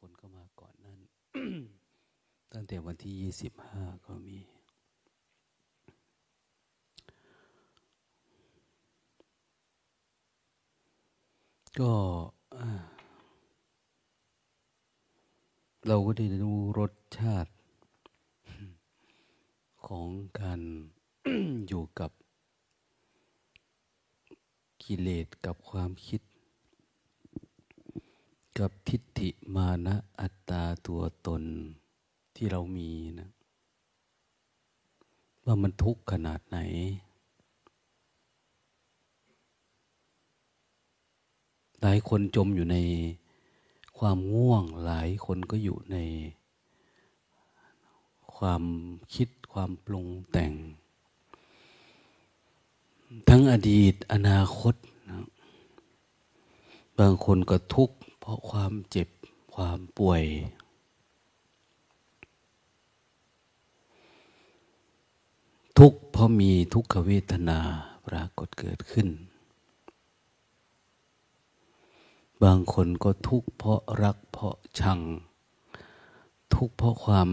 คนก็มาก่อนนั้น ตั้งแต่วันที่ยี่สิบห้าก็มี ก็เราก็ได้ดูรสชาติ ของการอยู่กับกิเลสกับความคิด กับทิฏฐิมานะอัตตาตัวตนที่เรามีนะว่ามันทุกข์ขนาดไหน หลายคนจมอยู่ในความง่วงหลายคนก็อยู่ใน ความคิดความปรุงแต่ง ทั้งอดีตอนาคตนะบางคนก็ทุกข์ ราะความเจ็บความป่วย ทุกเพราะมีทุกขเวทนาปรากฏเกิดขึ้น บางคนก็ทุกเพราะรักเพราะชัง ทุกเพราะความ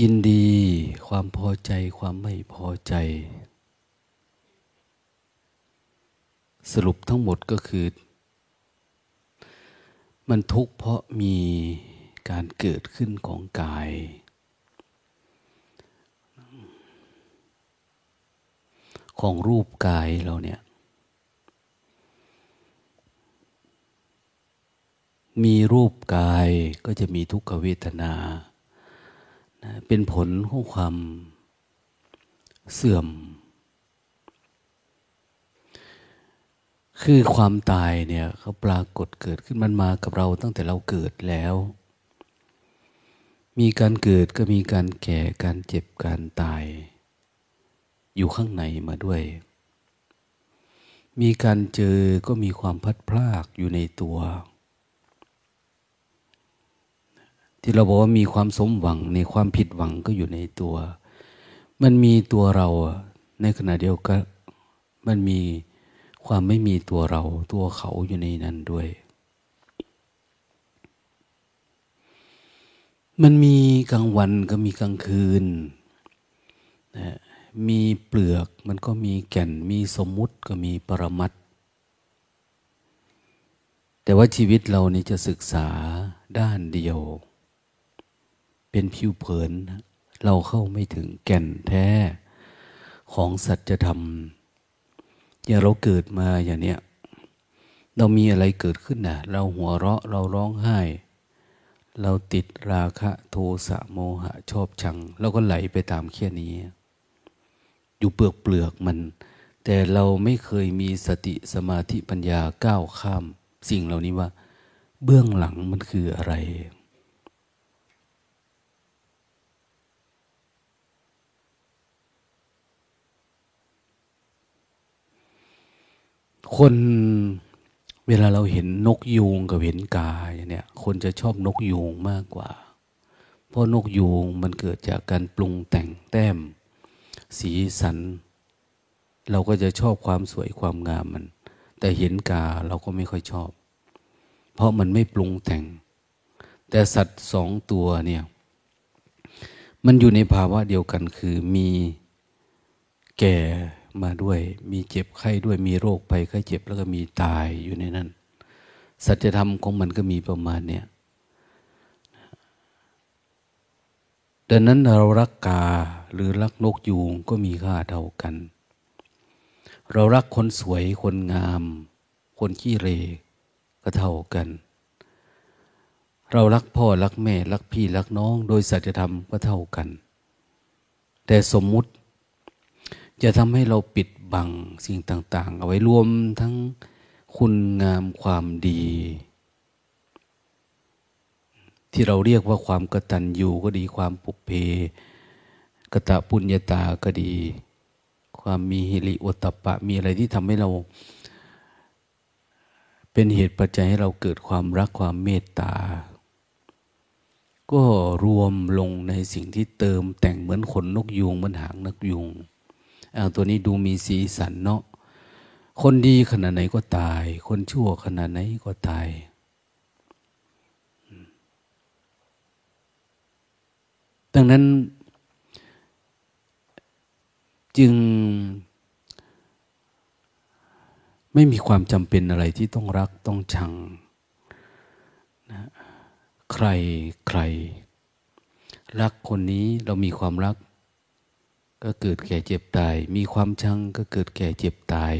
ยินดี ความพอใจความไม่พอใจ สรุปทั้งหมดก็คือ มันทุกข์เพราะมีการเกิดขึ้นของกาย ของรูปกายเราเนี่ย มีรูปกายก็จะมีทุกขเวทนา เป็นผลของความเสื่อม คือความตายเนี่ยเขาปรากฏเกิดขึ้นมันมากับเราตั้งแต่เราเกิดแล้ว มีการเกิดก็มีการแก่การเจ็บการตาย อยู่ข้างในมาด้วย มีการเจอก็มีความพัดพลากอยู่ในตัว ที่เราบอกว่ามีความสมหวังในความผิดหวังก็อยู่ในตัว มันมีตัวเราในขณะเดียวกันมันมี ความไม่มีตัวเราตัวเขาอยู่ในนั้นด้วย มันมีกลางวันก็มีกลางคืนนะมีเปลือกมันก็มีแก่น มีสมมุติก็มีปรมัตแต่ว่าชีวิตเรานี่จะศึกษาด้านเดียว เป็นผิวเผิน เราเข้าไม่ถึงแก่นแท้ของสัจธรรม อย่างเราเกิดมาอย่างเนี้ยเรามีอะไรเกิดขึ้นนะเราหัวเราะเราร้องไห้ เราติดราคะโทสะโมหะชอบชังเราก็ไหลไปตามแค่นี้ อยู่เปลือกเปลือกมัน แต่เราไม่เคยมีสติสมาธิปัญญาก้าวข้าม สิ่งเหล่านี้ว่า เบื้องหลังมันคืออะไร คนเวลาเราเห็นนกยูงกับเห็นกาเนี่ย คนจะชอบนกยูงมากกว่า เพราะนกยูงมันเกิดจากการปรุงแต่งแต้ม สีสัน เราก็จะชอบความสวยความงามมัน แต่เห็นกาเราก็ไม่ค่อยชอบ เพราะมันไม่ปรุงแต่ง แต่สัตว์สองตัวเนี่ย มันอยู่ในภาวะเดียวกันคือมีแก่ มาด้วย มีเจ็บไข้ด้วยมีโรคไปไข้เจ็บแล้วก็มีตายอยู่ในนั้น สัจธรรมของมันก็มีประมาณเนี้ยดังนั้นเรารักกาหรือรักนกยูงก็มีค่าเท่ากัน เรารักคนสวยคนงาม คนขี้เรก็เท่ากัน เรารักพ่อรักแม่รักพี่รักน้อง โดยสัจธรรมก็เท่ากัน แต่สมมุติ จะทำให้เราปิดบังสิ่งต่าง ๆ เอาไว้รวมทั้งคุณงามความดี ที่เราเรียกว่าความกตัญญูก็ดีความปุเพกตะปุญญาตาก็ดี ความมีฮิริโอตปะมีอะไรที่ทำให้เรา เป็นเหตุปัจจัยให้เราเกิดความรักความเมตตา ก็รวมลงในสิ่งที่เติมแต่งเหมือนขนนกยูงเหมือนหางนกยูง ตัวนี้ดูมีสีสันเนาะคนดีขนาดไหนก็ตาย คนชั่วขนาดไหนก็ตาย ดังนั้น จึง ไม่มีความจำเป็นอะไรที่ต้องรักต้องชังนะใครใคร รักคนนี้เรามีความรัก ก็เกิดแก่เจ็บตาย มีความชังก็เกิดแก่เจ็บตาย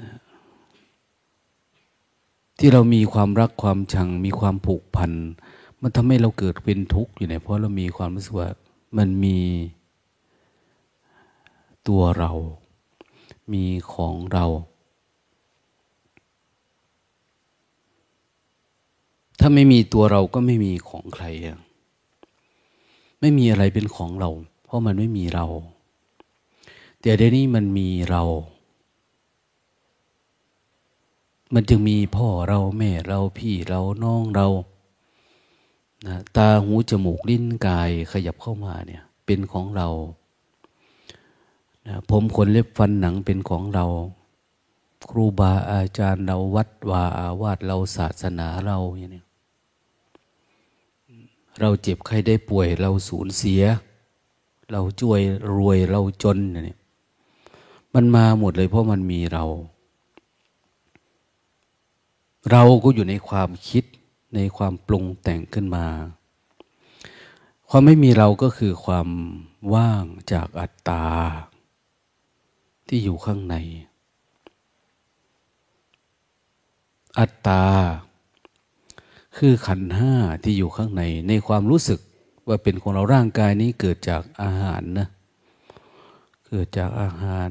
นะที่เรามีความรักความชัง มีความผูกพัน มันทำให้เราเกิดเป็นทุกข์อยู่เนี่ยเพราะเรามีความรู้สึกว่ามันมีตัวเรา มีของเรา ถ้าไม่มีตัวเราก็ไม่มีของใคร ไม่มีอะไรเป็นของเรา ราะมันไม่มีเรา แต่เดี๋ยวนี้มันมีเรา มันจึงมีพ่อเราแม่เราพี่เราน้องเรานะตาหูจมูกลิ้นกายขยับเข้ามาเนี่ย เป็นของเรานะผมขนเล็บฟันหนังเป็นของเรา ครูบาอาจารย์เราวัดวาอาวาสเราศาสนาเราอย่างนี้เราเจ็บใครได้ป่วยเราสูญเสีย เราจ่วยรวยเราจนเนี่ยมันมาหมดเลยเพราะมันมีเรา เราก็อยู่ในความคิดในความปรุงแต่งขึ้นมา ความไม่มีเราก็คือความว่างจากอัตตา ที่อยู่ข้างใน อัตตา คือขันห้าที่อยู่ข้างในในความรู้สึก ว่าเป็นของเราร่างกายนี้เกิดจากอาหารนะ เกิดจากอาหาร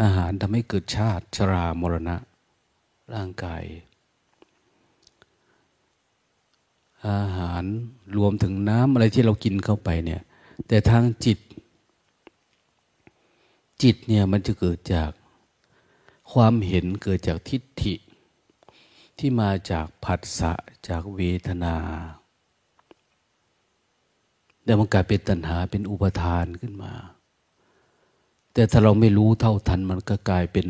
อาหารทำให้เกิดชาติชรามรณะ ร่างกาย อาหารรวมถึงน้ำอะไรที่เรากินเข้าไปเนี่ย แต่ทางจิต จิตเนี่ยมันจะเกิดจากความเห็นเกิดจากทิฏฐิ ที่มาจากผัสสะจากเวทนา แต่มันกลายเป็นตัณหาเป็นอุปทานขึ้นมา แต่ถ้าเราไม่รู้เท่าทันมันก็กลายเป็น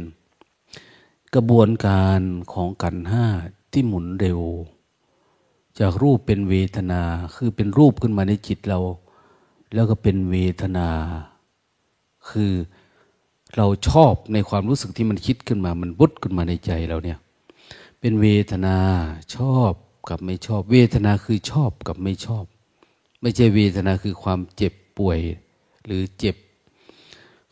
กระบวนการของกันห้าที่หมุนเร็ว จากรูปเป็นเวทนาคือเป็นรูปขึ้นมาในจิตเรา แล้วก็เป็นเวทนา คือเราชอบในความรู้สึกที่มันคิดขึ้นมา มันบุดขึ้นมาในใจเราเนี่ย เป็นเวทนาชอบกับไม่ชอบ เวทนาคือชอบกับไม่ชอบ ไม่ใช่เวทนาคือความเจ็บป่วย หรือเจ็บ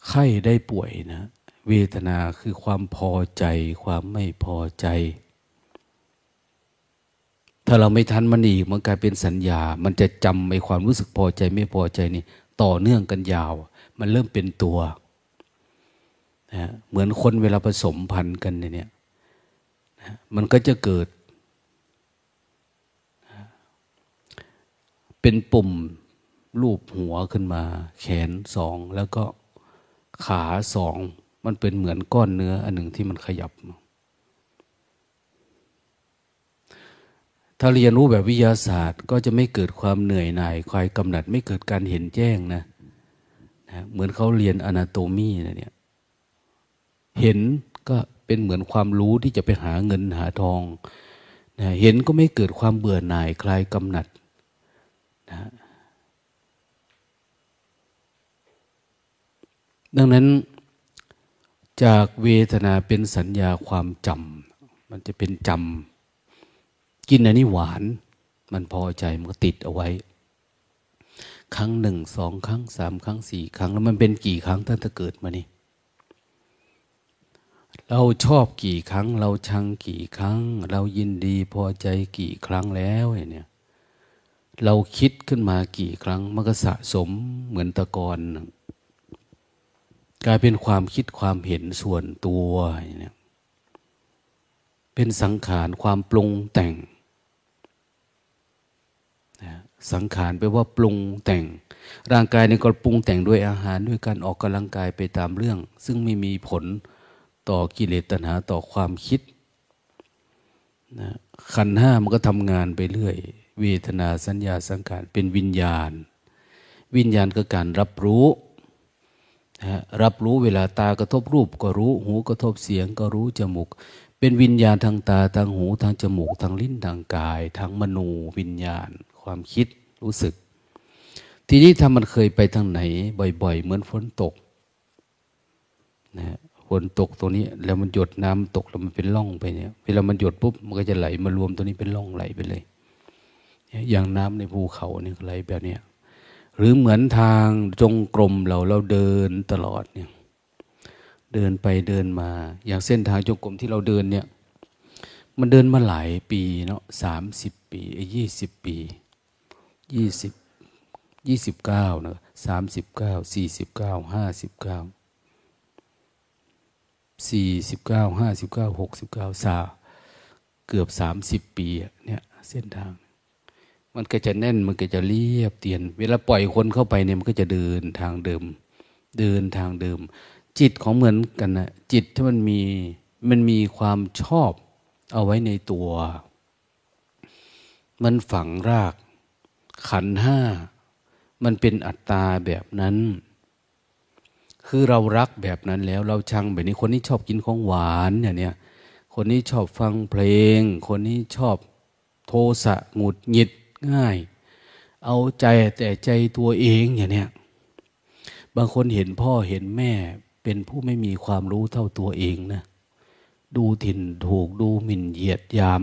ไข้ได้ป่วยนะ เวทนาคือความพอใจ ความไม่พอใจ ถ้าเราไม่ทันมันอีกมันกลายเป็นสัญญา มันจะจำไอ้ความรู้สึกพอใจไม่พอใจนี่ต่อเนื่องกันยาว มันเริ่มเป็นตัวนะเหมือนคนเวลาผสมพันธุ์กันเนี่ยนะมันก็จะเกิด เป็นปุ่มรูปหัวขึ้นมา แขนสองแล้วก็ขาสอง มันเป็นเหมือนก้อนเนื้ออันหนึ่งที่มันขยับ ถ้าเรียนรู้แบบวิทยาศาสตร์ ก็จะไม่เกิดความเหนื่อยหน่ายคลายกำหนัด ไม่เกิดการเห็นแจ้งนะนะเหมือนเขาเรียนอนาโตมีนะเนี่ยเห็นก็เป็นเหมือนความรู้ที่จะไปหาเงินหาทองนะเห็นก็ไม่เกิดความเบื่อหน่ายคลายกำหนัด ดังนั้นจากเวทนาเป็นสัญญาความจำมันจะเป็นจำกินอันนี้หวาน มันพอใจมันก็ติดเอาไว้ ครั้งหนึ่งสองครั้งสามครั้งสี่ครั้ง แล้วมันเป็นกี่ครั้งตั้งแต่เกิดมานี่เราชอบกี่ครั้ง เราชังกี่ครั้ง เรายินดีพอใจกี่ครั้งแล้วเนี่ย เราคิดขึ้นมากี่ครั้งมันก็สะสมเหมือนตะกอนกลายเป็นความคิดความเห็นส่วนตัวเนี่ยเป็นสังขารความปรุงแต่ง สังขารแปลว่าปรุงแต่ง ร่างกายในก็ปรุงแต่งด้วยอาหารด้วยการออกกำลังกายไปตามเรื่อง ซึ่งไม่มีผลต่อกิเลสตัณหาต่อความคิดนะขันห้ามันก็ทำงานไปเรื่อย เวทนาสัญญาสังขารเป็นวิญญาณ วิญญาณก็การรับรู้รับรู้เวลาตากระทบรูปก็รู้ หูกระทบเสียงก็รู้จมูก เป็นวิญญาณทางตาทางหูทางจมูกทางลิ้นทางกายทางมโนวิญญาณ ความคิดรู้สึก ทีนี้ถ้ามันเคยไปทางไหน บ่อย ๆ เหมือนฝนตกนะฝนตกตรงนี้แล้วมันหยดน้ำตกแล้วมันเป็นร่องไปเนี่ย เวลามันหยดปุ๊บมันก็จะไหลมารวมตัวนี้เป็นร่องไหลไปเลย อย่างน้ำในภูเขาเนี่ยไหลแบบเนี้ยหรือเหมือนทางจงกรมเราเราเดินตลอดเนี่ยเดินไปเดินมา อย่างเส้นทางจงกรมที่เราเดินเนี่ยมันเดินมาหลายปีเนาะสามสิบปียี่สิบปียี่สิบยี่สิบเก้านะสามสิบเก้าสี่สิบเก้าห้าสิบเก้าสี่สิบเก้าห้าสิบเก้าหกสิบเก้าสาเกือบสามสิบปีเนี่ยเส้นทาง มันก็จะแน่นมันก็จะเรียบเตียน เวลาปล่อยคนเข้าไปเนี่ยมันก็จะเดินทางเดิม เดินทางเดิม จิตของเหมือนกันนะจิตถ้ามันมีมันมีความชอบเอาไว้ในตัว มันฝังราก ขันห้า มันเป็นอัตตาแบบนั้น คือเรารักแบบนั้นแล้ว เราชังแบบนี้คนนี้ชอบกินของหวานเนี่ยเนี่ยคนนี้ชอบฟังเพลง คนนี้ชอบโทสะหงุดหงิด ง่าย เอาใจแต่ใจตัวเองอย่างเนี้ยบางคนเห็นพ่อเห็นแม่เป็นผู้ไม่มีความรู้เท่าตัวเองนะ ดูถิ่นถูกดูหมิ่นเหยียดยาม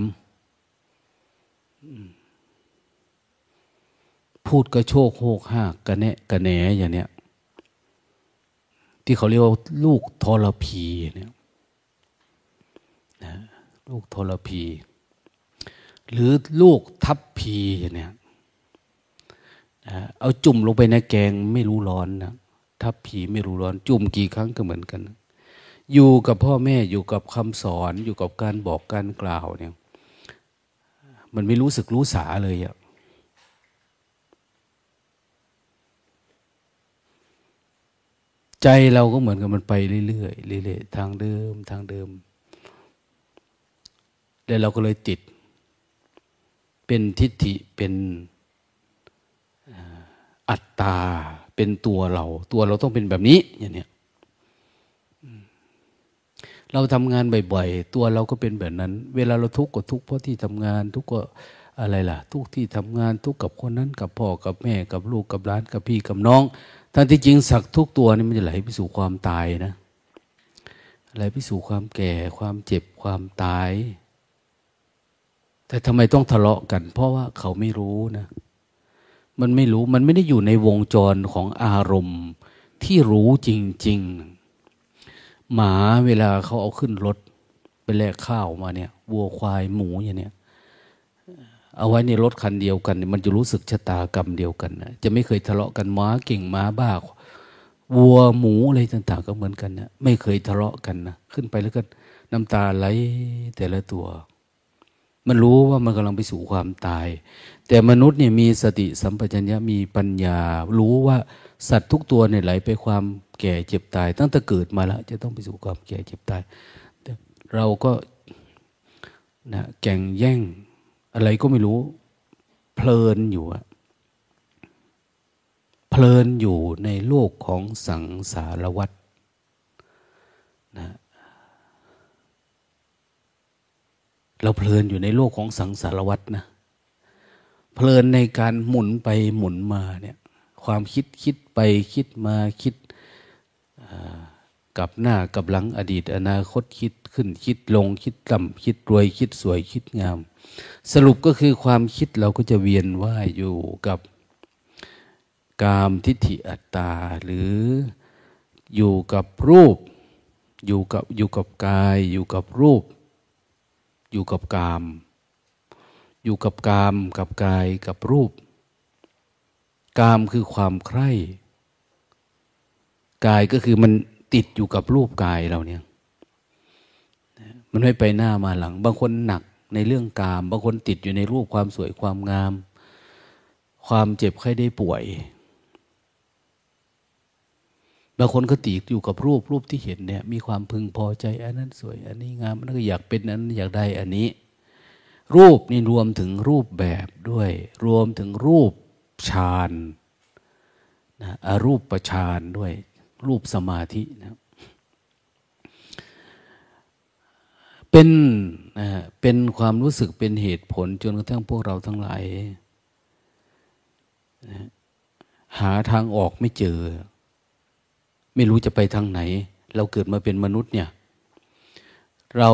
พูดกระโชกโหกห้ากกระแนะกระแหนอย่างเนี้ยที่เขาเรียกว่าลูกทรพีเนี่ยนะลูกทรพี หรือลูกทับพีเนี่ยเอาจุ่มลงไปในแกงไม่รู้ร้อนนะทับผีไม่รู้ร้อน จุ่มกี่ครั้งก็เหมือนกัน อยู่กับพ่อแม่อยู่กับคำสอนอยู่กับการบอกการกล่าวเนี่ย มันไม่รู้สึกรู้สาเลยอะใจเราก็เหมือนกับมันไปเรื่อยๆเรื่อยๆทางเดิมทางเดิม แล้วเราก็เลยติด เป็นทิฏฐิเป็นอัตตา เป็นตัวเรา ตัวเราต้องเป็นแบบนี้อย่างเนี้ยเราทำงานบ่อยๆ ตัวเราก็เป็นแบบนั้น เวลาเราทุกข์ก็ทุกข์เพราะที่ทำงาน ทุกข์ก็อะไรล่ะ ทุกข์ที่ทำงานทุกข์กับคนนั้นกับพ่อกับแม่กับลูกกับหลานกับพี่กับน้องทั้งที่จริงสักทุกตัวนี่มันจะไหลไปสู่ความตายนะไหลไปสู่ความแก่ความเจ็บความตาย แต่ทำไมต้องทะเลาะกัน เพราะว่าเขาไม่รู้นะ มันไม่รู้มันไม่ได้อยู่ในวงจรของอารมณ์ที่รู้จริง ๆ หมาเวลาเขาเอาขึ้นรถไปแลกข้าวมาเนี่ยวัวควายหมูอย่างเนี้ยเอาไว้ในรถคันเดียวกัน มันจะรู้สึกชะตากรรมเดียวกันนะจะไม่เคยทะเลาะกันม้าเก่งม้าบ้าวัวหมูอะไรต่างๆ ก็เหมือนกันนะไม่เคยทะเลาะกันนะขึ้นไปแล้วก็น้ำตาไหลแต่ละตัว มันรู้ว่ามันกำลังไปสู่ความตาย แต่มนุษย์เนี่ยมีสติสัมปชัญญะมีปัญญา รู้ว่าสัตว์ทุกตัวเนี่ยไหลไปความแก่เจ็บตาย ตั้งแต่เกิดมาแล้ว จะต้องไปสู่ความแก่เจ็บตายเราก็นะแก่งแย่งอะไรก็ไม่รู้ เพลินอยู่อะเพลินอยู่ในโลกของสังสารวัฏนะ เราเพลินอยู่ในโลกของสังสารวัฏนะเพลินในการหมุนไปหมุนมาเนี่ยความคิดคิดไปคิดมาคิดกับหน้ากับหลังอดีต อนาคตคิดขึ้นคิดลงคิดต่ำคิดรวยคิดสวยคิดงาม สรุปก็คือความคิดเราก็จะเวียนว่ายอยู่กับกามทิฏฐิอัตตา หรืออยู่กับรูป อยู่กับอยู่กับกาย อยู่กับรูป อยู่กับกาม อยู่กับกาม กับกายกับรูป กามคือความใคร่ กายก็คือมันติดอยู่กับรูปกายเราเนี่ย มันไม่ไปหน้ามาหลัง บางคนหนักในเรื่องกาม บางคนติดอยู่ในรูปความสวยความงาม ความเจ็บไข้ได้ป่วย บางคนก็ติดอยู่กับรูปรูปที่เห็นเนี่ย มีความพึงพอใจ อันนั้นสวย อันนี้งามมันก็อยากเป็นอันอยากได้อันนี้ รูปนี่รวมถึงรูปแบบด้วย รวมถึงรูปฌานนะอรูปประฌานด้วย รูปสมาธินะเป็นเป็นความรู้สึกเป็นเหตุผลจนกระทั่งพวกเราทั้งหลายหาทางออกไม่เจอ ไม่รู้จะไปทางไหน เราเกิดมาเป็นมนุษย์เนี่ย เรา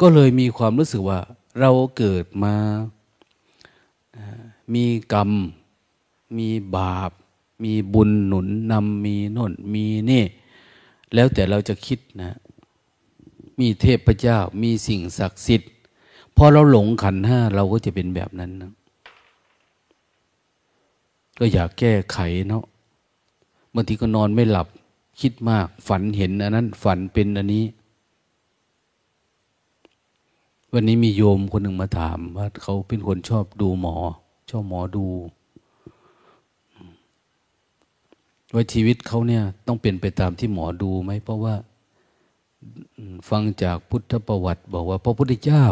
ก็เลยมีความรู้สึกว่า เราเกิดมามีกรรม มีบาป มีบุญหนุนนำมีน่นมีนี่ แล้วแต่เราจะคิดนะ มีเทพเจ้า มีสิ่งศักดิ์สิทธิ์พอเราหลงขันห้าเราก็จะเป็นแบบนั้นนะ ก็อยากแก้ไขเนาะบางทีก็นอนไม่หลับ คิดมาก ฝันเห็นอันนั้น ฝันเป็นอันนี้ วันนี้มีโยมคนหนึ่งมาถามว่าเขาเป็นคนชอบดูหมอ ชอบหมอดูว่าชีวิตเขาเนี่ยต้องเป็นไปตามที่หมอดูไหมเพราะว่าฟังจากพุทธประวัติบอกว่า พระพุทธเจ้า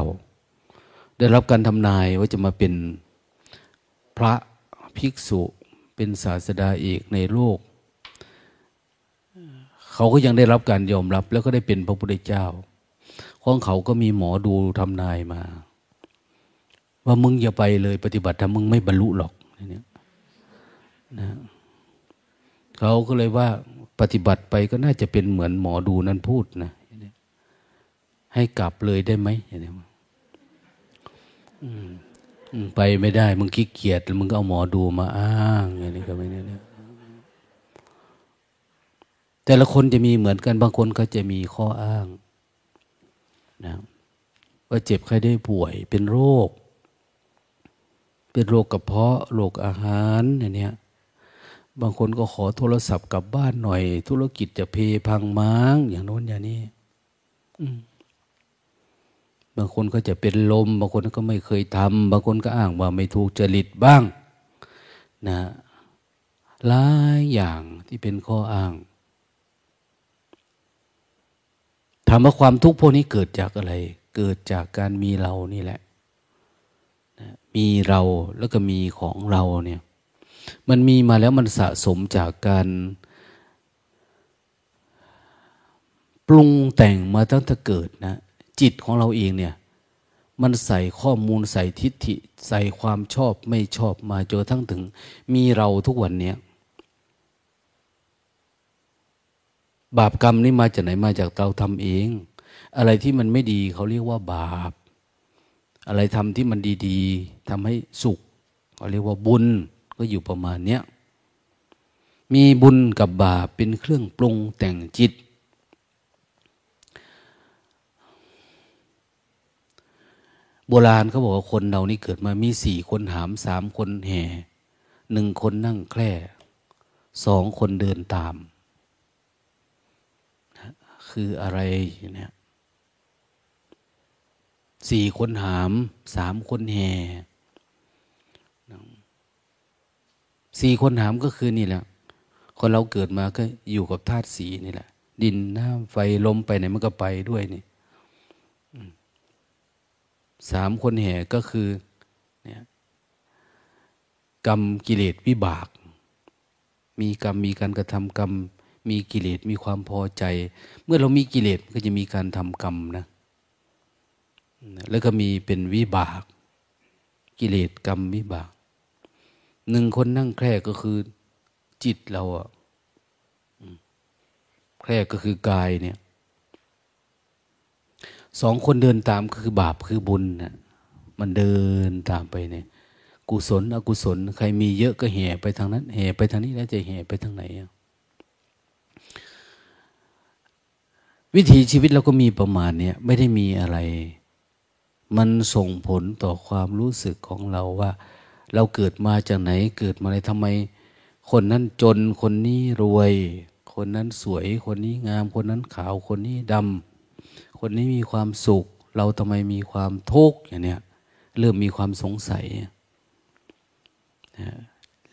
ได้รับการทำนายว่าจะมาเป็นพระภิกษุ เป็นศาสดาเอกในโลก เขาก็ยังได้รับการยอมรับ แล้วก็ได้เป็นพระพุทธเจ้า ของเขาก็มีหมอดูทำนายมา ว่ามึงอย่าไปเลยปฏิบัติถ้ามึงไม่บรรลุหรอกนี่นะเขาก็เลยว่าปฏิบัติไปก็น่าจะเป็นเหมือนหมอดูนั้นพูดนะให้กลับเลยได้ไหมอย่างนี้ ไปไม่ได้ มึงขี้เกียจมึงก็เอาหมอดูมาอ้างอย่างนี้ก็ไม่ได้แต่ละคนจะมีเหมือนกันบางคนก็จะมีข้ออ้างนะว่าเจ็บใครได้ป่วยเป็นโรค เป็นโรคกระเพาะโรคอาหารอย่างนี้บางคนก็ขอโทรศัพท์กลับบ้านหน่อย ธุรกิจจะเพพังม้าง อย่างโน้นอย่างนี้อืม บางคนก็จะเป็นลม บางคนก็ไม่เคยทำบางคนก็อ้างว่าไม่ถูกจริตบ้างนะหลายอย่างที่เป็นข้ออ้างถามว่าความทุกข์พวกนี้เกิดจากอะไร เกิดจากการมีเรานี่แหละนะมีเราแล้วก็มีของเราเนี่ย มันมีมาแล้วมันสะสมจากการปรุงแต่งมาตั้งแต่เกิดนะ จิตของเราเองเนี่ย มันใส่ข้อมูลใส่ทิฏฐิ ใส่ความชอบไม่ชอบมาจนทั้งถึง มีเราทุกวันเนี้ยบาปกรรมนี่มาจากไหนมาจากเราทำเอง อะไรที่มันไม่ดีเขาเรียกว่าบาป อะไรทำที่มันดีๆทำให้สุขเขาเรียกว่าบุญก็อยู่ประมาณเนี้ยมีบุญกับบาปเป็นเครื่องปรุงแต่งจิต โบราณเขาบอกว่าคนเรานี่เกิดมามีสี่คนหามสามคนแห่หนึ่งคนนั่งแคร่สองคนเดินตาม คืออะไรเนี่ยสี่คนหามสามคนแห่สี่คนหามก็คือนี่แหละคนเราเกิดมาก็อยู่กับธาตุสีนี่แหละ ดินน้ำไฟลมไปไหนมันก็ไปด้วยนี่ สามคนแห่ก็คือเนี่ยกรรมกิเลสวิบาก มีกรรมมีการกระทำกรรม มีกิเลสมีความพอใจ เมื่อเรามีกิเลสก็จะมีการทำกรรมนะแล้วก็มีเป็นวิบาก กิเลสกรรมวิบากหนึ่งคนนั่งแคร่ก็คือจิตเราอะแคร่ก็คือกายเนี่ย สองคนเดินตามคือบาปคือบุญนะมันเดินตามไปเนี่ย กุศล อกุศล ใครมีเยอะก็แห่ไปทางนั้นแห่ไปทางนี้แล้วจะแห่ไปทางไหนวิถีชีวิตเราก็มีประมาณเนี้ยไม่ได้มีอะไร มันส่งผลต่อความรู้สึกของเราว่า เราเกิดมาจากไหนเกิดมาอะไรทำไม คนนั้นจนคนนี้รวย คนนั้นสวย คนนี้งาม คนนั้นขาวคนนี้ดำ คนนี้มีความสุข เราทำไมมีความทุกข์อย่างเนี้ยเริ่มมีความสงสัย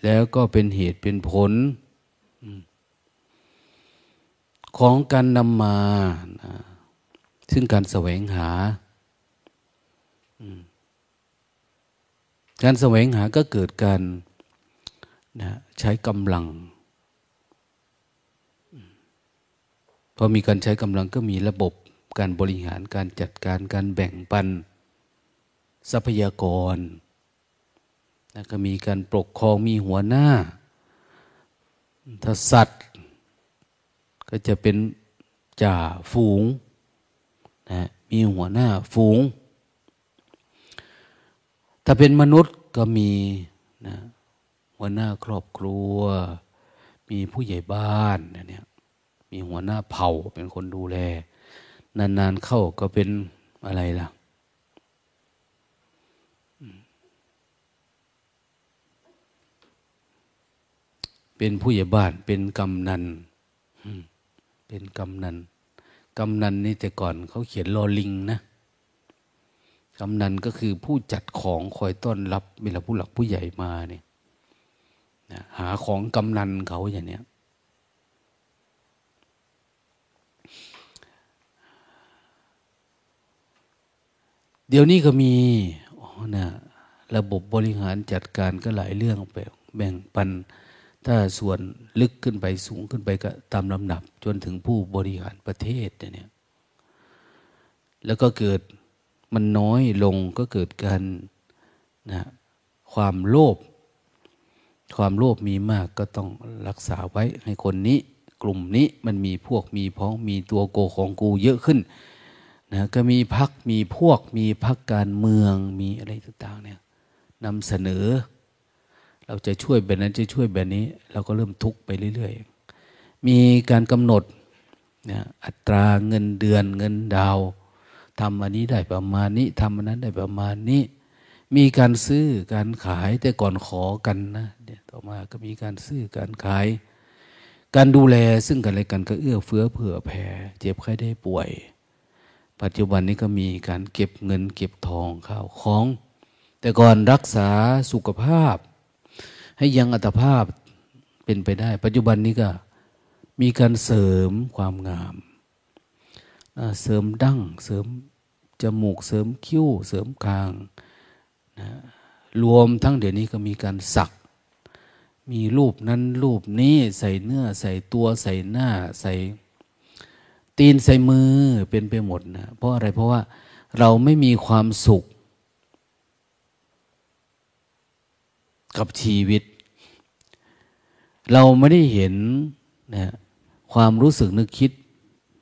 แล้วก็เป็นเหตุเป็นผล ของการนำมา ซึ่งการแสวงหา การแสวงหาก็เกิดการใช้กำลัง พอมีการใช้กำลังก็มีระบบ การบริหารการจัดการการแบ่งปัน ทรัพยากรแล้วก็มีการปกครองมีหัวหน้า ถ้าสัตว์ ก็จะเป็นจ่าฝูงนะมีหัวหน้าฝูง ถ้าเป็นมนุษย์ก็มีนะหัวหน้าครอบครัว มีผู้ใหญ่บ้านเนี่ยมีหัวหน้าเผ่าเป็นคนดูแล นานๆเข้าก็เป็นอะไรล่ะ เป็นผู้ใหญ่บ้าน เป็นกำนัน เป็นกำนัน กำนันนี่แต่ก่อนเขาเขียนลอลิงนะกำนันก็คือผู้จัดของคอยต้อนรับเวลาผู้หลักผู้ใหญ่มาเนี่ยหาของกำนันเขาอย่างเนี้ย เดี๋ยวนี้ก็มีนะระบบบริหารจัดการก็หลายเรื่องไปแบ่งปัน ถ้าส่วนลึกขึ้นไปสูงขึ้นไปก็ตามลำดับ จนถึงผู้บริหารประเทศเนี่ยแล้วก็เกิดมันน้อยลงก็เกิดการนะความโลภความโลภมีมากก็ต้องรักษาไว้ให้คนนี้ กลุ่มนี้มันมีพวกมีพ้องมีตัวโกของกูเยอะขึ้น นะก็มีพักมีพวกมีพักการเมืองมีอะไรต่างๆเนี่ยนำเสนอ เราจะช่วยแบบนั้นจะช่วยแบบนี้ เราก็เริ่มทุกข์ไปเรื่อยๆ มีการกำหนดนะอัตราเงินเดือนเงินดาวทำอันนี้ได้ประมาณนี้ทำอันนั้นได้ประมาณนี้ มีการซื้อการขายแต่ก่อนขอกันนะเดี๋ยวต่อมาก็มีการซื้อการขาย การดูแลซึ่งกันและกันก็เอื้อเฟื้อเผื่อแผ่เจ็บไข้ได้ป่วย ปัจจุบันนี้ก็มีการเก็บเงินเก็บทองข้าวของ แต่ก่อนรักษาสุขภาพ ให้ยังอัตภาพเป็นไปได้ ปัจจุบันนี้ก็มีการเสริมความงาม เสริมดั้ง เสริมจมูก เสริมคิ้ว เสริมคางนะรวมทั้งเดี๋ยวนี้ก็มีการสัก มีรูปนั้นรูปนี้ใส่เนื้อใส่ตัวใส่หน้าใส่ ตีนใส่มือเป็นไปหมดนะเพราะอะไรเพราะว่าเราไม่มีความสุข กับชีวิต เราไม่ได้เห็นนะความรู้สึกนึกคิด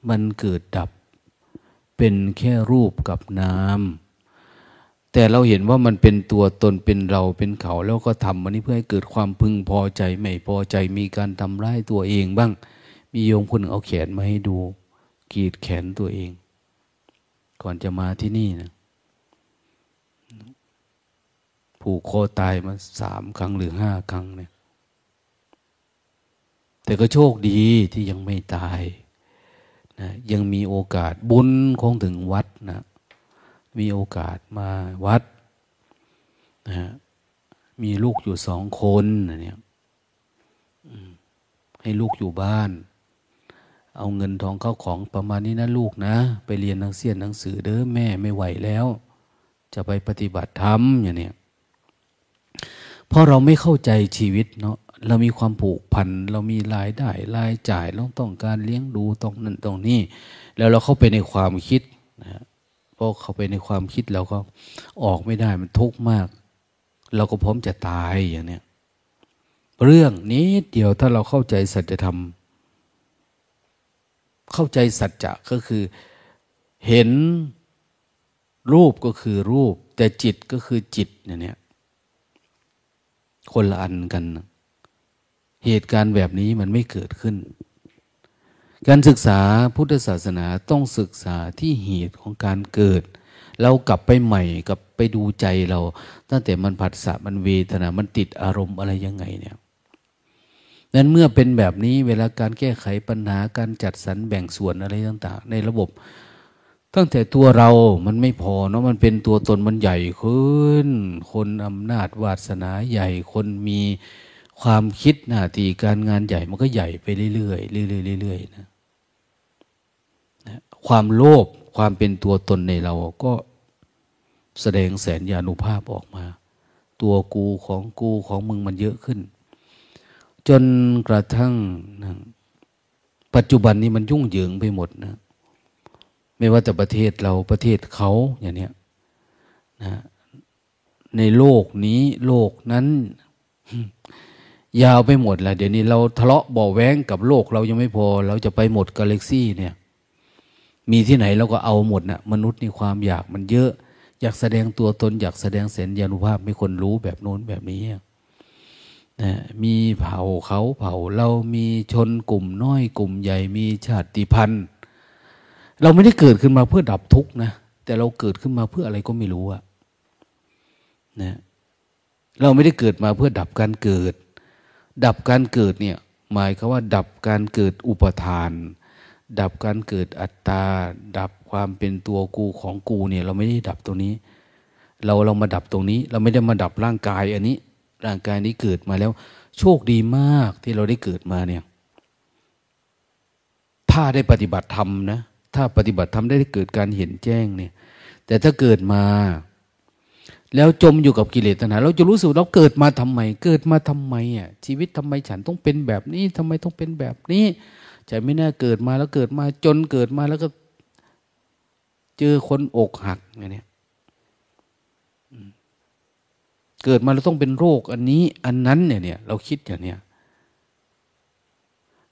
มันเกิดดับ เป็นแค่รูปกับนามแต่เราเห็นว่ามันเป็นตัวตนเป็นเราเป็นเขาแล้วก็ทำมันนี้เพื่อให้เกิดความพึงพอใจไม่พอใจมีการทำร้ายตัวเองบ้าง มีโยมคนหนึ่งเอาแขนมาให้ดู กรีดแขนตัวเอง ก่อนจะมาที่นี่นะผูกคอตายมาสามครั้งหรือห้าครั้งเนี่ย แต่ก็โชคดีที่ยังไม่ตายนะยังมีโอกาสบุญคงถึงวัดนะมีโอกาสมาวัดนะมีลูกอยู่สองคนนะเนี่ยให้ลูกอยู่บ้าน เอาเงินทองเข้าของประมาณนี้นะลูกนะ ไปเรียนหนังเสียนหนังสือเด้อแม่ไม่ไหวแล้ว จะไปปฏิบัติธรรมอย่างเนี้ยเพราะเราไม่เข้าใจชีวิตเนาะเรามีความผูกพันเรามีรายได้รายจ่ายเราต้องการเลี้ยงดูตรงนั้นตรงนี้ แล้วเราเข้าไปในความคิดนะพอเข้าไปในความคิดเราก็ออกไม่ได้มันทุกข์มาก เราก็พร้อมจะตายอย่างเนี้ยเรื่องนี้เดียวถ้าเราเข้าใจสัจธรรม เข้าใจสัจจะก็คือ เห็นรูปก็คือรูป แต่จิตก็คือจิตเนี่ยคนละอันกัน เหตุการณ์แบบนี้มันไม่เกิดขึ้น การศึกษาพุทธศาสนาต้องศึกษาที่เหตุของการเกิด เรากลับไปใหม่กับไปดูใจเรา ตั้งแต่มันผัสสะมันเวทนา มันติดอารมณ์อะไรยังไงเนี่ย นั้นเมื่อเป็นแบบนี้เวลาการแก้ไขปัญหาการจัดสรรแบ่งส่วนอะไรต่าง ๆ ในระบบ ตั้งแต่ตัวเรามันไม่พอเนาะมันเป็นตัวตนมันใหญ่ขึ้น คนอำนาจวาสนาใหญ่ คนมีความคิดหน้าที่การงานใหญ่มันก็ใหญ่ไปเรื่อยๆเรื่อยๆเรื่อยๆนะนะความโลภความเป็นตัวตนในเราก็แสดงแสนยานุภาพออกมา ตัวกูของกูของมึงมันเยอะขึ้น จนกระทั่งนะปัจจุบันนี้มันยุ่งเหยิงไปหมดนะ ไม่ว่าจะประเทศเราประเทศเขาอย่างเนี้ยนะในโลกนี้โลกนั้น ยาวไปหมดแหละเดี๋ยวนี้เราทะเลาะบ่อแว้งกับโลกเรายังไม่พอ เราจะไปหมดกาแล็กซี่เนี่ย มีที่ไหนเราก็เอาหมดนะมนุษย์นี่ความอยากมันเยอะ อยากแสดงตัวตนอยากแสดงเสนยานุภาพให้คนรู้แบบโน้นแบบนี้ นะมีเผ่าเขาเผ่าเรามีชนกลุ่มน้อยกลุ่มใหญ่มีชาติพันธุ์ เราไม่ได้เกิดขึ้นมาเพื่อดับทุกข์นะแต่เราเกิดขึ้นมาเพื่ออะไรก็ไม่รู้อะนะเราไม่ได้เกิดมาเพื่อดับการเกิด ดับการเกิดเนี่ยหมายคือว่า ดับการเกิดอุปทาน ดับการเกิดอัตตา ดับความเป็นตัวกูของกูเนี่ย เราไม่ได้ดับตรงนี้ เราเรามาดับตรงนี้ เราไม่ได้มาดับร่างกายอันนี้ ร่างกายนี้เกิดมาแล้ว โชคดีมากที่เราได้เกิดมาเนี่ย ถ้าได้ปฏิบัติธรรมนะ ถ้าปฏิบัติธรรมได้เกิดการเห็นแจ้งเนี่ย แต่ถ้าเกิดมา แล้วจมอยู่กับกิเลสตัณหาเราจะรู้สึกเราเกิดมาทำไม เกิดมาทำไมอะชีวิตทำไมฉันต้องเป็นแบบนี้ทำไมต้องเป็นแบบนี้ใจไม่น่าเกิดมาแล้วเกิดมาจนเกิดมาแล้วก็ เจอคนอกหักอย่างนี้ เกิดมาเราต้องเป็นโรคอันนี้ อันนั้นเนี่ยเนี่ย เราคิดอย่างเนี้ย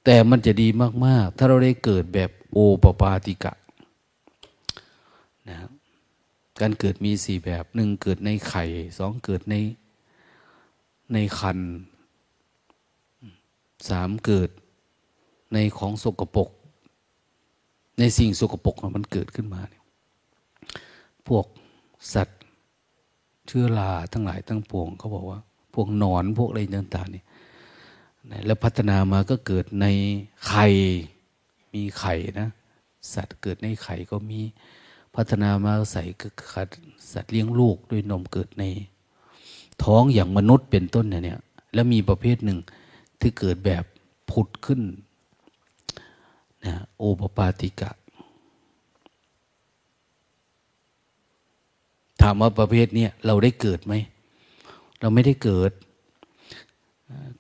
แต่มันจะดีมาก ๆ ถ้าเราได้เกิดแบบโอปปาติกะนะครับการเกิดมีสี่แบบหนึ่งเกิดในไข่สองเกิดในในคันสามเกิดในของสกปรกในสิ่งสกปรกมันเกิดขึ้นมา พวกสัตว์ เชื้อราทั้งหลายทั้งปวงเขาบอกว่า พวกหนอนพวกอะไรต่างๆนี่แล้วพัฒนามาก็เกิดในไข่มีไข่นะ สัตว์เกิดในไข่ก็มีพัฒนามาใส่ขัดสัตว์เลี้ยงลูกด้วยนมเกิดใน ท้องอย่างมนุษย์เป็นต้นเนี่ยแล้วมีประเภทหนึ่งที่เกิดแบบผุดขึ้นนะโอปปาติกะ ถามว่าประเภทนี้เราได้เกิดไหม เราไม่ได้เกิด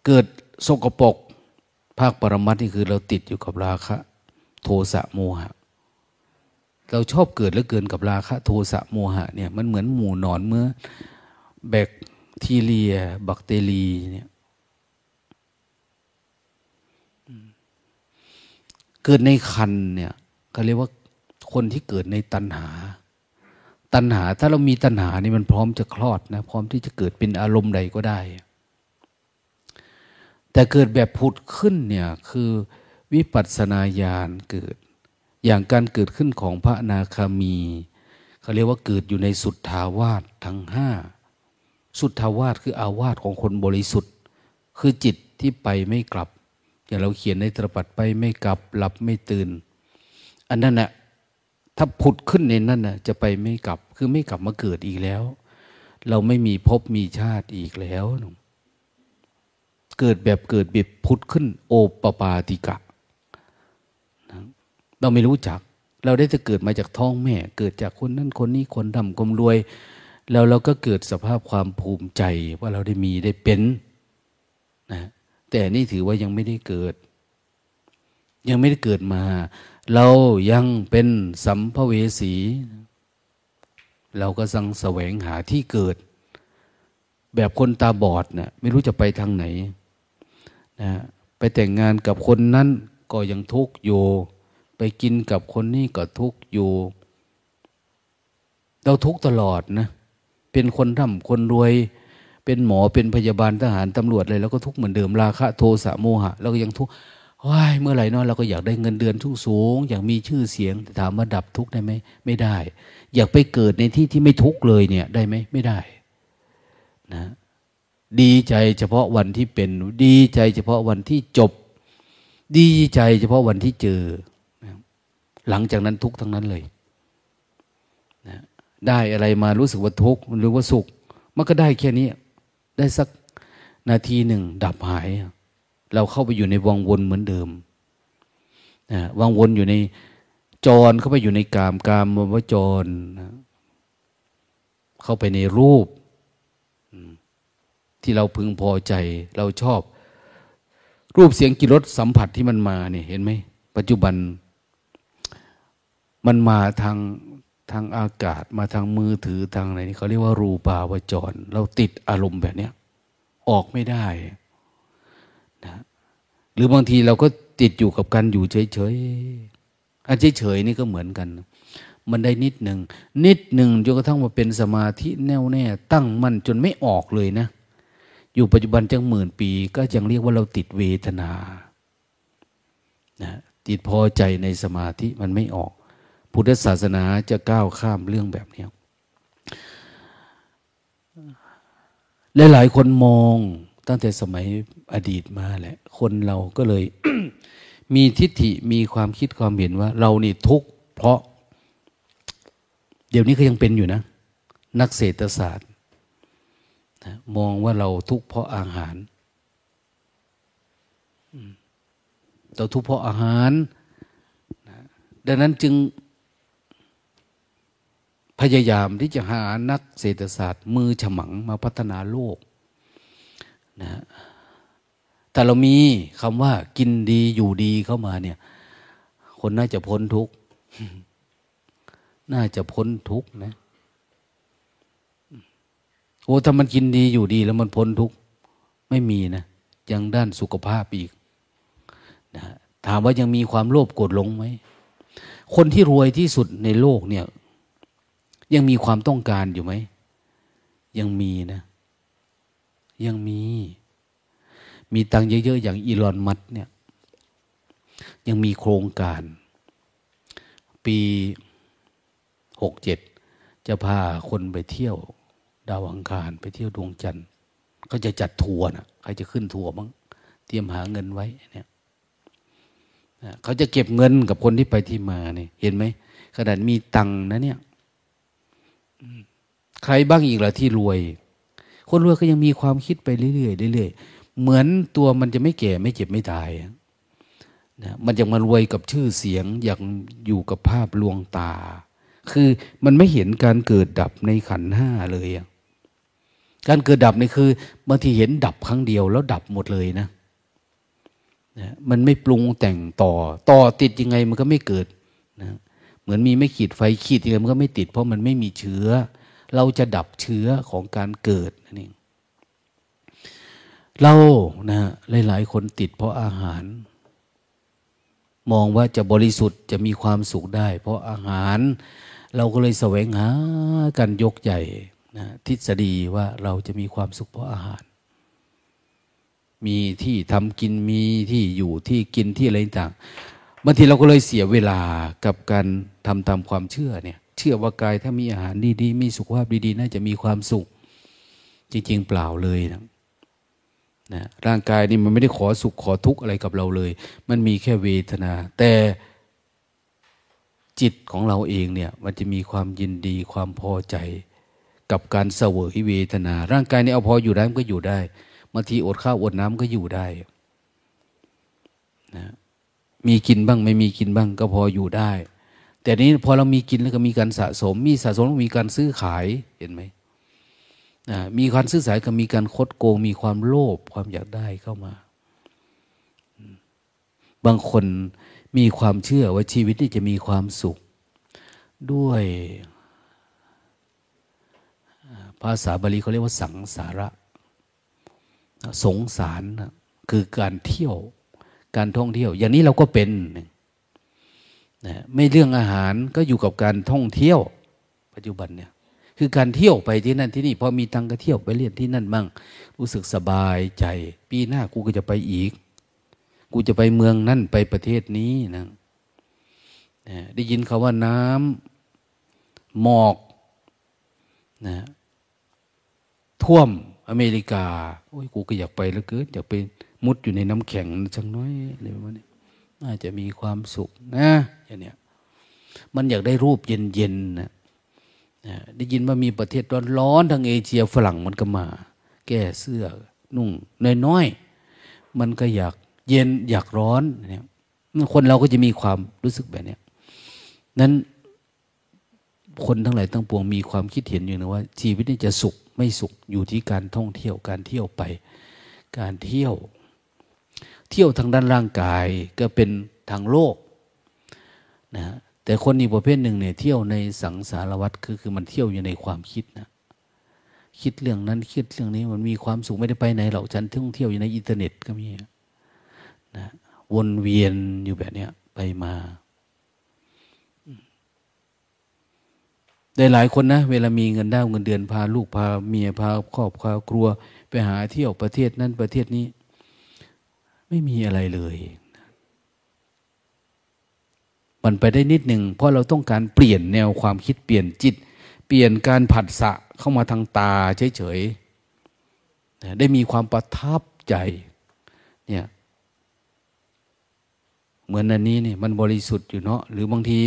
เกิดสกปรกภาคปรมัตนี่คือเราติดอยู่กับราคะ โทสะโมหะ เราชอบเกิดแล้วเกินกับราคะ โทสะโมหะเนี่ยมันเหมือนหมูนอนเมื่อแบคทีเรีย บักเตรีเนี่ยเกิดในคันเนี่ยเขาเรียกว่าคนที่เกิดในตัณหา ตัณหาถ้าเรามีตัณหานี่มันพร้อมจะคลอดนะพร้อมที่จะเกิดเป็นอารมณ์ใดก็ได้ แต่เกิดแบบผุดขึ้นเนี่ยคือวิปัสสนาญาณเกิด อย่างการเกิดขึ้นของพระนาคามีเขาเรียกว่าเกิดอยู่ในสุทธาวาสทั้งห้าสุทธาวาสคืออาวาสของคนบริสุทธิ์ คือจิตที่ไปไม่กลับ อย่างเราเขียนในตรปัดไปไม่กลับหลับไม่ตื่น อันนั้นนะ ถ้าผุดขึ้นในนั้นนะจะไปไม่กลับ คือไม่กลับมาเกิดอีกแล้ว เราไม่มีภพมีชาติอีกแล้วเกิดแบบเกิดแบบพุดขึ้น โอปปาติกะ เราไม่รู้จัก เราได้จะเกิดมาจากท้องแม่ เกิดจากคนนั้นคนนี้คนดำคนรวย แล้วเราก็เกิดสภาพความภูมิใจว่าเราได้มีได้เป็นนะแต่นี่ถือว่ายังไม่ได้เกิด ยังไม่ได้เกิดมา เรายังเป็นสัมภเวสี เราก็สังแสวงหาที่เกิด แบบคนตาบอดเนะี่ยไม่รู้จะไปทางไหนนะไปแต่งงานกับคนนั้นก็ยังทุกข์อยู่ ไปกินกับคนนี้ก็ทุกข์อยู่ เราทุกข์ตลอดนะ เป็นคนร่ำคนรวย เป็นหมอเป็นพยาบาลทหารตำรวจอะไรเราก็ทุกข์เหมือนเดิมราคะโทสะโมหะเราก็ยังทุกข์ ว้ายเมื่อไหร่นาะเราก็อยากได้เงินเดือนทุกสูงอยากมีชื่อเสียงถามว่าดับทุกข์ได้ไหมไม่ได้ อยากไปเกิดในที่ที่ไม่ทุกข์เลยเนี่ยได้ไหมไม่ได้นะดีใจเฉพาะวันที่เป็น ดีใจเฉพาะวันที่จบ ดีใจเฉพาะวันที่เจอ หลังจากนั้นทุกทั้งนั้นเลยนะได้อะไรมารู้สึกว่าทุกข์หรือว่าสุข มันก็ได้แค่นี้ ได้สักนาทีหนึ่ง ดับหาย เราเข้าไปอยู่ในวังวนเหมือนเดิมนะวังวนอยู่ในจรเข้าไปอยู่ในกามกามวจรเข้าไปในรูป ที่เราพึงพอใจ เราชอบ รูปเสียงกิรสสัมผัสที่มันมาเนี่ยเห็นไหมปัจจุบัน มันมาทางทางอากาศมาทางมือถือทางอะไรนี่เขาเรียกว่ารูปาวจร เราติดอารมณ์แบบเนี้ยออกไม่ได้ รือบางทีเราก็ติดอยู่กับการอยู่เฉยๆอันเฉยๆนี่ก็เหมือนกัน มันได้นิดหนึ่ง นิดหนึ่งจนกระทั่งมาเป็นสมาธิแน่วแน่ ตั้งมั่นจนไม่ออกเลยนะ อยู่ปัจจุบันจังหมื่นปี ก็ยังเรียกว่าเราติดเวทนานะติดพอใจในสมาธิมันไม่ออก พุทธศาสนาจะก้าวข้ามเรื่องแบบนี้หลายๆคนมองตั้งแต่สมัย อดีตมาแหละ คนเราก็เลย มีทิฏฐิมีความคิดความเห็นว่า เรานี่ทุกข์เพราะ เดี๋ยวนี้ก็ยังเป็นอยู่นะ นักเศรษฐศาสตร์นะมองว่าเราทุกข์เพราะอาหารเราทุกข์เพราะอาหารนะดังนั้นจึง พยายามที่จะหานักเศรษฐศาสตร์ มือฉมังมาพัฒนาโลกนะ แต่เรามีคำว่ากินดีอยู่ดีเข้ามาเนี่ย คนน่าจะพ้นทุกข์น่าจะพ้นทุกข์นะ โอ้ถ้ามันกินดีอยู่ดีแล้วมันพ้นทุกข์ไม่มีนะยังด้านสุขภาพอีกนะถามว่ายังมีความโลภโกรธหลงไหม คนที่รวยที่สุดในโลกเนี่ย ยังมีความต้องการอยู่ไหม ยังมีนะ ยังมี มีตังเยอะๆ อย่างอีลอนมัสเนี่ย ยังมีโครงการ ปีหกเจ็ดจะพาคนไปเที่ยว ดาวอังคารไปเที่ยวดวงจันทร์ ก็จะจัดทัวร์นะใครจะขึ้นทัวร์บ้างเตรียมหาเงินไว้เนี่ยเขาจะเก็บเงินกับคนที่ไปที่มาเนี่ยเห็นไหมขนาดมีตังนะเนี่ยใครบ้างอีกล่ะที่รวย คนรวยก็ยังมีความคิดไปเรื่อยๆเรื่อยๆ เหมือนตัวมันจะไม่แก่ไม่เจ็บไม่ตายนะมันยังมารวยกับชื่อเสียงอยากอยู่กับภาพลวงตา คือมันไม่เห็นการเกิดดับในขันห้าเลยการเกิดดับนี่คือบางทีเห็นดับครั้งเดียวแล้วดับหมดเลยนะนะมันไม่ปรุงแต่งต่อ ต่อติดยังไงมันก็ไม่เกิดนะเหมือนมีไม่ขีดไฟขีดยังไงมันก็ไม่ติด เพราะมันไม่มีเชื้อ เราจะดับเชื้อของการเกิดนั่นเอง เรานะหลายๆคนติดเพราะอาหาร มองว่าจะบริสุทธิ์จะมีความสุขได้ เพราะอาหาร เราก็เลยแสวงหากันยกใหญ่นะทฤษฎีว่าเราจะมีความสุขเพราะอาหาร มีที่ทำกินมีที่อยู่ที่กินที่อะไรต่างบางทีเราก็เลยเสียเวลากับการทำตามความเชื่อเนี่ย เชื่อว่ากายถ้ามีอาหารดีๆมีสุขภาพดีๆ น่าจะมีความสุข จริงๆ เปล่าเลยนะ นะร่างกายนี่มันไม่ได้ขอสุขขอทุกข์อะไรกับเราเลย มันมีแค่เวทนา แต่จิตของเราเองเนี่ยมันจะมีความยินดีความพอใจ กับการเสวยเวทนา ร่างกายนี่เอาพออยู่ได้มันก็อยู่ได้บางทีอดข้าวอดน้ำก็อยู่ได้นะมีกินบ้างไม่มีกินบ้างก็พออยู่ได้ แต่นี้พอเรามีกินแล้วก็มีการสะสม มีสะสมมีการซื้อขายเห็นไหม มีการซื้อขายก็มีการคดโกง มีความโลภความอยากได้เข้ามา บางคนมีความเชื่อว่าชีวิตนี่จะมีความสุข ด้วยภาษาบาลีเขาเรียกว่าสังสาระ สงสารคือการเที่ยวการท่องเที่ยว อย่างนี้เราก็เป็นนะไม่เรื่องอาหารก็อยู่กับการท่องเที่ยว ปัจจุบันเนี่ย คือการเที่ยวไปที่นั่นที่นี่พอมีตังก็เที่ยวไปเรียนที่นั่นมั่งรู้สึกสบายใจ ปีหน้ากูก็จะไปอีก กูจะไปเมืองนั่นไปประเทศนี้นะได้ยินคาว่าน้ำหมอกนะท่วมอเมริกา โอ้ย กูก็อยากไปแล้วเกินอยากไปมุดอยู่ในน้ำแข็งสักน้อยอะไรประมาณนี้น่าจะมีความสุขนะอย่างเนี้ยมันอยากได้รูปเย็นๆนะ ได้ยินว่ามีประเทศร้อนๆทางเอเชียฝรั่งมันก็มา แก้เสื้อนุ่งน้อยๆมันก็อยากเย็นอยากร้อนเนี่ยคนเราก็จะมีความรู้สึกแบบนี้นั้นคนทั้งหลายทั้งปวงมีความคิดเห็นอยู่นะว่า ชีวิตนี้จะสุขไม่สุขอยู่ที่การท่องเที่ยวการเที่ยวไป การเที่ยว เที่ยวทางด้านร่างกายก็เป็นทางโลกนะ แต่คนอีกประเภทหนึ่งเนี่ยเที่ยวในสังสารวัตรคือคือมันเที่ยวอยู่ในความคิดนะคิดเรื่องนั้นคิดเรื่องนี้มันมีความสุขไม่ได้ไปไหนหรอกฉันท่องเที่ยวอยู่ในอินเทอร์เน็ตก็มีนะวนเวียนอยู่แบบเนี้ยไปมาได้หลายคนนะ เวลามีเงินได้เงินเดือนพาลูกพาเมียพาครอบครัวครัว ไปหาเที่ยวประเทศนั้นประเทศนี้ ไม่มีอะไรเลย มันไปได้นิดหนึ่งเพราะเราต้องการเปลี่ยนแนวความคิดเปลี่ยนจิต เปลี่ยนการผัสสะเข้ามาทางตาเฉยๆได้มีความประทับใจเนี่ยเหมือนอันนี้เนี่ยมันบริสุทธิ์อยู่เนาะหรือบางที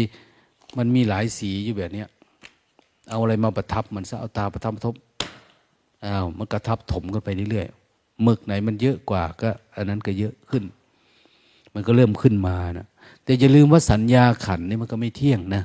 มันมีหลายสีอยู่แบบเนี้ยเอาอะไรมาประทับมันซะเอาตาประทับประทบอ้าวมันกระทับถมกันไปเรื่อยๆหมึกไหนมันเยอะกว่าก็ อันนั้นก็เยอะขึ้น มันก็เริ่มขึ้นมานะ แต่อย่าลืมว่าสัญญาขันนี่มันก็ไม่เที่ยงนะ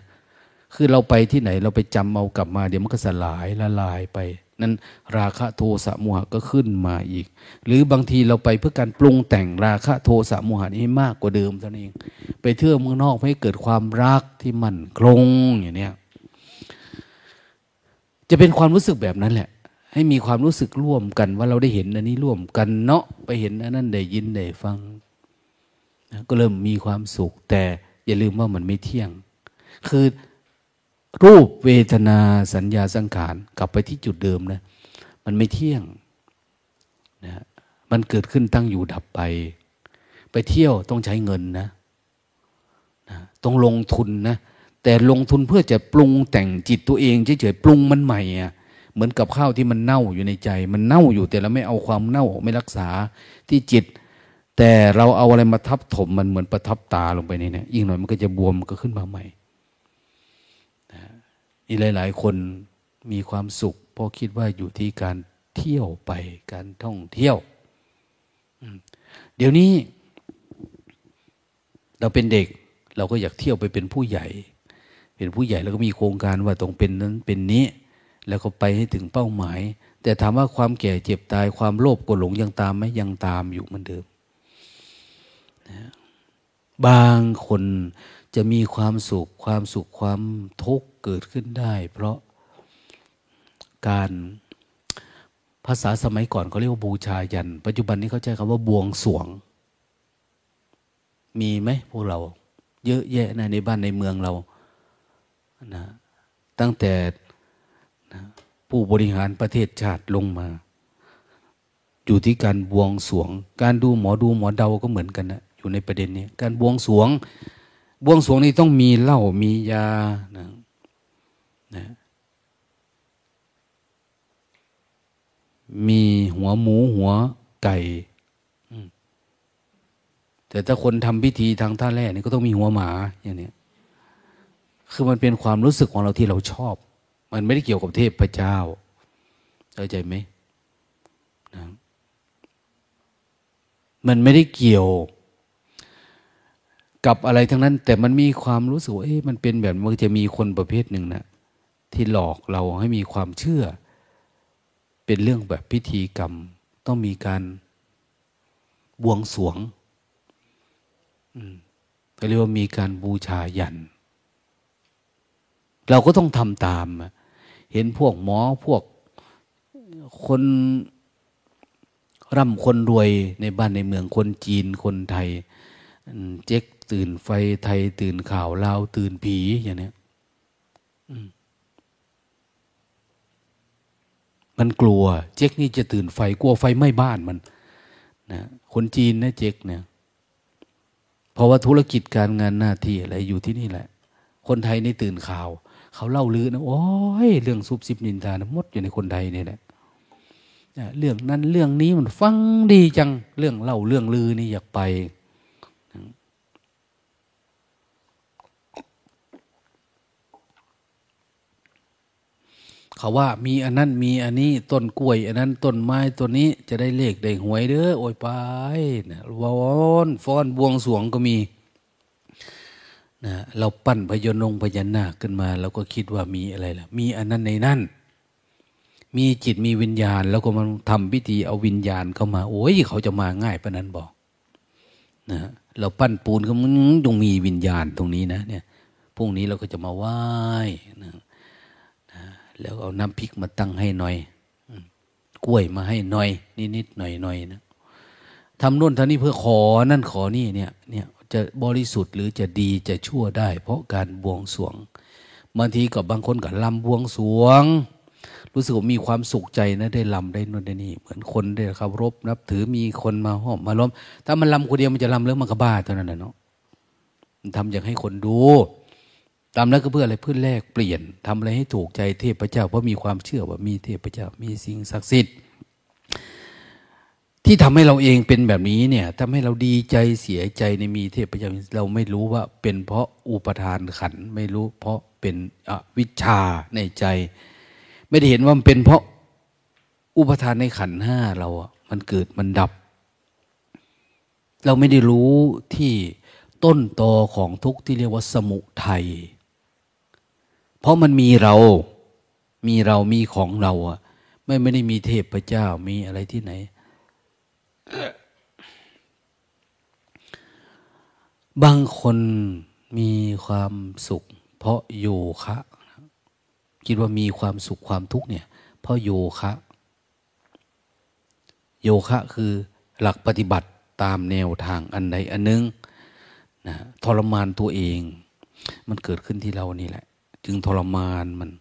คือเราไปที่ไหนเราไปจำเอากลับมา เดี๋ยวมันก็สลายละลายไป นั้นราคะโทสะโมหะก็ขึ้นมาอีก หรือบางทีเราไปเพื่อการปรุงแต่งราคะโทสะโมหะนี้มากกว่าเดิมเท่านั้นเอง ไปเที่ยวเมืองนอกให้เกิดความรักที่มั่นคงอย่างเนี้ยจะเป็นความรู้สึกแบบนั้นแหละ ให้มีความรู้สึกร่วมกันว่าเราได้เห็นอันนี้ร่วมกันเนาะไปเห็นอันนั้นได้ยินได้ฟัง นะก็เริ่มมีความสุข แต่อย่าลืมว่ามันไม่เที่ยง คือรูปเวทนาสัญญาสังขารกลับไปที่จุดเดิมนะ มันไม่เที่ยงนะมันเกิดขึ้นตั้งอยู่ดับไป ไปเที่ยวต้องใช้เงินนะนะต้องลงทุนนะ แต่ลงทุนเพื่อจะปรุงแต่งจิตตัวเองเฉยๆปรุงมันใหม่อะเหมือนกับข้าวที่มันเน่าอยู่ในใจ มันเน่าอยู่แต่เราไม่เอาความเน่าไม่รักษาที่จิต แต่เราเอาอะไรมาทับถมมันเหมือนประทับตาลงไปนี่เนี่ยยิ่งหน่อยมันก็จะบวมมันก็ขึ้นมาใหม่นี่หลาย ๆ คนมีความสุขเพราะคิดว่าอยู่ที่การเที่ยวไปการท่องเที่ยวเดี๋ยวนี้ เราเป็นเด็ก เราก็อยากเที่ยวไปเป็นผู้ใหญ่ เป็นผู้ใหญ่แล้วก็มีโครงการว่าต้องเป็นนั้นเป็นนี้ แล้วก็ไปให้ถึงเป้าหมาย แต่ถามว่าความแก่เจ็บตายความโลภโกรหลงยังตามไหมยังตามอยู่เหมือนเดิม บางคนจะมีความสุขความสุขความทุกข์เกิดขึ้นได้ เพราะการภาษาสมัยก่อนเขาเรียกว่าบูชายัน ปัจจุบันนี้เขาใช้คำว่าบวงสวง มีไหมพวกเรา เยอะแยะนะในบ้านในเมืองเรานะตั้งแต่นะผู้บริหารประเทศชาติลงมา อยู่ที่การบวงสวง การดูหมอดูหมอเดาก็เหมือนกันนะ อยู่ในประเด็นนี้ การบวงสวง บวงสวงนี่ต้องมีเหล้ามียานะนะมีหัวหมูหัวไก่แต่ถ้าคนทำพิธีทางท่าแร่นี่ก็ต้องมีหัวหมาอย่างนี้คือมันเป็นความรู้สึกของเราที่เราชอบ มันไม่ได้เกี่ยวกับเทพเจ้าเข้าใจไหมนะมันไม่ได้เกี่ยว กับอะไรทั้งนั้น แต่มันมีความรู้สึกว่าเอ๊ะมันเป็นแบบมันจะมีคนประเภทหนึ่งนะที่หลอกเราให้มีความเชื่อ เป็นเรื่องแบบพิธีกรรม ต้องมีการบวงสวงก็เรียกว่ามีการบูชายัน เราก็ต้องทำตาม เห็นพวกหมอพวกคนร่ำคนรวยในบ้านในเมืองคนจีนคนไทย เจ๊ก ตื่นไฟไทย ตื่นข่าวลาว ตื่นผีอย่างนี้มันกลัว เจ๊กนี่จะตื่นไฟกลัวไฟไหม้บ้านมันนะคนจีนนะเจ๊กเนี่ย เพราะว่าธุรกิจการงานหน้าที่อะไรอยู่ที่นี่แหละ คนไทยนี่ตื่นข่าว เขาเล่าลือนะโอ้ยเรื่องซุบซิบนินทานะมดอยู่ในคนใดนี่แหละเรื่องนั้นเรื่องนี้มันฟังดีจัง เรื่องเล่าเรื่องลือนี่อยากไป เขาว่ามีอันนั้นมีอันนี้ต้นกล้วย อันนั้นต้นไม้ต้นนี้จะได้เลขได้หวยเด้อโอ้ยไปนะวอนฟ้อนบวงสวงก็มีนะเราปั้นพยนงพญานาคขึ้นมาเราก็คิดว่ามีอะไรล่ะ มีอันนั้นในนั่น มีจิตมีวิญญาณ แล้วก็มันทำพิธีเอาวิญญาณเข้ามา โอ้ยเขาจะมาง่ายปะนั้นบอกนะเราปั้นปูนก็มันต้องมีวิญญาณตรงนี้นะเนี่ยพรุ่งนี้เราก็จะมาไหว้นะ แล้วเอาน้ำพริกมาตั้งให้หน่อยกล้วยมาให้หน่อยนิดๆหน่อยๆนะทำนู่นทำนี่เพื่อขอนั่นขอนี่เนี่ยเนี่ยจะบริสุทธิ์หรือจะดีจะชั่วได้ เพราะการบวงสวงบางทีกับบางคนกับลำบวงสวง รู้สึกมีความสุขใจนะได้ลำได้นู่นได้นี่ เหมือนคนได้เคารพนับถือมีคนมาห้อมมาล้อมถ้ามันลำคนเดียวมันจะลำเรื่องมันก็บ้าเท่านั้นแหละเนาะมันทำอย่างให้คนดู ตามแล้วก็เพื่ออะไรเพื่อแลกเปลี่ยนทำอะไรให้ถูกใจเทพเจ้า เพราะมีความเชื่อว่ามีเทพเจ้า มีสิ่งศักดิ์สิทธิ์ที่ทำให้เราเองเป็นแบบนี้เนี่ยทำให้เราดีใจเสียใจในมีเทพเจ้าเราไม่รู้ว่าเป็นเพราะอุปทานขันไม่รู้เพราะเป็นอวิชชาในใจ ไม่ได้เห็นว่ามันเป็นเพราะอุปทานในขันห้าเราอะมันเกิดมันดับ เราไม่ได้รู้ที่ต้นตอของทุกที่เรียกว่าสมุทัย เพราะมันมีเรา มีเรามีของเราอะไม่ไม่ได้มีเทพเจ้ามีอะไรที่ไหน บางคนมีความสุข เพราะโยคะคิดว่ามีความสุขความทุกข์เนี่ย เพราะโยคะ โยคะคือหลักปฏิบัติตามแนวทางอันใดอันนึงนะทรมานตัวเอง มันเกิดขึ้นที่เรานี่แหละ จึงทรมานมัน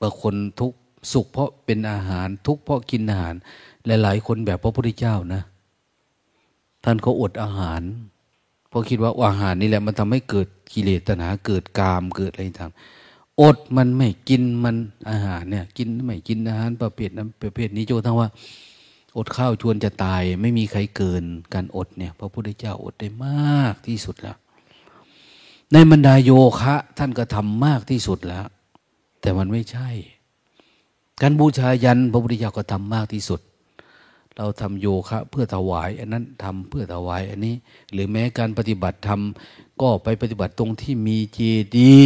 บางคนทุกสุขเพราะเป็นอาหารทุกเพราะกินอาหาร หลาย ๆ คนแบบพระพุทธเจ้านะ ท่านเขาอดอาหาร เพราะคิดว่าอาหารนี่แหละมันทำให้เกิดกิเลสตัณหาเกิดกามเกิดอะไรต่างอดมันไม่กินมันอาหารเนี่ย กินไม่กินอาหารประเภทนั้นประเภทนี้โจทั้งว่า อดข้าวชวนจะตาย ไม่มีใครเกินการอดเนี่ย พระพุทธเจ้าอดได้มากที่สุดแล้ว ในบรรดาโยคะ ท่านก็ทำมากที่สุดแล้ว แต่มันไม่ใช่ การบูชายันพระพุทธเจ้าก็ทำมากที่สุด เราทำโยคะเพื่อถวาย อันนั้นทำเพื่อถวายอันนี้ หรือแม้การปฏิบัติธรรมก็ไปปฏิบัติตรงที่มีเจดี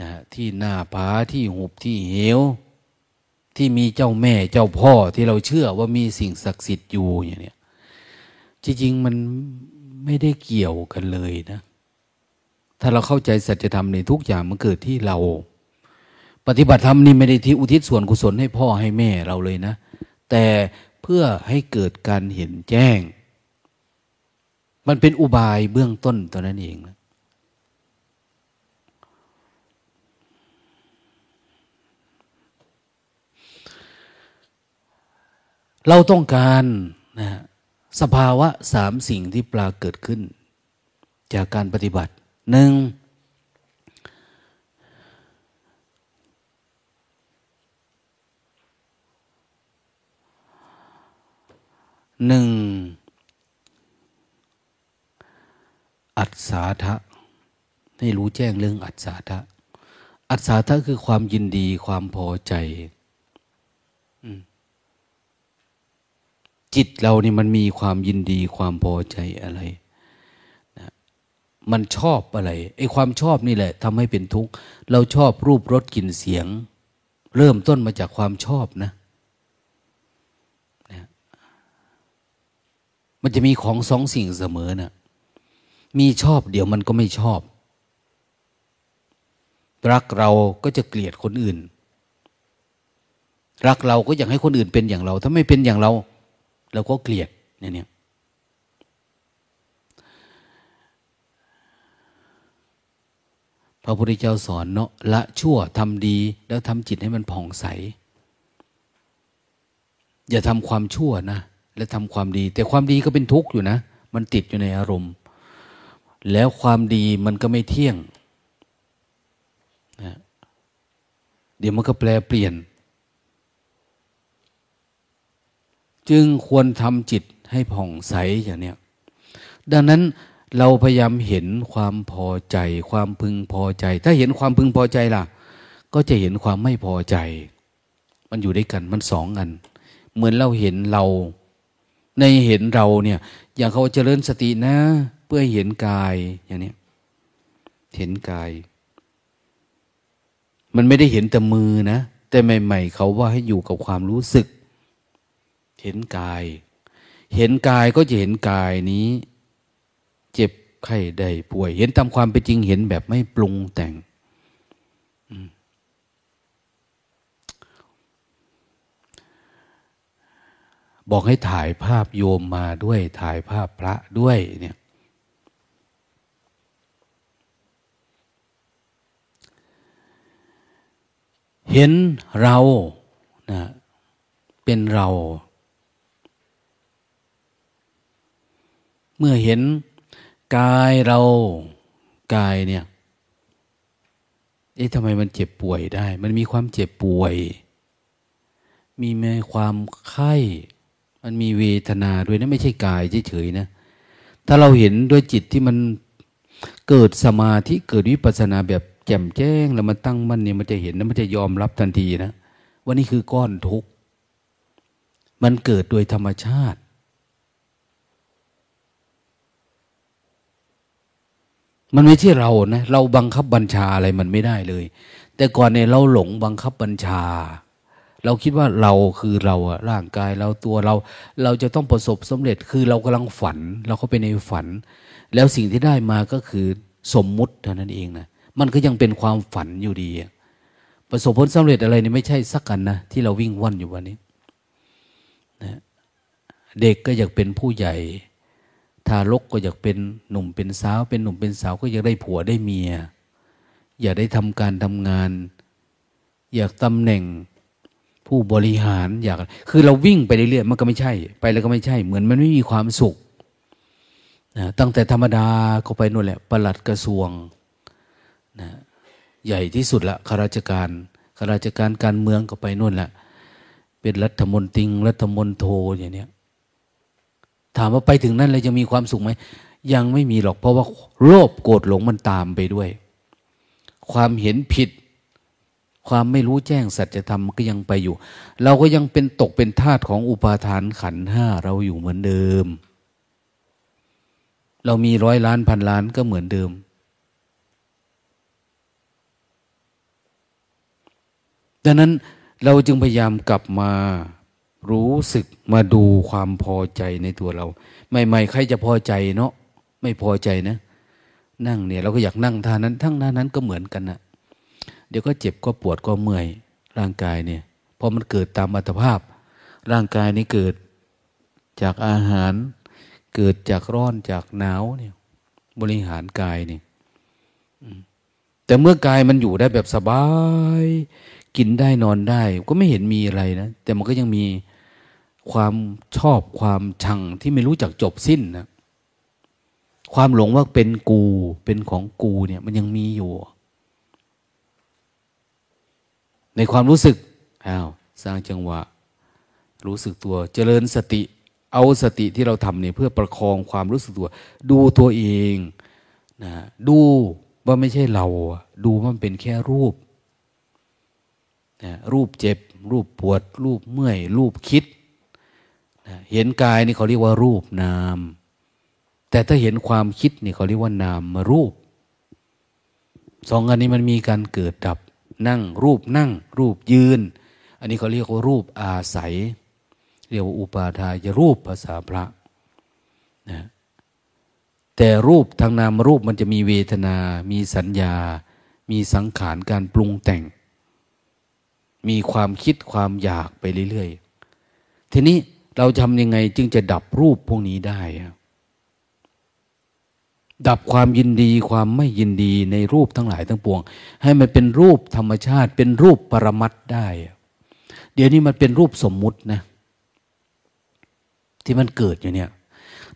นะที่หน้าผาที่หุบที่เหวที่มีเจ้าแม่เจ้าพ่อที่เราเชื่อว่ามีสิ่งศักดิ์สิทธิ์อยู่อย่างนี้จริงๆมันไม่ได้เกี่ยวกันเลยนะ ถ้าเราเข้าใจสัจธรรมในทุกอย่างมันเกิดที่เรา ปฏิบัติธรรมนี่ไม่ได้ที่อุทิศส่วนกุศลให้พ่อให้แม่เราเลยนะ แต่เพื่อให้เกิดการเห็นแจ้ง มันเป็นอุบายเบื้องต้นตอนนั้นเองนะเราต้องการนะสภาวะสามสิ่งที่ปลาเกิดขึ้น จากการปฏิบัติ หนึ่งหนึ่งอัศาทะให้รู้แจ้งเรื่องอัศาทะอัศาทะคือความยินดีความพอใจจิตเรานี่มันมีความยินดีความพอใจอะไร มันชอบอะไรไอ้ความชอบนี่แหละทำให้เป็นทุกข์ เราชอบรูปรสกลิ่นเสียง เริ่มต้นมาจากความชอบนะมันจะมีของสองสิ่งเสมอนะ่ะมีชอบเดี๋ยวมันก็ไม่ชอบ รักเราก็จะเกลียดคนอื่น รักเราก็อยากให้คนอื่นเป็นอย่างเรา ถ้าไม่เป็นอย่างเรา เราก็เกลียดเนี่ยเนี่ย พระพุทธเจ้าสอนเนาะละชั่วทำดี แล้วทำจิตให้มันผ่องใส อย่าทำความชั่วนะ และทำความดี แต่ความดีก็เป็นทุกข์อยู่นะ มันติดอยู่ในอารมณ์ แล้วความดีมันก็ไม่เที่ยงนะเดี๋ยวมันก็แปลเปลี่ยน จึงควรทำจิตให้ผ่องใสอย่างนี้ดังนั้น เราพยายามเห็นความพอใจ ความพึงพอใจ ถ้าเห็นความพึงพอใจล่ะ ก็จะเห็นความไม่พอใจ มันอยู่ด้วยกันมันสองอัน เหมือนเราเห็นเรา ในเห็นเราเนี่ย อย่างเขาเจริญสตินะ เพื่อเห็นกายอย่างนี้เห็นกาย มันไม่ได้เห็นแต่มือนะ แต่ใหม่ ๆ เขาว่าให้อยู่กับความรู้สึก เห็นกาย เห็นกายก็จะเห็นกายนี้ ไข้ได้ป่วย เห็นตามความเป็นจริงเห็นแบบไม่ปรุงแต่งบอกให้ถ่ายภาพโยมมาด้วย ถ่ายภาพพระด้วยเนี่ยเห็นเรานะเป็นเรา เมื่อเห็น กายเรากายเนี่ยเอ๊ะทำไมมันเจ็บป่วยได้ มันมีความเจ็บป่วย มีแม้ความไข้ มันมีเวทนาด้วยนะไม่ใช่กายเฉยๆนะ ถ้าเราเห็นด้วยจิตที่มันเกิดสมาธิเกิดวิปัสนาแบบแจ่มแจ้ง แล้วมันตั้งมั่นเนี่ยมันจะเห็นแล้วมันจะยอมรับทันทีนะว่านี่คือก้อนทุกข์ มันเกิดโดยธรรมชาติ มันไม่ใช่เรานะ เราบังคับบัญชาอะไรมันไม่ได้เลย แต่ก่อนเนี่ยเราหลงบังคับบัญชา เราคิดว่าเราคือเราอะร่างกายเราตัวเรา เราจะต้องประสบสำเร็จคือเรากำลังฝัน เราก็ไปในฝัน แล้วสิ่งที่ได้มาก็คือสมมุติเท่านั้นเองนะมันก็ยังเป็นความฝันอยู่ดีประสบผลสำเร็จอะไรนี่ไม่ใช่สักกันนะที่เราวิ่งว่อนอยู่วันนี้นะเด็กก็อยากเป็นผู้ใหญ่ ทารกก็อยากเป็นหนุ่มเป็นสาว เป็นหนุ่มเป็นสาวก็อยากได้ผัวได้เมีย อยากได้ทำการทำงาน อยากตำแหน่งผู้บริหารอยาก คือเราวิ่งไปเรื่อยๆมันก็ไม่ใช่ ไปแล้วก็ไม่ใช่ เหมือนมันไม่มีความสุขนะตั้งแต่ธรรมดาก็ไปนู่นแหละประหลัดกระทรวงนะใหญ่ที่สุดละข้าราชการข้าราชการการเมืองก็ไปนู่นแหละเป็นรัฐมนตรีรัฐมนโทอย่างเนี้ย ถามว่าไปถึงนั้นเลยจะมีความสุขไหมยังไม่มีหรอกเพราะว่าโลภโกรธหลงมันตามไปด้วย ความเห็นผิด ความไม่รู้แจ้งสัจธรรมก็ยังไปอยู่ เราก็ยังเป็นตกเป็นทาสของอุปาทานขันห้าเราอยู่เหมือนเดิม เรามีร้อยล้านพันล้านก็เหมือนเดิม ดังนั้นเราจึงพยายามกลับมา รู้สึกมาดูความพอใจในตัวเรา ใหม่ๆใครจะพอใจเนาะไม่พอใจนะ นั่งเนี่ยเราก็อยากนั่งท่านั้น ทั้งนั้นนั้นก็เหมือนกันนะเดี๋ยวก็เจ็บก็ปวดก็เมื่อย ร่างกายเนี่ยพอมันเกิดตามอัตภาพ ร่างกายนี้เกิดจากอาหาร เกิดจากร้อนจากหนาวเนี่ย บริหารกายเนี่ยแต่เมื่อกายมันอยู่ได้แบบสบาย กินได้นอนได้ ก็ไม่เห็นมีอะไรนะ แต่มันก็ยังมี ความชอบความชังที่ไม่รู้จักจบสิ้นนะความหลงว่าเป็นกูเป็นของกูเนี่ยมันยังมีอยู่ ในความรู้สึกอ้าวสร้างจังหวะ รู้สึกตัวเจริญสติ เอาสติที่เราทำเนี่ยเพื่อประคองความรู้สึกตัว ดูตัวเองนะดูว่าไม่ใช่เรา ดูว่ามันเป็นแค่รูปนะรูปเจ็บ รูปปวด รูปเมื่อย รูปคิด เห็นกายนี่เขาเรียกว่ารูปนาม แต่ถ้าเห็นความคิดนี่เขาเรียกว่านามรูป สองอันนี้มันมีการเกิดดับนั่ง รูปนั่ง รูปยืน อันนี้เขาเรียกว่ารูปอาศัย เรียกว่าอุปาทายรูปภาษาพระนะแต่รูปทางนามรูปมันจะมีเวทนา มีสัญญา มีสังขารการปรุงแต่ง มีความคิดความอยากไปเรื่อย ๆ ทีนี้ เราทำยังไงจึงจะดับรูปพวกนี้ได้ดับความยินดีความไม่ยินดีในรูปทั้งหลายทั้งปวง ให้มันเป็นรูปธรรมชาติ เป็นรูปปรมัตได้ เดี๋ยวนี้มันเป็นรูปสมมุตินะ ที่มันเกิดอยู่เนี่ย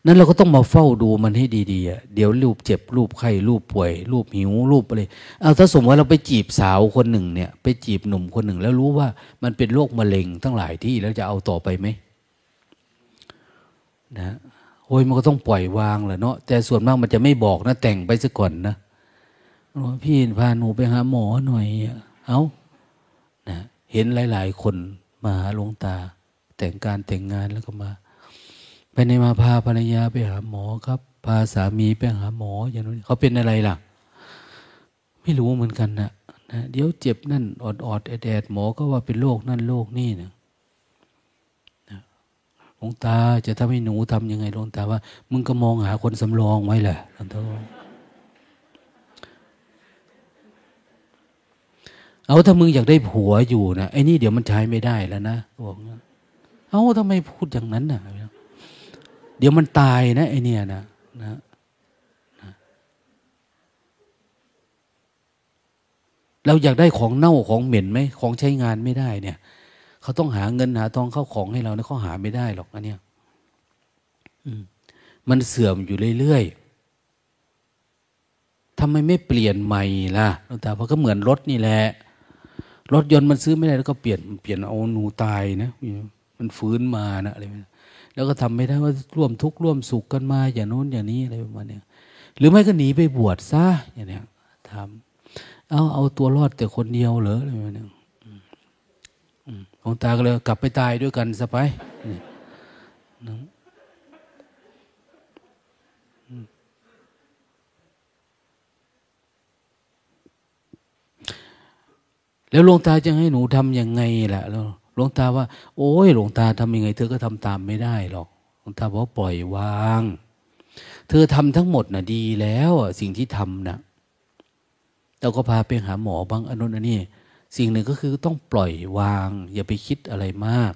นั้นเราก็ต้องมาเฝ้าดูมันให้ดีๆเดี๋ยวรูปเจ็บรูปไข้รูปป่วย รูปหิวรูปอะไรเอาถ้าสมมติว่าเราไปจีบสาวคนหนึ่งเนี่ย ไปจีบหนุ่มคนหนึ่ง แล้วรู้ว่ามันเป็นโรคมะเร็งทั้งหลายที่แล้วจะเอาต่อไปไหม นะโอ้ยมันก็ต้องปล่อยวางแหละเนาะแต่ส่วนมากมันจะไม่บอกนะ แต่งไปซะก่อนนะพี่พาหนูไปหาหมอหน่อย เอานะเห็นหลาย ๆ คนมาหาหลวงตา แต่งการแต่งงานแล้วก็มาไปในมาพาภรรยาไปหาหมอครับ พาสามีไปหาหมออย่างนี้เขาเป็นอะไรล่ะ ไม่รู้เหมือนกันนะนะเดี๋ยวเจ็บนั่นอดอดแดดหมอก็ว่าเป็นโรคนั่นโรคนี่นะ หลวงตาจะทำให้หนูทำยังไงหลวงตาว่า มึงก็มองหาคนสำรองไว้แหละหลวงตาเอาถ้ามึงอยากได้ผัวอยู่นะไอ้นี่เดี๋ยวมันใช้ไม่ได้แล้วนะบอกเอาทำไมพูดอย่างนั้นนะเดี๋ยวมันตายนะไอเนี่ยนะนะเราอยากได้ของเน่าของเหม็นไหมของใช้งานไม่ได้เนี่ย เขาต้องหาเงินหาทองเข้าของให้เราเนี่ยเขาหาไม่ได้หรอกอันเนี้ยมันเสื่อมอยู่เรื่อยๆทำไมไม่เปลี่ยนใหม่ล่ะแต่เพราะก็เหมือนรถนี่แหละ รถยนต์มันซื้อไม่ได้แล้วก็เปลี่ยนเปลี่ยนเอาหนูตายนะมันฟื้นมานะอะไรแล้วก็ทำไม่ได้ว่าร่วมทุกข์ร่วมสุขกันมา อย่างโน้นอย่างนี้อะไรประมาณนี้หรือไม่ก็หนีไปบวชซะอย่างเนี้ยทำเอาเอาตัวรอดแต่คนเดียวเหรออะไรประมาณนี้ หลวงตาก็เลยกลับไปตายด้วยกันสไปแล้วหลวงตาจะให้หนูทำยังไงล่ะแล้วหลวงตาว่า โอ้ยหลวงตาทำยังไง เธอก็ทำตามไม่ได้หรอกหลวงตาบอกปล่อยวาง เธอทำทั้งหมดน่ะดีแล้วสิ่งที่ทำนะ่ะเราก็พาไปหาหมอบางอนุนอันนี้ สิ่งหนึ่งก็คือต้องปล่อยวาง อย่าไปคิดอะไรมาก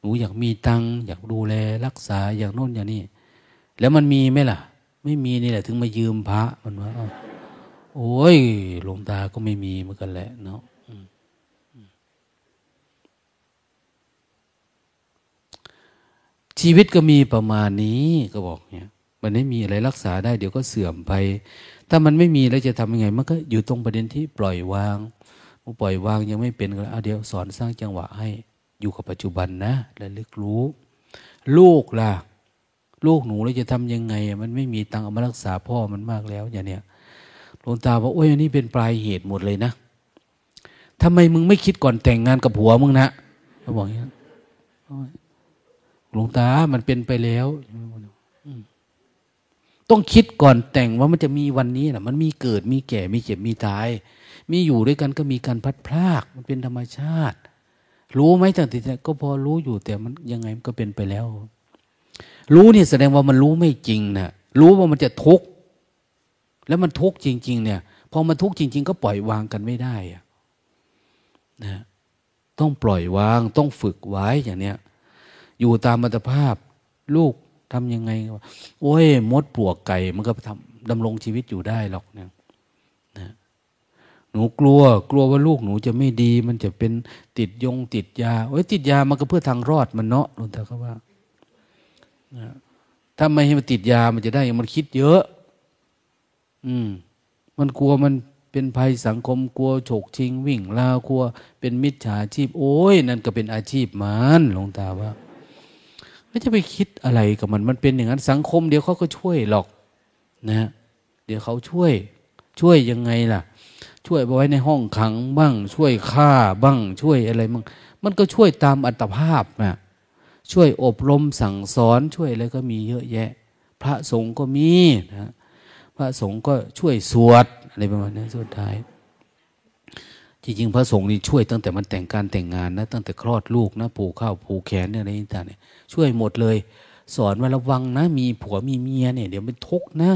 หนูอยากมีตังอยากดูแลรักษาอย่างโน้นอย่างนี้แล้วมันมีไหมล่ะ ไม่มีนี่แหละ ถึงมายืมพระมันว่าโอ้ยหลวงตาก็ไม่มีเหมือนกันแหละเนาะชีวิตก็มีประมาณนี้ก็บอกเนี่ยมันไม่มีอะไรรักษาได้ เดี๋ยวก็เสื่อมไป ถ้ามันไม่มีแล้วจะทำยังไง มันก็อยู่ตรงประเด็นที่ปล่อยวาง ปล่อยวางยังไม่เป็นก็เอาเดี๋ยวสอนสร้างจังหวะให้อยู่กับปัจจุบันนะและลึกรู้ ลูกล่ะ ลูกหนูแล้วจะทำยังไง มันไม่มีตังเอามารักษาพ่อมันมากแล้วอย่างเนี้ยหลวงตาบอกโอ้ยอันนี้เป็นปลายเหตุหมดเลยนะทำไมมึงไม่คิดก่อนแต่งงานกับผัวมึงนะเขาบอกอย่างนี้หลวงตามันเป็นไปแล้วต้องคิดก่อนแต่งว่ามันจะมีวันนี้นะมันมีเกิดมีแก่มีเจ็บมีตาย มีอยู่ด้วยกันก็มีการพัดพลากมันเป็นธรรมชาติ รู้ไหมจังติก็พอรู้อยู่แต่มันยังไงมันก็เป็นไปแล้ว รู้เนี่ยแสดงว่ามันรู้ไม่จริงนะรู้ว่ามันจะทุกข์แล้วมันทุกข์จริง ๆ เนี่ยพอมันทุกข์จริง ๆ ก็ปล่อยวางกันไม่ได้อะนะต้องปล่อยวางต้องฝึกไว้อย่างเนี้ยอยู่ตามมัตภาพ ลูกทำยังไง โอ้ยมดปลวกไก่ มันก็ทำดำรงชีวิตอยู่ได้หรอกเนี่ย นูกลัว กลัวว่าลูกหนูจะไม่ดี มันจะเป็นติดยงติดยาโอ้ยติดยามันก็เพื่อทางรอดมันเนาะหลวงตาเขาว่าถ้าไม่ให้มันติดยามันจะได้ มันคิดเยอะ อืม มันกลัวมันเป็นภัยสังคมกลัวโฉกชิง วิ่งลากลัว เป็นมิจฉาชีพ โอ้ยนั่นก็เป็นอาชีพมันหลวงตาว่าไม่จะไปคิดอะไรกับมัน มันเป็นอย่างนั้นสังคมเดี๋ยวเขาก็ช่วยหรอก นะ เดี๋ยวเขาช่วย ช่วยยังไงล่ะ ช่วยไว้ในห้องขังบ้าง ช่วยฆ่าบ้างช่วยอะไรบ้างมันก็ช่วยตามอัตภาพนะช่วยอบรมสั่งสอนช่วยอะไรก็มีเยอะแยะ พระสงฆ์ก็มีนะพระสงฆ์ก็ช่วยสวดอะไรประมาณนี้สุดท้าย จริงๆพระสงฆ์นี่ช่วยตั้งแต่มันแต่งการแต่งงานนะตั้งแต่คลอดลูกนะผูกข้าวผูกแขนเนี่ยอะไรต่างๆเนี่ยช่วยหมดเลย สอนว่าระวังนะ มีผัวมีเมียเนี่ย เดี๋ยวเป็นทุกข์นะ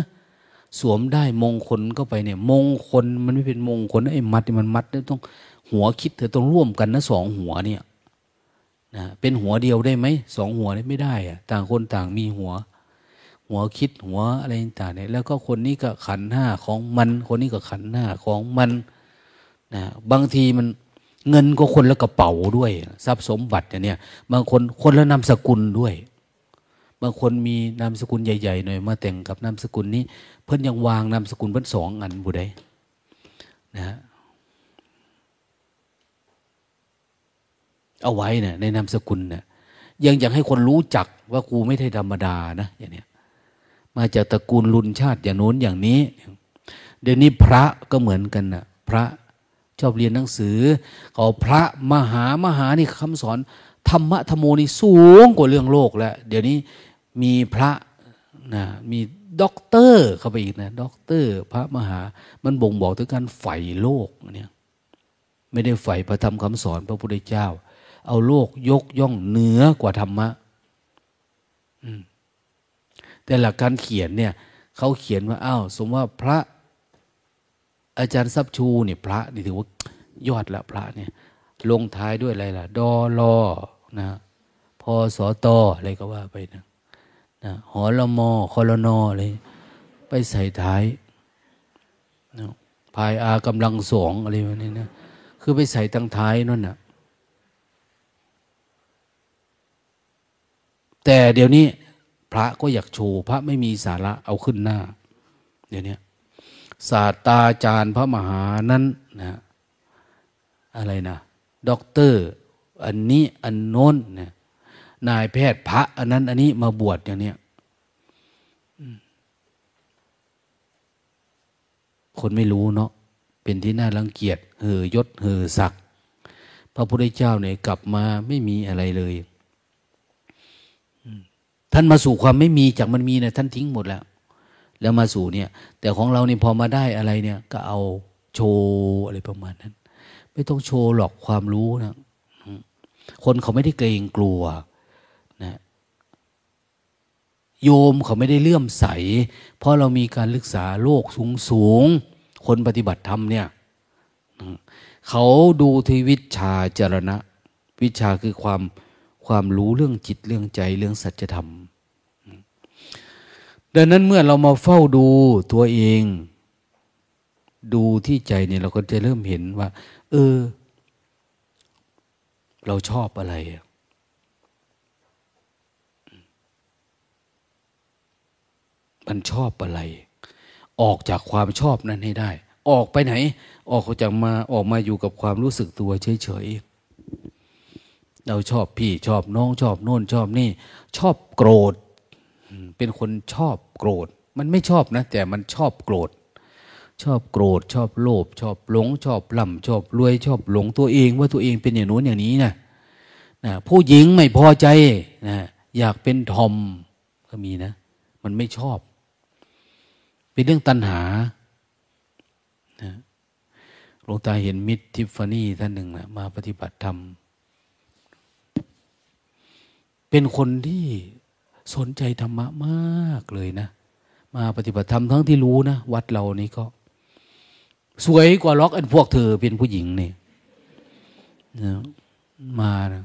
สวมได้มงคลก็ไปเนี่ย มงคลมันไม่เป็นมงคลไอ้มัดมันมัดต้องหัวคิดเธอต้องร่วมกันนะสองหัวเนี่ยนะเป็นหัวเดียวได้ไหมสองหัวนี่ไม่ได้อะต่างคนต่างมีหัว หัวคิดหัวอะไรต่างเนี่ยแล้วก็คนนี้ก็ขันห้าของมัน คนนี้ก็ขันห้าของมันนะบางทีมันเงินก็คนละกระเป๋าด้วย ทรัพย์สมบัติเนี่ย บางคนคนละนามสกุลด้วย บางคนมีนามสกุลใหญ่ๆหน่อยมาแต่งกับนามสกุลนี้ พิ่นยังวางนามสกุลเพิ่นสองอันบุได้นะเอาไว้เนะ่ยในนามสกุลเนะ่ยยังอยากให้คนรู้จักว่ากูไม่ได้ธรรมดานะอย่างเนี้ยมาจากตระกูลลุนชาติอย่างโน้นอย่างนี้ เดี๋ยวนี้พระก็เหมือนกันนะพระชอบเรียนหนังสือเขาพระมหามหานี่คำสอน ธรรมะธรรมโมนี่สูงกว่าเรื่องโลกแล้ว เดี๋ยวนี้มีพระนะมี ด็อกเตอร์เข้าไปอีกนะด็อกเตอร์ พระมหา มันบ่งบอกถึงการใฝ่โลกเนี่ยไม่ได้ใฝ่พระธรรมคำสอนพระพุทธเจ้า เอาโลกยกย่องเหนือกว่าธรรมะแต่หลักการเขียนเนี่ยเขาเขียนว่าอ้าวสมมติว่าพระอาจารย์ซับชูเนี่ยพระนี่ถือว่ายอดละพระเนี่ย ลงท้ายด้วยอะไรล่ะ ดอลอนะพอสอตออะไรก็ว่าไปนะ นะหอละมอคอลนออะไรไปใส่ท้ายนะพายอากำลังสองอะไรแบบนี้นะคือไปใส่ตั้งท้ายนั่นนะแต่เดี๋ยวนี้ พระก็อยากโชว์ พระไม่มีสาระเอาขึ้นหน้า เดี๋ยวนี้ศาสตราจารย์พระมหานั้นนะอะไรนะด็อกเตอร์ อันนี้อันโน้นนะ นายแพทย์พระอันนั้น อันนี้มาบวชอย่างเนี้ยคนไม่รู้เนาะเป็นที่น่ารังเกียจเห่อยศเห่อศักดิ์พระพุทธเจ้าเนี่ยกลับมาไม่มีอะไรเลยท่านมาสู่ความไม่มีจากมันมีเนี่ยท่านทิ้งหมดแล้ว แล้วมาสู่เนี่ย แต่ของเราเนี่ยพอมาได้อะไรเนี่ย ก็เอาโชว์อะไรประมาณนั้น ไม่ต้องโชว์หรอกความรู้นะคนเขาไม่ได้เกรงกลัว โยมเขาไม่ได้เลื่อมใส เพราะเรามีการศึกษาโลกสูงสูง คนปฏิบัติธรรมเนี่ยเขาดูที่วิชาจรณะ วิชาคือความความรู้เรื่องจิตเรื่องใจเรื่องสัจธรรม ดังนั้นเมื่อเรามาเฝ้าดูตัวเอง ดูที่ใจเนี่ยเราก็จะเริ่มเห็นว่า เออ เราชอบอะไร มันชอบอะไร ออกจากความชอบนั้นให้ได้ ออกไปไหน ออกจากมาออกมาอยู่กับความรู้สึกตัวเฉยๆเราชอบพี่ชอบน้องชอบโน่นชอบนี่ ชอบโกรธ เป็นคนชอบโกรธ มันไม่ชอบนะ แต่มันชอบโกรธ ชอบโกรธ ชอบโลภชอบหลง ชอบล่ำชอบรวยชอบหลงตัวเองว่าตัวเองเป็นอย่างโน้นอย่างนี้นะนะผู้หญิงไม่พอใจนะอยากเป็นทอมก็มีนะ มันไม่ชอบ เป็นเรื่องตัณหาหลวงตาเห็นมิตรทิฟฟานี่ท่านหนึ่งนะมาปฏิบัติธรรม เป็นคนที่สนใจธรรมะมากเลยนะ มาปฏิบัติธรรมทั้งที่รู้นะ วัดเรานี่ก็ สวยกว่าล็อกอันพวกเธอเป็นผู้หญิงนี่นะมานะ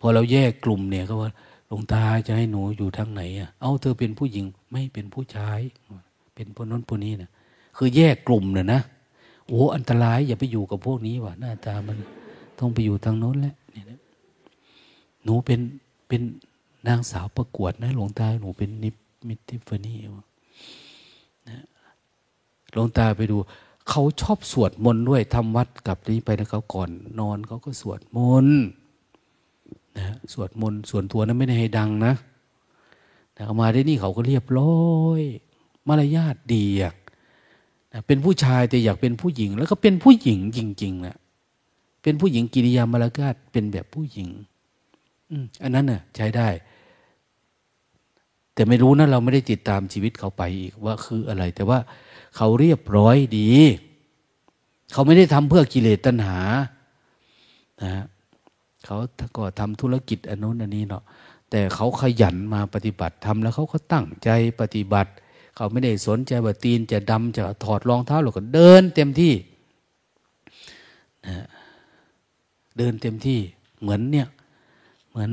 พอเราแยกกลุ่มเนี่ยก็ว่า ลวงตาจะให้หนูอยู่ทางไหนอะ เอาเธอเป็นผู้หญิงไม่เป็นผู้ชาย เป็นพน้นผู้นี้นะคือแยกกลุ่มเนี่ยนะโอ้อันตรายอย่าไปอยู่กับพวกนี้ว่ะหน้าตามันต้องไปอยู่ทางโน้นแหละนี่ยหนูเป็นเป็นนางสาวประกวดนะหลวงตาหนูเป็นนิมิติฟานี่นะหลวงตาไปดู เขาชอบสวดมนต์ด้วยทำวัดกลับนี้ไปนะเขาก่อน นอนเขาก็สวดมนต์ นะสวดมนต์ส่วนตัวนั้นไม่ได้ให้ดังนะแต่มาได้นี่เขาก็เรียบร้อยมารยาทดีอะเป็นผู้ชายแต่อยากเป็นผู้หญิง แล้วก็เป็นผู้หญิงจริงๆนะเป็นผู้หญิงกิริยามารยาทเป็นแบบผู้หญิงอันนั้นน่ะใช้ได้ แต่ไม่รู้นะเราไม่ได้ติดตามชีวิตเขาไปอีกว่าคืออะไร แต่ว่าเขาเรียบร้อยดี เขาไม่ได้ทำเพื่อกิเลสตัณหานะ เขาก็ทำธุรกิจอันนู้นอันนี้เนาะแต่เขาขยันมาปฏิบัติทำแล้วเขาก็ตั้งใจปฏิบัติ เขาไม่ได้สนใจว่าตีนจะดำจะถอดรองเท้าหรอกก็เดินเต็มที่นะเดินเต็มที่เหมือนเนี่ยเหมือน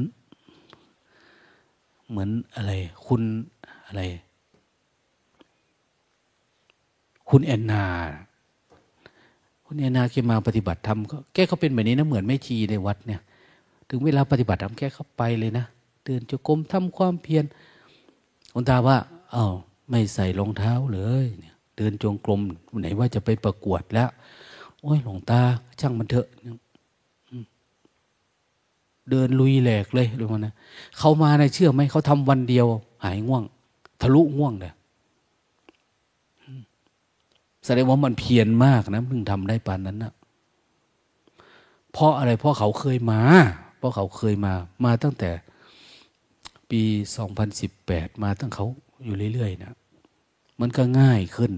เหมือนอะไร คุณอะไร คุณแอนนา คุณแอนนาแกมาปฏิบัติธรรมก็แกเขาเป็นแบบนี้นะเหมือนไม่ชีในวัดเนี่ย ถึงเวลาปฏิบัติธรรมแกเข้าไปเลยนะเดินจกรมทำความเพียรคุตาว่าอา้าวไม่ใส่รองเท้าเลยเดินจงกรมไหนว่าจะไปประกวดแล้ว โอ้ยหลวงตา ช่างมันเถอะเดินลุยแหลกเลยดูมันนะเขามาในเชื่อไหมเขาทำวันเดียว หายง่วง ทะลุง่วงเลยแสดงว่ามันเพียรมากนะมึงทำได้ปานนั้นนะเพราะอะไรเพราะเขาเคยมา เพราะเขาเคยมามาตั้งแต่ปีสองพันสิบแปดมาตั้งเขาอยู่เรื่อยๆนะมันก็ง่ายขึ้น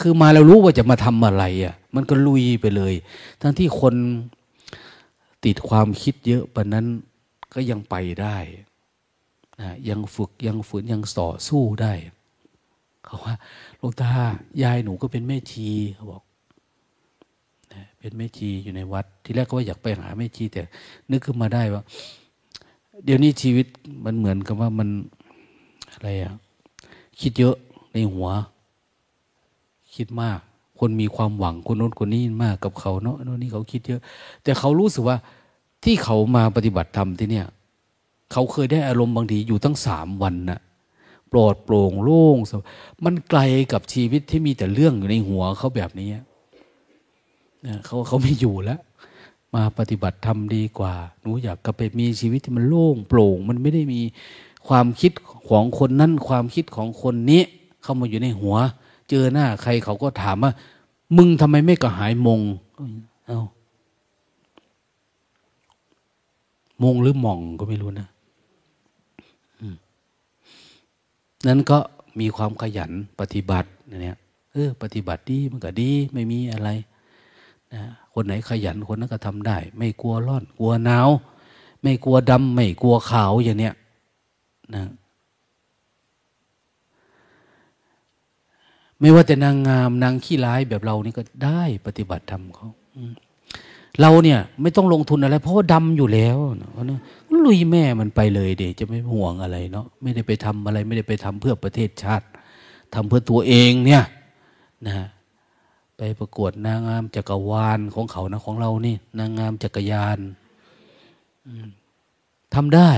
คือมาแล้วรู้ว่าจะมาทำอะไรอะ่ะ มันก็ลุยไปเลย ทั้งที่คนติดความคิดเยอะปนนั้นก็ยังไปได้นะยังฝึกยังฝืนยังต่อสู้ได้ เขาว่าหลวงตายายหนูก็เป็นแม่ชีเขาบอก เป็นแม่ชีอยู่ในวัด ที่แรกก็ว่าอยากไปหาแม่ชีแต่ นึกขึ้นมาได้ว่า เดี๋ยวนี้ชีวิตมันเหมือนกับว่ามันอะไรอะคิดเยอะในหัว คิดมาก คนมีความหวังคนโน้นคนนี้มากกับเขาเนาะโน่นนี่เขาคิดเยอะ แต่เขารู้สึกว่าที่เขามาปฏิบัติธรรมที่เนี่ย เขาเคยได้อารมณ์บางทีอยู่ตั้งสามวันนะปลอดโปร่งโล่งมันไกลกับชีวิตที่มีแต่เรื่องอยู่ในหัวเขาแบบนี้ เขาเขาไม่อยู่แล้ว มาปฏิบัติธรรมดีกว่า หนูอยากกลับไปมีชีวิตที่มันโล่งโปร่ง มันไม่ได้มีความคิดของคนนั้นความคิดของคนนี้ เข้ามาอยู่ในหัว เจอหน้าใครเขาก็ถามว่า มึงทำไมไม่กระหายมง เอา้ามงหรือหมองก็ไม่รู้นะนั้นก็มีความขยันปฏิบัติเนี่ยเออ ปฏิบัติดีมันก็ดี ไม่มีอะไร คนไหนขยันคนนั้นก็ทำได้ ไม่กลัวร้อน กลัวหนาว ไม่กลัวดำไม่กลัวขาวอย่างเนี้ยนะไม่ว่าแต่นางงามนางขี้ร้ายแบบเรานี่ก็ได้ปฏิบัติธรรมเขาเราเนี่ย ไม่ต้องลงทุนอะไร เพราะว่าดำอยู่แล้วนะลุยแม่มันไปเลยเดี๋ยวจะไม่ห่วงอะไรเนาะไม่ได้ไปทำอะไร ไม่ได้ไปทำเพื่อประเทศชาติทำเพื่อตัวเองเนี่ยนะ ไปประกวดนางงามจักรวาลของเขานะของเรานี่นางงามจักรยานทำได้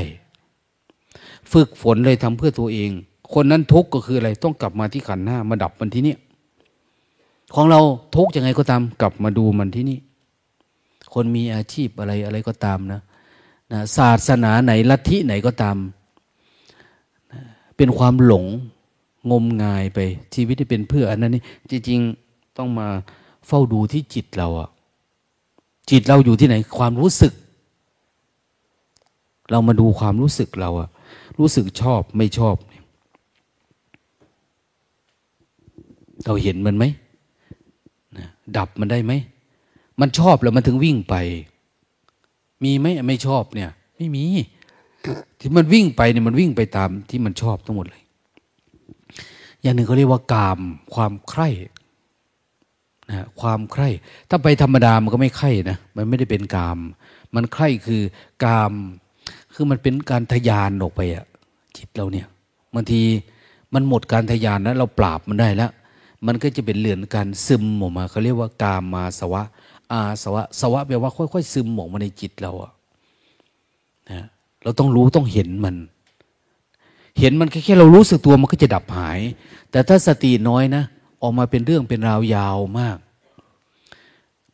ฝึกฝนเลยทำเพื่อตัวเอง คนนั้นทุกข์ก็คืออะไร ต้องกลับมาที่ขันหน้า มาดับมันที่นี่ของเราทุกข์ยังไงก็ตาม กลับมาดูมันที่นี่ คนมีอาชีพอะไรอะไรก็ตามนะนะศาสนาไหนลัทธิไหนก็ตามนะเป็นความหลงงมงายไป ชีวิตที่เป็นเพื่ออันนั้นนี่จริงๆ ต้องมาเฝ้าดูที่จิตเราอะจิตเราอยู่ที่ไหนความรู้สึก เรามาดูความรู้สึกเราอะรู้สึกชอบไม่ชอบ เราเห็นมันไหมดับมันได้ไหม มันชอบแล้วมันถึงวิ่งไป มีไหมไม่ชอบเนี่ย ไม่มี ที่มันวิ่งไปเนี่ยมันวิ่งไปตามที่มันชอบทั้งหมดเลย อย่างหนึ่งเขาเรียกว่ากามความใคร่ นะความใคร่ถ้าไปธรรมดามันก็ไม่ใคร่นะมันไม่ได้เป็นกาม มันใคร่คือกาม คือมันเป็นการทยานออกไปอะจิตเราเนี่ยบางทีมันหมดการทยานแล้วเราปราบมันได้แล้ว มันก็จะเป็นเหลือนการซึมออกมาเขาเรียกว่ากามมาสวะ อาสวะ สวะแปลว่าค่อยๆซึมหมองมาในจิตเราอะนะเราต้องรู้ต้องเห็นมัน เห็นมันแค่เรารู้สึกตัวมันก็จะดับหาย แต่ถ้าสติน้อยนะ ออกมาเป็นเรื่องเป็นราวยาวมาก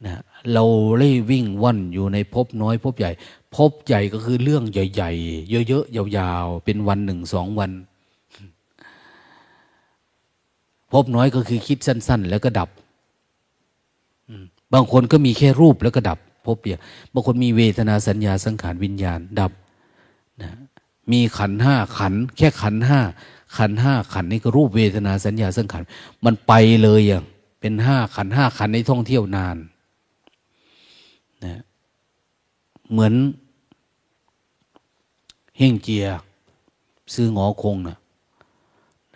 นะเราเล่วิ่งว่อนอยู่ในภพน้อยภพใหญ่ภพใหญ่ก็คือเรื่องใหญ่ๆเยอะๆยาวๆ เป็นวันหนึ่งสองวันภพน้อยก็คือคิดสั้น ๆ แล้วก็ดับบางคนก็มีแค่รูปแล้วก็ดับ พบเปียบางคนมีเวทนาสัญญาสังขารวิญญาณดับนะมีขันห้าขันแค่ขันห้า ขันห้าขันนี่ก็รูปเวทนาสัญญาสังขารมันไปเลยอย่างเป็นห้าขันห้าขันในท่องเที่ยวนานนะเหมือนเฮงเจีย ซื้อหงอคงนะ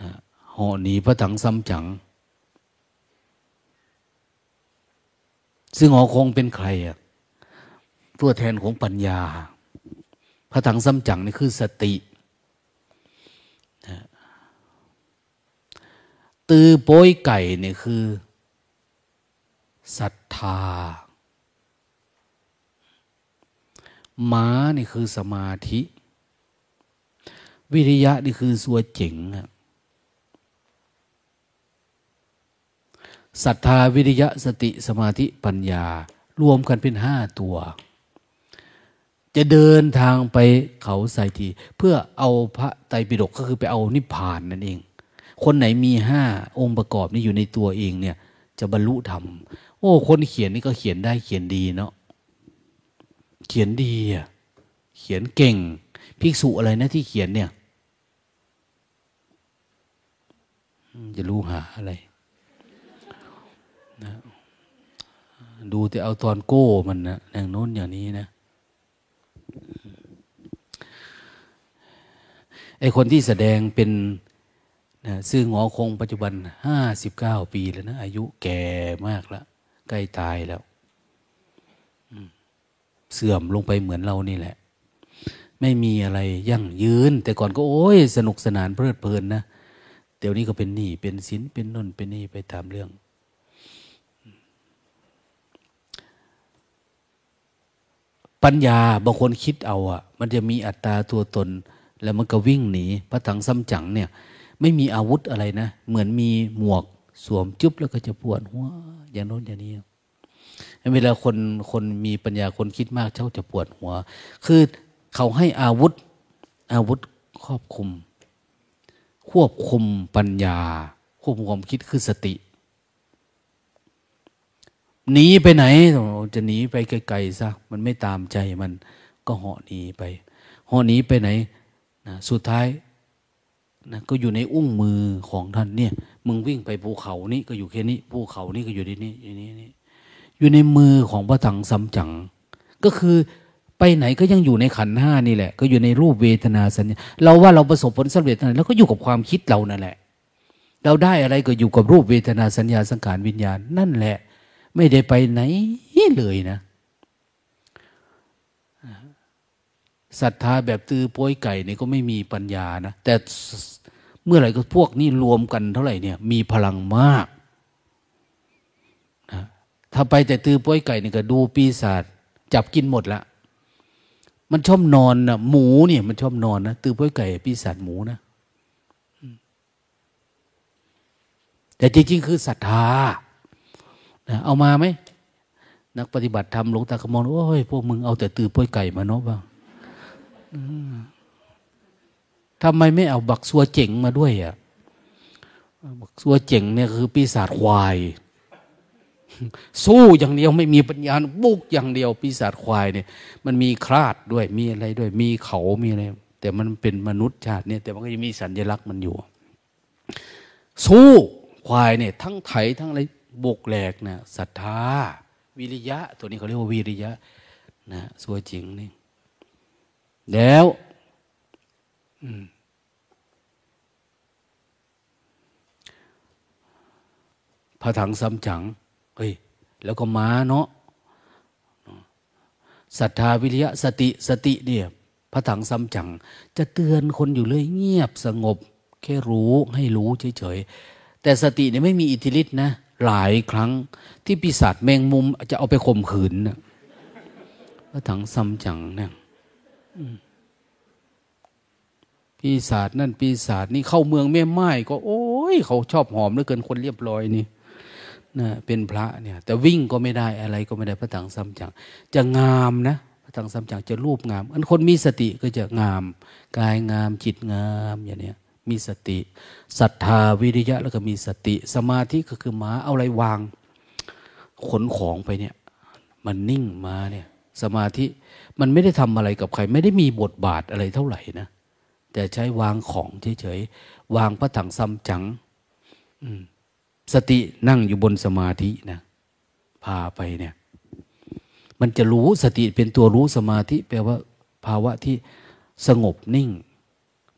นะห่อหนีพระถังซ้ำจัง ซึ่งหอคงเป็นใครอะตัวแทนของปัญญา พระถังซัมจั๋งนี่คือสติ ตือโป้ยไก่เนี่ยคือศรัทธาม้านี่คือสมาธิ วิริยะนี่คือสัวเจ๋งศรัทธาวิริยะสติสมาธิปัญญา รวมกันเป็นห้าตัว จะเดินทางไปเขาใส่ทีเพื่อเอาพระไตรปิฎกก็คือไปเอานิพพานนั่นเอง คนไหนมีห้าองค์ประกอบนี้อยู่ในตัวเองเนี่ย จะบรรลุธรรมโอ้ คนเขียนนี่ก็เขียนได้เขียนดีเนาะเขียนดีอะเขียนเก่ง ภิกษุอะไรนะที่เขียนเนี่ยจะรู้หาอะไรนะดูแต่เอาตอนโก้มันนะอย่างโน้นอย่างนี้นะไอคนที่แสดงเป็น นะซื่อหงอคงปัจจุบันห้าสิบเก้าปีแล้วนะอายุแก่มากแล้วใกล้ตายแล้วเสื่อมลงไปเหมือนเรานี่แหละ ไม่มีอะไรยั่งยืน แต่ก่อนก็โอ้ย สนุกสนานเพลิดเพลินนะเดี๋ยวนี้ก็เป็นหนี้เป็นสินเป็นนนเป็นนี่ไปตามเรื่อง ปัญญาบางคนคิดเอาอะมันจะมีอัตราตัวตน แล้วมันก็วิ่งหนีพระถังซ้ำจังเนี่ย ไม่มีอาวุธอะไรนะ เหมือนมีหมวกสวมจุ๊บแล้วก็จะปวดหัวอย่างโน้นอย่างนี้เวลาคนคนมีปัญญาคนคิดมากเจ้าจะปวดหัว คือเขาให้อาวุธอาวุธครอบคุม ควบคุมปัญญา ควบคุมความคิดคือสติหนีไปไหนจะหนีไปไกลๆซะมันไม่ตามใจมันก็เหาะหนีไปเหาะหนีไปไหนนะสุดท้าย นะก็อยู่ในอุ้งมือของท่านเนี่ย มึงวิ่งไปภูเขานี้ก็อยู่แค่นี้ภูเขานี้ก็อยู่ที่นี่อยู่นี้นี่อยู่ในมือของพระถังสัมจัง ก็คือไปไหนก็ยังอยู่ในขันห้านี่แหละ ก็อยู่ในรูปเวทนาสัญญาเราว่าเราประสบผลสำเร็จอะไรเราก็อยู่กับความคิดเรานั่นแหละ เราได้อะไรก็อยู่กับรูปเวทนาสัญญาสังขารวิญญาณนั่นแหละ ไม่ได้ไปไหนเลยนะศรัทธาแบบตือป้ยไก่นี่ก็ไม่มีปัญญานะแต่ เมื่อไหร่ก็พวกนี้รวมกันเท่าไหร่เนี่ยมีพลังมากนะถ้าไปแต่ตือป้ยไก่นี่ก็ดูปีศาจจับกินหมดละมันชอบนอนนะหมูเนี่ยมันชอบนอนนะตือป้ยไก่ปีศาจหมูนะแต่จริงๆคือศรัทธานะเอามาไหมนักปฏิบัติธรรมหลวงตาขมอนโอ้ยพวกมึงเอาแต่ตือป้ยไก่มาเนาะบ้าง ทำไมไม่เอาบักซัวเจ๋งมาด้วยอะบักซัวเจ๋งเนี่ยคือปีศาจควาย สู้อย่างเดียวไม่มีปัญญาบุกอย่างเดียวปีศาจควายเนี่ย มันมีคลาดด้วยมีอะไรด้วย มีเขามีอะไรแต่มันเป็นมนุษย์ชาติเนี่ยแต่มันก็จะมีสัญลักษณ์มันอยู่ สู้ควายเนี่ย ทั้งไถทั้งอะไรบุกแหลกนะศรัทธาวิริยะ ตัวนี้เขาเรียกว่าวิริยะ นะสัวจริงนี่แล้ว พระถังซ้ำจัง เฮ้ย แล้วก็มาเนาะศรัทธาวิริยะสติสติเนี่ยพระถังซ้ำจัง จะเตือนคนอยู่เลยเงียบสงบ แค่รู้ให้รู้เฉยๆ แต่สติเนี่ยไม่มีอิทธิฤทธิ์นะ หลายครั้งที่ปีศาจแมงมุมจะเอาไปข่มขืนนะพระถังซ้ำจังเนี่ย ปีศาจนั่นปีศาจนี่เข้าเมืองแม่ไม้ก็ โอ้ยเขาชอบหอมเหลือเกินคนเรียบร้อยนี่นะเป็นพระเนี่ย แต่วิ่งก็ไม่ได้อะไรก็ไม่ได้พระถังซัมจังจะงามนะพระถังซัมจังจะรูปงาม อันคนมีสติก็จะงามกายงามจิตงามอย่างเนี้ยมีสติศรัทธาวิริยะแล้วก็มีสติ สมาธิก็คือมาเอาอะไรวาง ขนของไปเนี่ย มันนิ่งมาเนี่ย สมาธิมันไม่ได้ทำอะไรกับใคร ไม่ได้มีบทบาทอะไรเท่าไหร่นะ แต่ใช้วางของเฉยๆวางพระถังซัมจังสตินั่งอยู่บนสมาธินะพาไปเนี่ย มันจะรู้สติเป็นตัวรู้สมาธิแปลว่า ภาวะที่สงบนิ่ง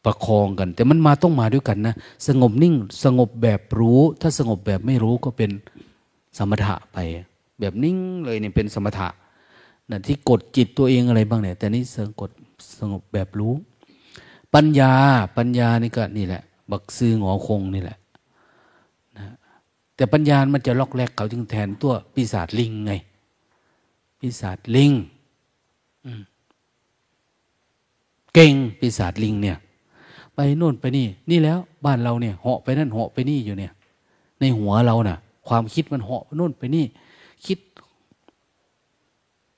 ประคองกัน แต่มันมาต้องมาด้วยกันนะสงบนิ่ง สงบแบบรู้ ถ้าสงบแบบไม่รู้ก็เป็นสมถะไป แบบนิ่งเลยเนี่ยเป็นสมถะนั่นที่กดจิตตัวเองอะไรบ้างเนี่ย แต่นี่สงบสงบแบบรู้ ปัญญาปัญญานี่ก็นี่แหละ บักซื้อหงอคงนี่แหละนะแต่ปัญญามันจะล็อกแรกเขาจึงแทนตัวปีศาจลิงไงปีศาจลิงเก่งปีศาจลิงเนี่ย ไปโน่นไปนี่ นี่แล้ว บ้านเราเนี่ยเหาะไปนั่นเหาะไปนี่อยู่เนี่ย ในหัวเรานะ่ะ ความคิดมันเหาะโน่นไปนี่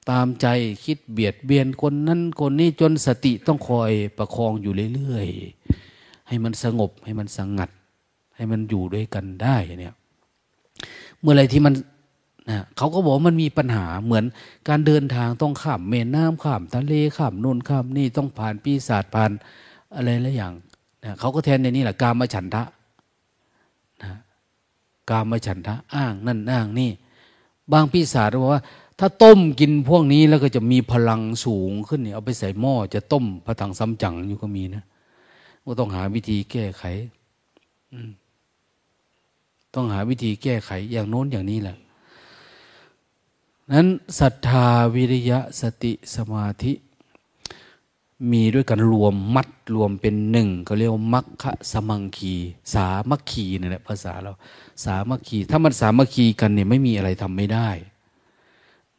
ตามใจคิดเบียดเบียนคนนั้นคนนี้จนสติต้องคอยประคองอยู่เรื่อยๆ ให้มันสงบให้มันสงัด ให้มันอยู่ด้วยกันได้เนี่ยเมื่อไรที่มันนะเขาก็บอกมันมีปัญหาเหมือนการเดินทางต้องข้ามเมนน้ำข้ามทะเลข้ามนู่นข้ามนี่ต้องผ่านปีศาจผ่านอะไรหลายอย่างนะเขาก็แทนในนี้แหละกามฉันทะนะกามฉันทะอ้างนั่นอ้างนี่ บางปีศาจบอกว่า ถ้าต้มกินพวกนี้แล้วก็จะมีพลังสูงขึ้นเนี่ยเอาไปใส่หม้อจะต้มพระถังซ้ำจังอยู่ก็มีนะก็ต้องหาวิธีแก้ไขต้องหาวิธีแก้ไข อย่างโน้นอย่างนี้แหละนั้นศรัทธาวิริยะสติสมาธิ มีด้วยกันรวมมัดรวมเป็นหนึ่งเขาเรียกมัคคะสมังคี สามัคคีนี่แหละภาษาเรา สามัคคี ถ้ามันสามัคคีกันเนี่ยไม่มีอะไรทำไม่ได้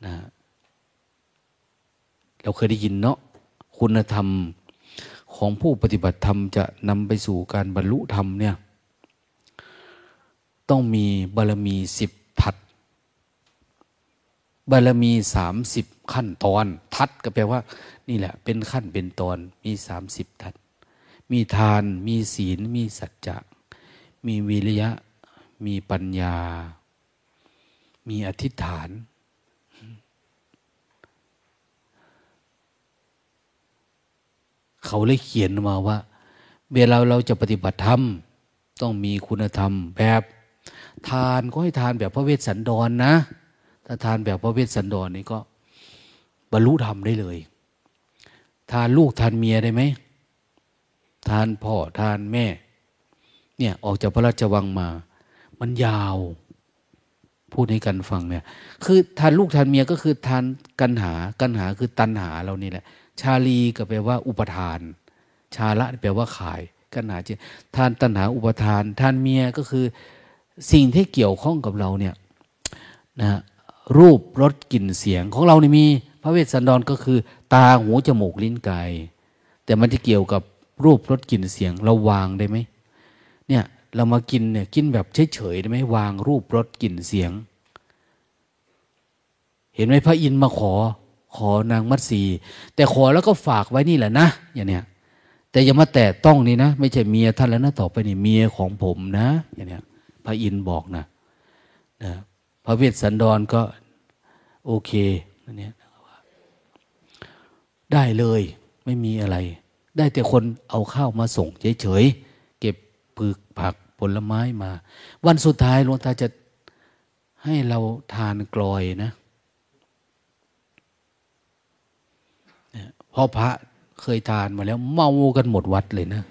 นะเราเคยได้ยินเนาะคุณธรรมของผู้ปฏิบัติธรรมจะนำไปสู่การบรรลุธรรมเนี่ยต้องมีบารมีสิบทัด บารมีสามสิบขั้นตอน ทัดก็แปลว่า นี่แหละ เป็นขั้นเป็นตอนมีสามสิบทัด มีทานมีศีล มีสัจจะ มีวิริยะ มีปัญญา มีอธิษฐาน เขาเลยเขียนมาว่า เวลาเราจะปฏิบัติธรรม ต้องมีคุณธรรมแบบ ทานก็ให้ทานแบบพระเวสสันดรนนะ ถ้าทานแบบพระเวสสันดรนี่ก็ บรรลุธรรมได้เลย ทานลูกทานเมียได้ไหม ทานพ่อทานแม่ เนี่ยออกจากพระราชวังมา มันยาวพูดให้กันฟังเนี่ย คือทานลูกทานเมียก็คือทานกันหา กันหาคือตันหาเรานี่แหละ ชาลีก็แปลว่า อุปทาน ชาละแปลว่าขายกันาจทานตันหาอุปทานทานเมียก็คือสิ่งที่เกี่ยวข้องกับเราเนี่ยนะรูปรสกลิ่นเสียงของเรานี่มีพระเวสสันดรก็คือ ตาหูจมูกลิ้นกายแต่มันจะเกี่ยวกับรูปรสกลิ่นเสียงเราวางได้ไหมเนี่ยเรามากินเนี่ยกินแบบเฉยๆได้ไหมวางรูปรสกลิ่นเสียง เห็นไหมพระอินทร์มาขอ ขอนางมัตสีแต่ขอแล้วก็ฝากไว้นี่แหละนะอย่างเนี้ยแต่อย่ามาแตะต้องนี่นะ ไม่ใช่เมียท่านแล้วนะต่อไปนี่เมียของผมนะอย่างเนี้ยพระอินทร์บอกนะนะพระเวสสันดรก็โอเคนั่นเนี่ยได้เลยไม่มีอะไร ได้แต่คนเอาข้าวมาส่งเฉยๆเก็บผึกผักผลไม้มา วันสุดท้ายหลวงตาจะให้เราทานกลอยนะ พ่อพระเคยทานมาแล้ว เมากันหมดวัดเลยนะ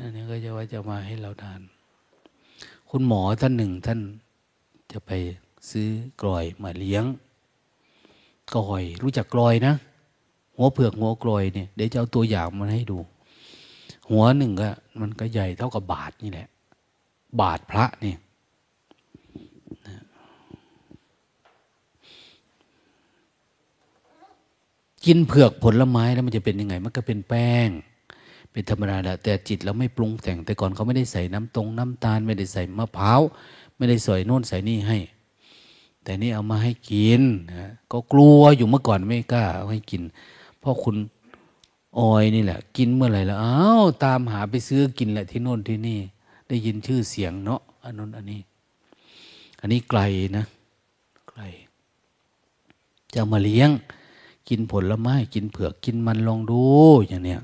อันนี้ก็จะว่าจะมาให้เราทาน คุณหมอท่านหนึ่งท่านจะไปซื้อกลอยมาเลี้ยงกลอย รู้จักกลอยนะ หัวเผือกหัวกลอยเนี่ยเดี๋ยวจะเอาตัวอย่างมาให้ดู หัวหนึ่งก็มันก็ใหญ่เท่ากับบาทนี่แหละ บาทพระเนี่ย กินเผือกผลไม้แล้วมันจะเป็นยังไง มันก็เป็นแป้ง เป็นธรรมดาแต่จิตเราไม่ปรุงแต่ง แต่ก่อนเขาไม่ได้ใส่น้ำตรงน้ำตาล ไม่ได้ใส่มะพร้าวไม่ได้ใส่โน่นใส่นี่ให้ แต่นี่เอามาให้กินก็กลัวอยู่เมื่อก่อนไม่กล้าเอาให้กิน เพราะคุณออยนี่แหละ กินเมื่อไหร่แล้วอ้าวตามหาไปซื้อกินแหละที่โน่นที่นี่ ได้ยินชื่อเสียงเนาะอันนู้นอันนี้ อันนี้ไกลนะไกลจะมาเลี้ยง กินผลไม้กินเผือกกินมันลองดูอย่างเนี้ย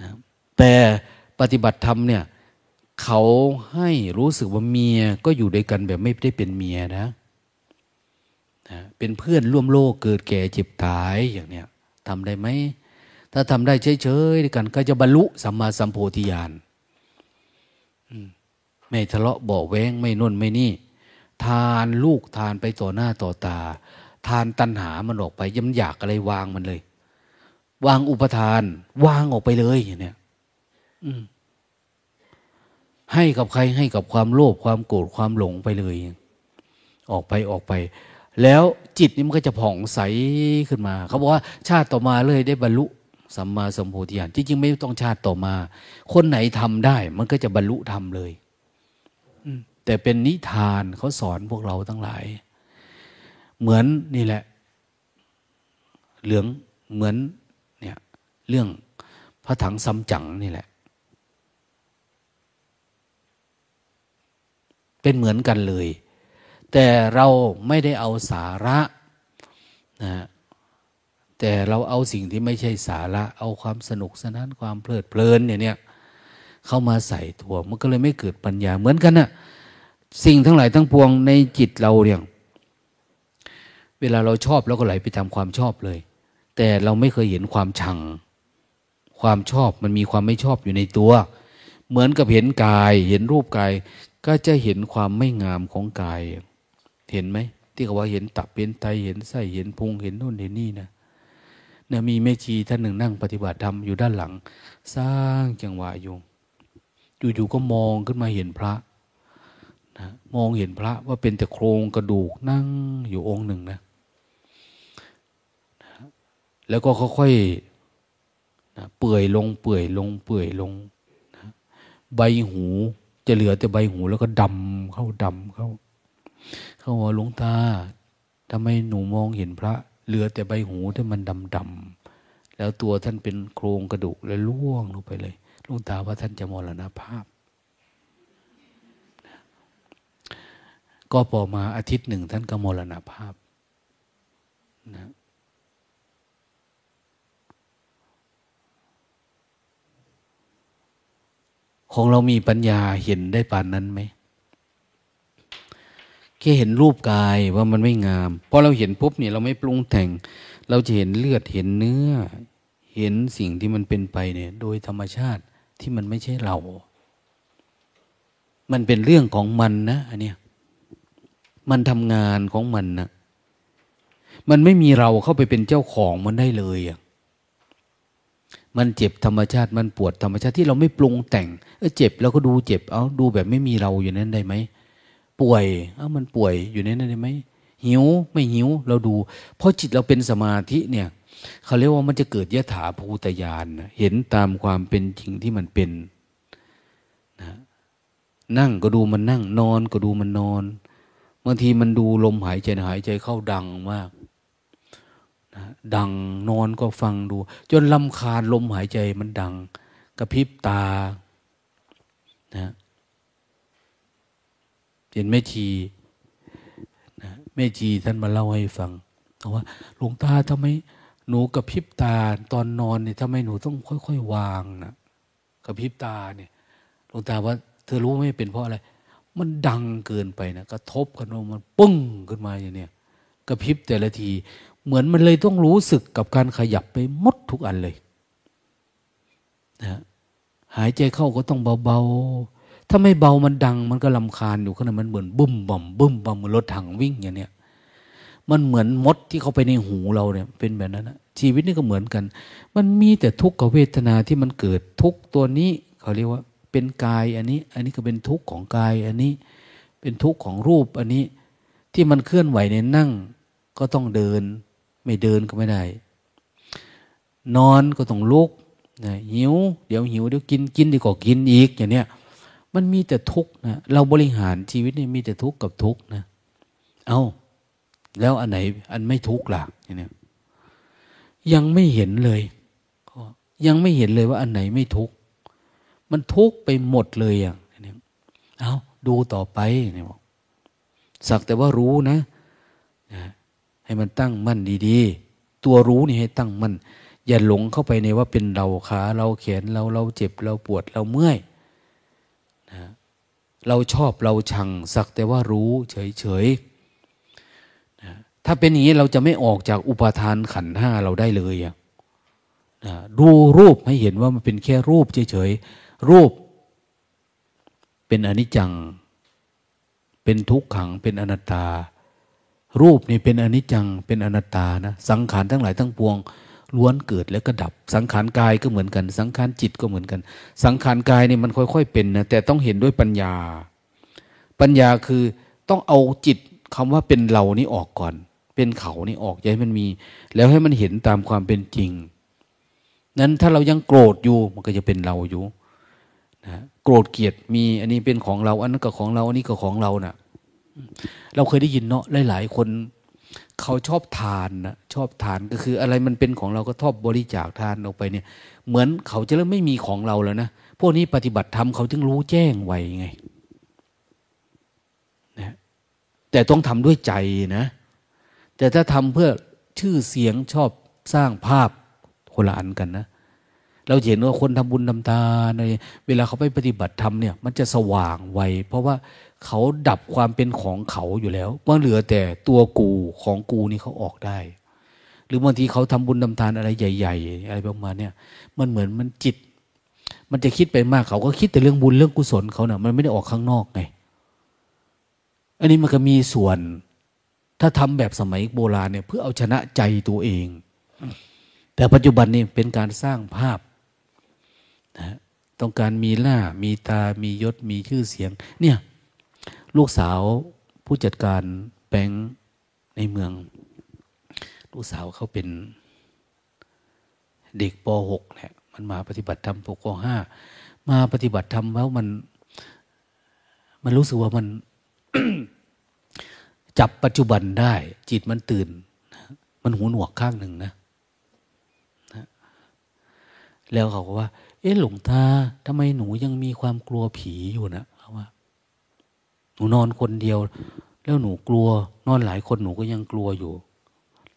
นะแต่ปฏิบัติธรรมเนี่ยเขาให้รู้สึกว่าเมียก็อยู่ด้วยกันแบบไม่ได้เป็นเมียนะนะเป็นเพื่อนร่วมโลกเกิดแก่เจ็บตายอย่างเนี้ยทำได้ไหมถ้าทำได้เฉยๆด้วยกัน ก็จะบรรลุสัมมาสัมโพธิญาณไม่ทะเลาะเบาแวงไม่นุ่นไม่นี่ ทานลูกทานไปต่อหน้าต่อตา ทานตัณหามันออกไปย้ำอยากอะไรวางมันเลย วางอุปทาน วางออกไปเลยอย่างเนี้ยอืมให้กับใครให้กับความโลภความโกรธความหลงไปเลย ออกไปออกไป แล้วจิตนี่มันก็จะผ่องใสขึ้นมา เขาบอกว่าชาติต่อมาเลยได้บรรลุสัมมาสัมโพธิญาณจริงๆไม่ต้องชาติต่อมา คนไหนทำได้ มันก็จะบรรลุธรรมเลยแต่เป็นนิทานเขาสอนพวกเราทั้งหลาย เหมือนนี่แหละ เหลืองเหมือนเนี่ยเรื่องพระถังซัมจั๋งนี่แหละ เป็นเหมือนกันเลย แต่เราไม่ได้เอาสาระนะแต่เราเอาสิ่งที่ไม่ใช่สาระ เอาความสนุกสนานความเพลิดเพลินเนี่ยเนี่ยเข้ามาใส่ตัวมันก็เลยไม่เกิดปัญญาเหมือนกันน่ะสิ่งทั้งหลายทั้งปวงในจิตเราเนี่ย เวลาเราชอบเราก็ไหลไปทำความชอบเลย แต่เราไม่เคยเห็นความชัง ความชอบมันมีความไม่ชอบอยู่ในตัว เหมือนกับเห็นกาย เห็นรูปกาย ก็จะเห็นความไม่งามของกาย เห็นไหมที่เขาว่าเห็นตับเห็นไตเห็นไส้เห็นพุงเห็นโน่นเห็นนี่นะเนี่ยมีแม่ชีท่านหนึ่งนั่งปฏิบัติธรรมอยู่ด้านหลัง สร้างจังหวะอยู่อยู่ๆก็มองขึ้นมาเห็นพระนะมองเห็นพระว่าเป็นแต่โครงกระดูกนั่งอยู่องค์หนึ่งนะ แล้วก็ค่อยๆนะเปื่อยลงเปื่อยลงเปื่อยลงนะใบหูจะเหลือแต่ใบหูแล้วก็ดำเข้าดำเข้า เข้าว่าหลวงตาทำไมหนูมองเห็นพระ เหลือแต่ใบหูที่มันดำดำแล้วตัวท่านเป็นโครงกระดูกเลยล่วงลงไปเลยหลวงตาว่าท่านจะมรณภาพ ก็พอมาอาทิตย์หนึ่งท่านก็มรณภาพนะ ของเรามีปัญญาเห็นได้ปานนั้นไหมแค่เห็นรูปกายว่ามันไม่งามพอเราเห็นปุ๊บเนี่ยเราไม่ปรุงแต่ง เราจะเห็นเลือดเห็นเนื้อ เห็นสิ่งที่มันเป็นไปเนี่ย โดยธรรมชาติที่มันไม่ใช่เรา มันเป็นเรื่องของมันนะอันเนี้ยมันทำงานของมันนะมันไม่มีเราเข้าไปเป็นเจ้าของมันได้เลยอะ มันเจ็บธรรมชาติมันปวดธรรมชาติที่เราไม่ปรุงแต่งเออเจ็บแล้วก็ดูเจ็บเอาดูแบบไม่มีเราอยู่นั้นได้ไหมป่วยเอ้ามันป่วยอยู่นนั้นได้ไหมหิวไม่หิวเราดู เพราะจิตเราเป็นสมาธิเนี่ยเขาเรียกว่ามันจะเกิดยถาภูตยานเห็นตามความเป็นจริงที่มันเป็นนะนั่งก็ดูมันนั่งนอนก็ดูมันนอนบางทีมันดูลมหายใจหายใจเข้าดังมาก นะดังนอนก็ฟังดู จนลำคาญลมหายใจมันดัง กระพริบตานะเห็นแม่ชีนะแม่ชีท่านมาเล่าให้ฟังว่าหลวงตาทำไมหนูกระพริบตาตอนนอนเนี่ยทำไมหนูต้องค่อยๆวางนะกระพริบตาเนี่ยหลวงตาว่า เธอรู้ไม่เป็นเพราะอะไร มันดังเกินไปนะกระทบกันลงมันปึ้งขึ้นมาอย่างเนี้ยกระพริบแต่ละที เหมือนมันเลยต้องรู้สึกกับการขยับไปมดทุกอันเลยนะหายใจเข้าก็ต้องเบาๆ ถ้าไม่เบามันดัง มันก็ลำคาญอยู่ขนาดมันเหมือนบึ้มบ่มบึ้มบ่มเหมือนรถถังวิ่งอย่างเนี้ยมันเหมือนมดที่เข้าไปในหูเราเนี่ย เป็นแบบนั้นนะชีวิตนี่ก็เหมือนกัน มันมีแต่ทุกขเวทนาที่มันเกิดทุกตัวนี้เขาเรียกว่าเป็นกายอันนี้ อันนี้ก็เป็นทุกข์ของกายอันนี้ เป็นทุกข์ของรูปอันนี้ที่มันเคลื่อนไหวในนั่งก็ต้องเดิน ไม่เดินก็ไม่ได้ นอนก็ต้องลุกนะหิว เดี๋ยวหิวเดี๋ยวกินกินดีกว่ากินอีกอย่างเนี้ยมันมีแต่ทุกข์นะเราบริหารชีวิตนี่มีแต่ทุกข์กับทุกข์นะ เอา้าแล้วอันไหน อันไม่ทุกข์ล่ะอย่างเนี้ยยังไม่เห็นเลย ยังไม่เห็นเลยว่าอันไหนไม่ทุกข์มันทุกข์ไปหมดเลยอย่างนี้เอาดูต่อไปเนี่ยบอกสักแต่ว่ารู้นะ ให้มันตั้งมั่นดีๆ ตัวรู้นี่ให้ตั้งมั่น อย่าหลงเข้าไปในว่าเป็นเราขาเราแขนเราเราเจ็บเราปวดเราเมื่อยนะเราชอบเราชังสักแต่ว่ารู้เฉยๆนะถ้าเป็นอย่างนี้เราจะไม่ออกจากอุปทานขันห้าเราได้เลยอะนะดูรูปให้เห็นว่ามันเป็นแค่รูปเฉยๆ รูป เป็นอนิจจัง เป็นทุกขัง เป็นอนัตตา รูปนี่เป็นอนิจจังเป็นอนัตตานะสังขารทั้งหลายทั้งปวงล้วนเกิดแล้วก็ดับ สังขารกายก็เหมือนกัน สังขารจิตก็เหมือนกัน สังขารกายนี่มันค่อย ๆ เป็นนะแต่ต้องเห็นด้วยปัญญา ปัญญาคือต้องเอาจิตคำว่าเป็นเรานี่ออกก่อน เป็นเขานี่ออกอย่าให้มันมี แล้วให้มันเห็นตามความเป็นจริง นั้นถ้าเรายังโกรธอยู่มันก็จะเป็นเราอยู่นะโกรธเกลียดมีอันนี้เป็นของเรา อันนั้นก็ของเราอันนี้ก็ของเรานะ่ะ เราเคยได้ยินเนาะหลาย ๆ คนเขาชอบทานนะชอบทานก็คืออะไรมันเป็นของเราก็ทอบบริจาคทานออกไปเนี่ย เหมือนเขาจะเริ่มไม่มีของเราแล้วนะพวกนี้ปฏิบัติธรรมเขาจึงรู้แจ้งไวไงนะแต่ต้องทำด้วยใจนะ แต่ถ้าทำเพื่อชื่อเสียงชอบสร้างภาพคนละอันกันนะ เราเห็นว่าคนทำบุญทำทานในเวลาเขาไปปฏิบัติธรรมเนี่ย มันจะสว่างไวเพราะว่า เขาดับความเป็นของเขาอยู่แล้วว่าเหลือแต่ตัวกูของกูนี่เขาออกได้ หรือบางทีเขาทำบุญทำทานอะไรใหญ่ ๆ อะไรประมาณเนี้ยมันเหมือนมันจิต มันจะคิดไปมากเขาก็คิดแต่เรื่องบุญเรื่องกุศลเขาเนะ่ะมันไม่ได้ออกข้างนอกไงอันนี้มันก็มีส่วน ถ้าทำแบบสมัยโบราณเนี่ย เพื่อเอาชนะใจตัวเอง แต่ปัจจุบันนี่เป็นการสร้างภาพนะต้องการมีล่ามีตามียศมีชื่อเสียง เนี่ย ลูกสาวผู้จัดการแบงค์ในเมือง ลูกสาวเขาเป็นเด็กป .6 เนี่ยมันมาปฏิบัติธรรมปก .5 มาปฏิบัติธรรมแล้วมัน มันรู้สึกว่ามัน จับปัจจุบันได้ จิตมันตื่น มันหูหนวกข้างหนึ่งนะแล้วเขาก็ว่า เอ๊ะหลวงตาทำไมหนูยังมีความกลัวผีอยู่นะ นูนอนคนเดียว แล้วหนูกลัว นอนหลายคนหนูก็ยังกลัวอยู่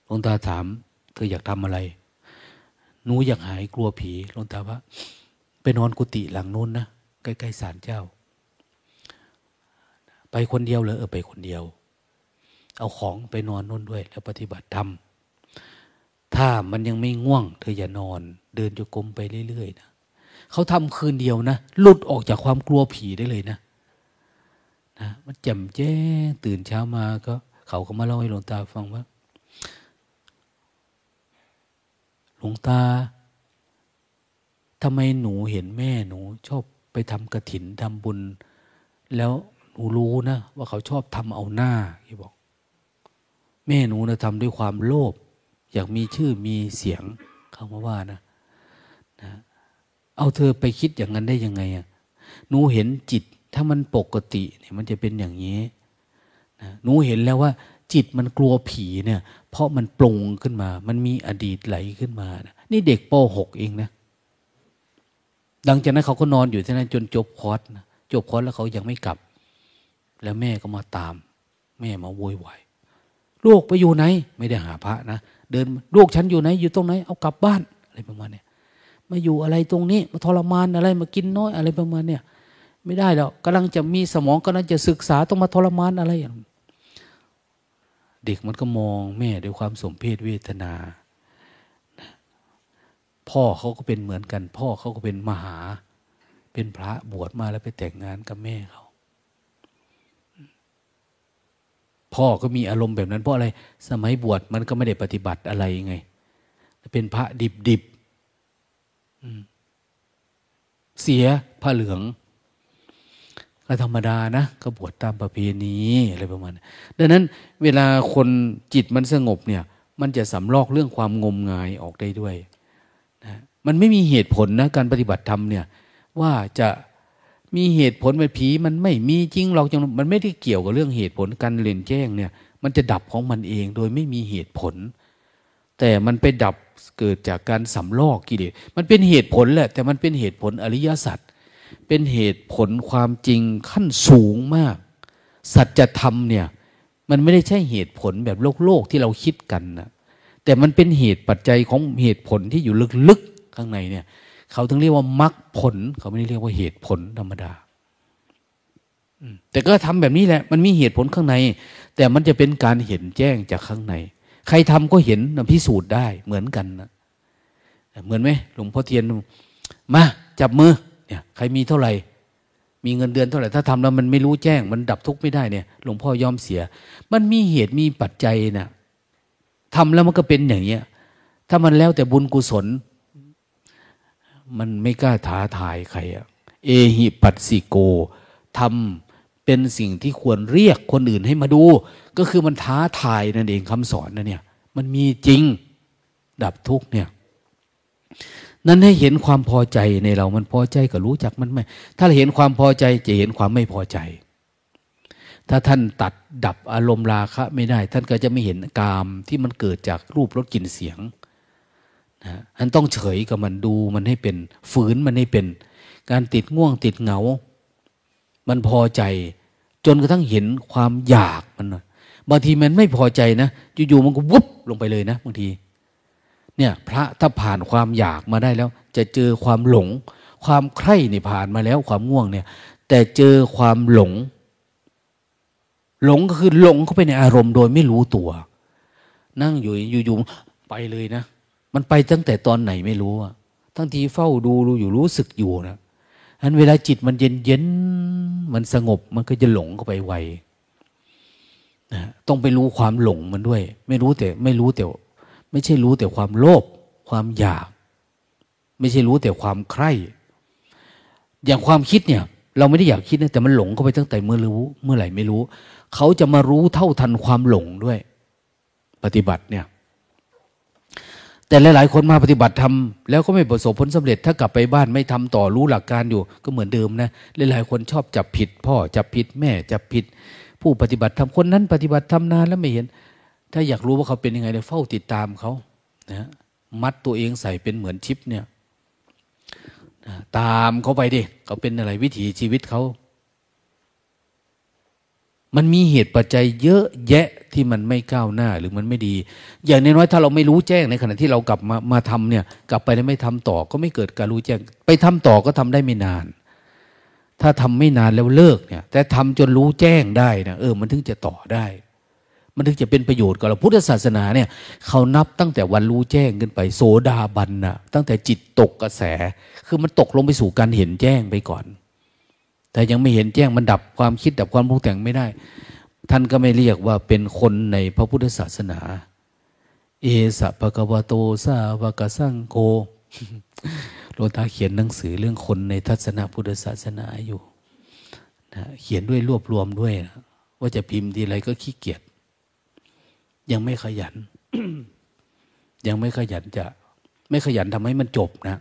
หลวงตาถาม เธออยากทำอะไร หนูอยากหายกลัวผีหลวงตาว่าไปนอนกุฏิหลังนู้นนะใกล้ๆศาลเจ้า ไปคนเดียวเลยเออไปคนเดียว เอาของไปนอนนู่นด้วย แล้วปฏิบัติธรรมถ้ามันยังไม่ง่วง เธออย่านอน เดินจุกรมไปเรื่อยๆนะเขาทำคืนเดียวนะหลุดออกจากความกลัวผีได้เลยนะ นะมันแจ่มแจ้งตื่นเช้ามาก็เขาก็มาเล่าให้หลวงตาฟังว่า หลวงตาทำไมหนูเห็นแม่หนู ชอบไปทำกระถินทำบุญ แล้วหนูรู้นะว่าเขาชอบทำเอาหน้าที่บอก แม่หนูนะทำด้วยความโลภอยากมีชื่อมีเสียงเขามาว่านะนะ เอาเธอไปคิดอย่างนั้นได้ยังไงอะหนูเห็นจิต ถ้ามันปกติเนี่ยมันจะเป็นอย่างนี้นะหนูเห็นแล้วว่า จิตมันกลัวผีเนี่ย เพราะมันปรุงขึ้นมา มันมีอดีตไหลขึ้นมานะนี่เด็กป .6 เองนะดังจากนั้นเขาก็นอนอยู่ที่นั่นจนจบคอร์สนะจบคอร์สแล้วเขายังไม่กลับ แล้วแม่ก็มาตาม แม่มาโวยวายลูกไปอยู่ไหน ไม่ได้หาพระนะเดินลูกฉันอยู่ไหน อยู่ตรงไหน เอากลับบ้านอะไรประมาณเนี้ยมาอยู่อะไรตรงนี้มาทรมานอะไรมากินน้อยอะไรประมาณเนี้ย ไม่ได้แล้วกำลังจะมีสมองกำลังจะศึกษาต้องมาทรมานอะไรอย่าง เด็กมันก็มองแม่ด้วยความสมเพศเวทนา พ่อเขาก็เป็นเหมือนกัน พ่อเขาก็เป็นมหา เป็นพระบวชมาแล้วไปแต่งงานกับแม่เขาพ่อก็มีอารมณ์แบบนั้นเพราะอะไร สมัยบวชมันก็ไม่ได้ปฏิบัติอะไรไง เป็นพระดิบดิบเสียผ้าเหลือง ก็ธรรมดานะก็บวชตามประเพณีอะไรประมาณนั้นดังนั้นเวลาคนจิตมันสงบเนี่ย มันจะสำลอกเรื่องความงมงายออกได้ด้วยนะมันไม่มีเหตุผลนะการปฏิบัติธรรมเนี่ยว่าจะมีเหตุผลไปผีมันไม่มีจริงเราจังมันไม่ได้เกี่ยวกับเรื่องเหตุผลการเล่นแจ้งเนี่ย มันจะดับของมันเองโดยไม่มีเหตุผล แต่มันไปดับเกิดจากการสำลอกกิเลสมันเป็นเหตุผลแหละ แต่มันเป็นเหตุผลอริยสัจ เป็นเหตุผลความจริงขั้นสูงมาก สัจธรรมเนี่ย มันไม่ได้ใช่เหตุผลแบบโลกโลกที่เราคิดกันนะแต่มันเป็นเหตุปัจจัยของเหตุผลที่อยู่ลึกๆข้างในเนี่ยเขาถึงเรียกว่ามรรคผล เขาไม่ได้เรียกว่าเหตุผลธรรมดาแต่ก็ทำแบบนี้แหละ มันมีเหตุผลข้างใน แต่มันจะเป็นการเห็นแจ้งจากข้างใน ใครทำก็เห็นพิสูจน์ได้เหมือนกันนะเหมือนไหมหลวงพ่อเทียนมาจับมือ เนี่ยใครมีเท่าไหร่ มีเงินเดือนเท่าไหร่ ถ้าทำแล้วมันไม่รู้แจ้ง มันดับทุกข์ไม่ได้เนี่ย หลวงพ่อยอมเสีย มันมีเหตุมีปัจจัยนะทำแล้วมันก็เป็นอย่างเนี้ย ถ้ามันแล้วแต่บุญกุศล มันไม่กล้าท้าทายใครอะเอหิปัสสิโกทำเป็นสิ่งที่ควรเรียกคนอื่นให้มาดู ก็คือมันท้าทายนั่นเองคำสอนนะเนี่ย มันมีจริงดับทุกเนี่ย นั้นให้เห็นความพอใจในเรา มันพอใจก็รู้จักมันไหมถ้าเห็นความพอใจจะเห็นความไม่พอใจ ถ้าท่านตัดดับอารมณ์ราคะไม่ได้ ท่านก็จะไม่เห็นกามที่มันเกิดจากรูปรสกลิ่นเสียงนะอันต้องเฉยกับมันดูมันให้เป็น ฝืนมันให้เป็น การติดง่วงติดเหงา มันพอใจ จนกระทั่งเห็นความอยากมันบางทีมันไม่พอใจนะอยู่ๆมันก็วุบลงไปเลยนะบางที เนี่ยพระถ้าผ่านความอยากมาได้แล้ว จะเจอความหลง ความใคร่นี่ผ่านมาแล้วความง่วงเนี่ย แต่เจอความหลง หลงก็คือหลงเข้าไปในอารมณ์โดยไม่รู้ตัว นั่งอยู่อยู่ๆไปเลยนะ มันไปตั้งแต่ตอนไหนไม่รู้อะทั้งทีเฝ้าดูรู้อยู่รู้สึกอยู่นะอันเวลาจิตมันเย็นเย็นมันสงบมันก็จะหลงเข้าไปไวนะต้องไปรู้ความหลงมันด้วย ไม่รู้แต่ไม่รู้แต่ ไม่ใช่รู้แต่ความโลภความอยาก ไม่ใช่รู้แต่ความใคร่ อย่างความคิดเนี่ย เราไม่ได้อยากคิดนะแต่มันหลงเข้าไปตั้งแต่เมื่อรู้ เมื่อไหร่ไม่รู้ เขาจะมารู้เท่าทันความหลงด้วย ปฏิบัติเนี่ย แต่หลาย ๆ คนมาปฏิบัติทำแล้วก็ไม่ประสบผลสำเร็จ ถ้ากลับไปบ้านไม่ทำต่อรู้หลักการอยู่ ก็เหมือนเดิมนะหลายๆคนชอบจับผิด พ่อจับผิดแม่จับผิด ผู้ปฏิบัติทำคนนั้น ปฏิบัติทำนานแล้วไม่เห็น ถ้าอยากรู้ว่าเขาเป็นยังไงเนี่ยเฝ้าติดตามเขานะมัดตัวเองใส่เป็นเหมือนชิปเนี่ยตามเขาไปดิเขาเป็นอะไรวิถีชีวิตเขา มันมีเหตุปัจจัยเยอะแยะที่มันไม่ก้าวหน้าหรือมันไม่ดี อย่างน้อยถ้าเราไม่รู้แจ้งในขณะที่เรากลับมามาทำเนี่ย กลับไปแล้วไม่ทำต่อ ก็ไม่เกิดการรู้แจ้ง ไปทำต่อก็ทำได้ไม่นาน ถ้าทำไม่นานแล้วเลิกเนี่ย แต่ทำจนรู้แจ้งได้นะเออมันถึงจะต่อได้ มันถึงจะเป็นประโยชน์กับเราพุทธศาสนาเนี่ยเขานับตั้งแต่วันรู้แจ้งขึ้นไปโสดาบันนะตั้งแต่จิตตกกระแส คือมันตกลงไปสู่การเห็นแจ้งไปก่อน แต่ยังไม่เห็นแจ้งมันดับความคิดดับความรู้แต่งไม่ได้ ท่านก็ไม่เรียกว่าเป็นคนในพระพุทธศาสนา เอสะภะกวโตสาวกสังโกโลตาเขียนหนังสือเรื่องคนในทัศนพุทธศาสนาอยู่นะเขียนด้วยรวบรวมด้วยนะว่าจะพิมพ์ทีไรก็ขี้เกียจ ยังไม่ขยัน ยังไม่ขยันจะ ไม่ขยันทำให้มันจบนะ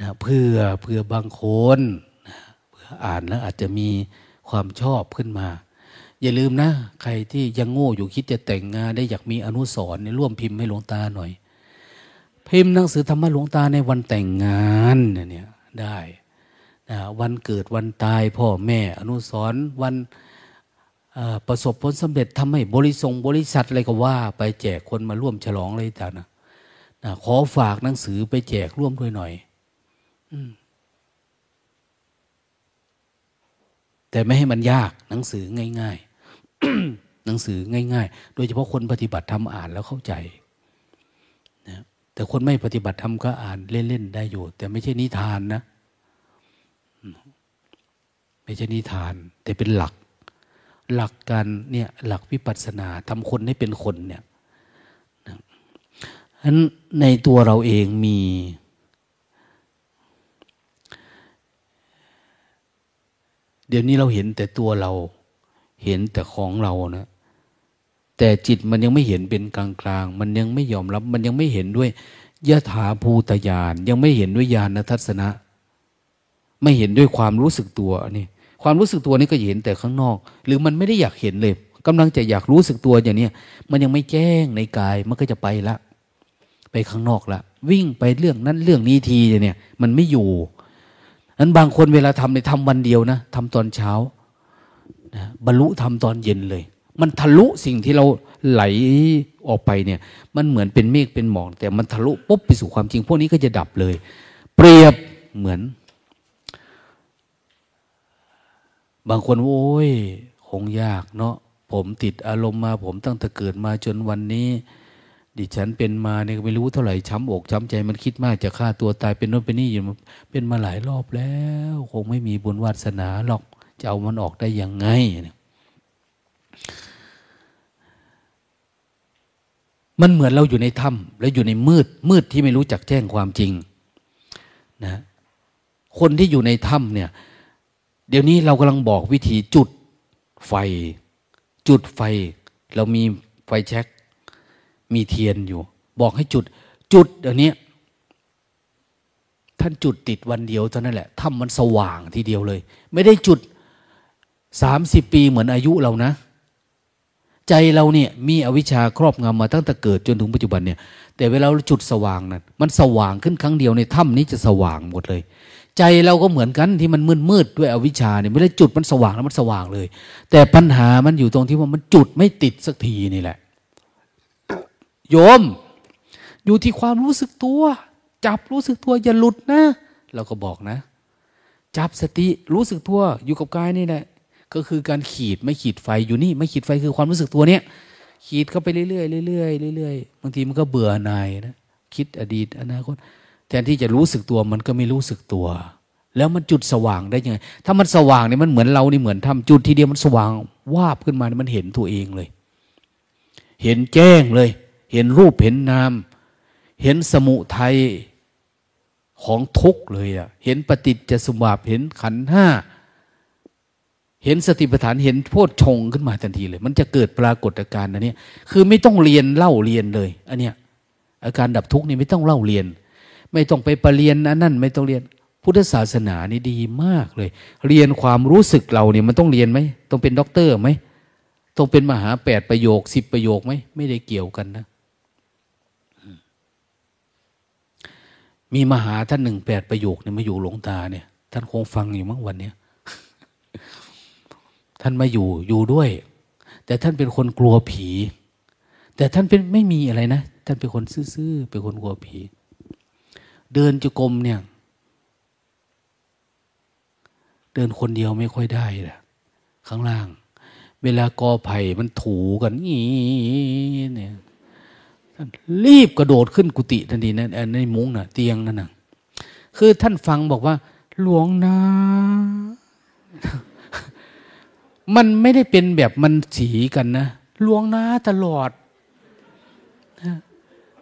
นะเพื่อเพื่อบางคนนะเพื่ออ่านแล้วอาจจะมีความชอบขึ้นมา อย่าลืมนะ ใครที่ยังโง่อยู่คิดจะแต่งงานได้อยากมีอนุสรณ์ร่วมพิมพ์ให้หลวงตาหน่อย พิมพ์หนังสือธรรมะหลวงตาในวันแต่งงานเนี่ยได้นะวันเกิดวันตายพ่อแม่อนุสรณ์วัน ประสบผลสำเร็จทำให้บริษัทบริษัทอะไรก็ว่า ไปแจกคนมาร่วมฉลองอะไรต่างนะขอฝากหนังสือไปแจกร่วมด้วยหน่อยอแต่ไม่ให้มันยากหนังสือง่ายๆหนังสือง่าย ๆ โดยเฉพาะคนปฏิบัติทำอ่านแล้วเข้าใจนะแต่คนไม่ปฏิบัติทำก็อ่านเล่นๆได้อยู่ แต่ไม่ใช่นิทานนะ ไม่ใช่นิทาน แต่เป็นหลัก หลักการเนี่ยหลักวิปัสสนาทำคนให้เป็นคนเนี่ยฉะนั้นในตัวเราเองมี เดี๋ยวนี้เราเห็นแต่ตัวเรา เห็นแต่ของเรานะแต่จิตมันยังไม่เห็นเป็นกลางๆมันยังไม่ยอมรับ มันยังไม่เห็นด้วยยะถาภูตยานยังไม่เห็นด้วยญาณทัศนะ ไม่เห็นด้วยความรู้สึกตัวนี่ ความรู้สึกตัวนี้ก็เห็นแต่ข้างนอก หรือมันไม่ได้อยากเห็นเลยกำลังจะอยากรู้สึกตัวอย่างนี้มันยังไม่แจ้งในกายมันก็จะไปละ ไปข้างนอกละวิ่งไปเรื่องนั้นเรื่องนี้ทีเนี่ย มันไม่อยู่นั้นบางคนเวลาทำในทำวันเดียวนะทำตอนเช้านะบรรลุทำตอนเย็นเลย มันทะลุสิ่งที่เราไหลออกไปเนี่ย มันเหมือนเป็นเมฆเป็นหมอกแต่มันทะลุปุ๊บไปสู่ความจริง พวกนี้ก็จะดับเลย เปรียบเหมือน บางคนโอ้ยคงยากเนาะผมติดอารมณ์มาผมตั้งแต่เกิดมาจนวันนี้ ดิฉันเป็นมาเนี่ยไม่รู้เท่าไหร่ช้ำอกช้ำใจมันคิดมากจะฆ่าตัวตายเป็นโน่นเป็นนี่อยู่เป็นมาหลายรอบแล้ว คงไม่มีบุญวาสนาหรอกจะเอามันออกได้ยังไงมันเหมือนเราอยู่ในถ้ำแล้วอยู่ในมืดมืดที่ไม่รู้จักแจ้งความจริงนะคนที่อยู่ในถ้ำเนี่ย เดี๋ยวนี้เรากำลังบอกวิธีจุดไฟ จุดไฟ เรามีไฟแช็กมีเทียนอยู่ บอกให้จุด จุดเดี๋ยวนี้ท่านจุดติดวันเดียวเท่านั้นแหละทำมันสว่างทีเดียวเลย ไม่ได้จุดสามสิบปีเหมือนอายุเรานะ ใจเราเนี่ยมีอวิชชาครอบงำมาตั้งแต่เกิดจนถึงปัจจุบันเนี่ย แต่เวลาเราจุดสว่างนั้นมันสว่างขึ้นครั้งเดียวในถ้ำนี้จะสว่างหมดเลย ใจเราก็เหมือนกันที่มันมืดมืดด้วยอวิชชาเนี่ยไม่ได้จุดมันสว่างแล้วมันสว่างเลย แต่ปัญหามันอยู่ตรงที่ว่ามันจุดไม่ติดสักทีนี่แหละ โยม อยู่ที่ความรู้สึกตัว จับรู้สึกตัวอย่าหลุดนะเราก็บอกนะ จับสติรู้สึกตัวอยู่กับกายนี่แหละ ก็คือการขีดไม่ขีดไฟอยู่นี่ ไม่ขีดไฟคือความรู้สึกตัวเนี้ยขีดเข้าไปเรื่อยๆเรื่อยๆเรื่อยๆบางทีมันก็เบื่อหน่ายนะคิดอดีตอนาคต แทนที่จะรู้สึกตัวมันก็ไม่รู้สึกตัว แล้วมันจุดสว่างได้ยังไง ถ้ามันสว่างเนี่ยมันเหมือนเรานี่เหมือนทำจุดทีเดียวมันสว่างวาบขึ้นมานมันเห็นตัวเองเลย เห็นแจ้งเลย เห็นรูปเห็นนาม เห็นสมุทัยของทุกเลยอะเห็นปฏิจจสมุปบาทเห็นขันห้าเห็นสติปัฏฐานเห็นโพชฌงขึ้นมาทันทีเลย มันจะเกิดปรากฏการณ์อันนี้คือไม่ต้องเรียนเล่าเรียนเลยอันเนี้ยอาการดับทุกข์นี่ไม่ต้องเล่าเรียน ไม่ต้องไปปรเรียนอันนั่นไม่ต้องเรียน พุทธศาสนานี่ดีมากเลย เรียนความรู้สึกเราเนี่ยมันต้องเรียนไหมต้องเป็นด็อกเตอร์ไหมต้องเป็นมหาแปดประโยคสิบประโยคไหมไม่ได้เกี่ยวกันนะ มีมหาท่านหนึ่งแปดประโยคเนี่ยมาอยู่หลวงตาเนี่ย ท่านคงฟังอยู่มั้งวันเนี้ยท่านมาอยู่อยู่ด้วย แต่ท่านเป็นคนกลัวผี แต่ท่านเป็นไม่มีอะไรนะ ท่านเป็นคนซื่อๆเป็นคนกลัวผี เดินจุกรมเนี่ย เดินคนเดียวไม่ค่อยได้ละข้างล่าง เวลากอไผ่มันถูกันงี้เนี่ยรีบกระโดดขึ้นกุฏิทันทีนะในมุ้งนะ่ะ เตียงนั่นนะคือท่านฟังบอกว่า หลวงนามันไม่ได้เป็นแบบมันสีกันนะหลวงนาตลอด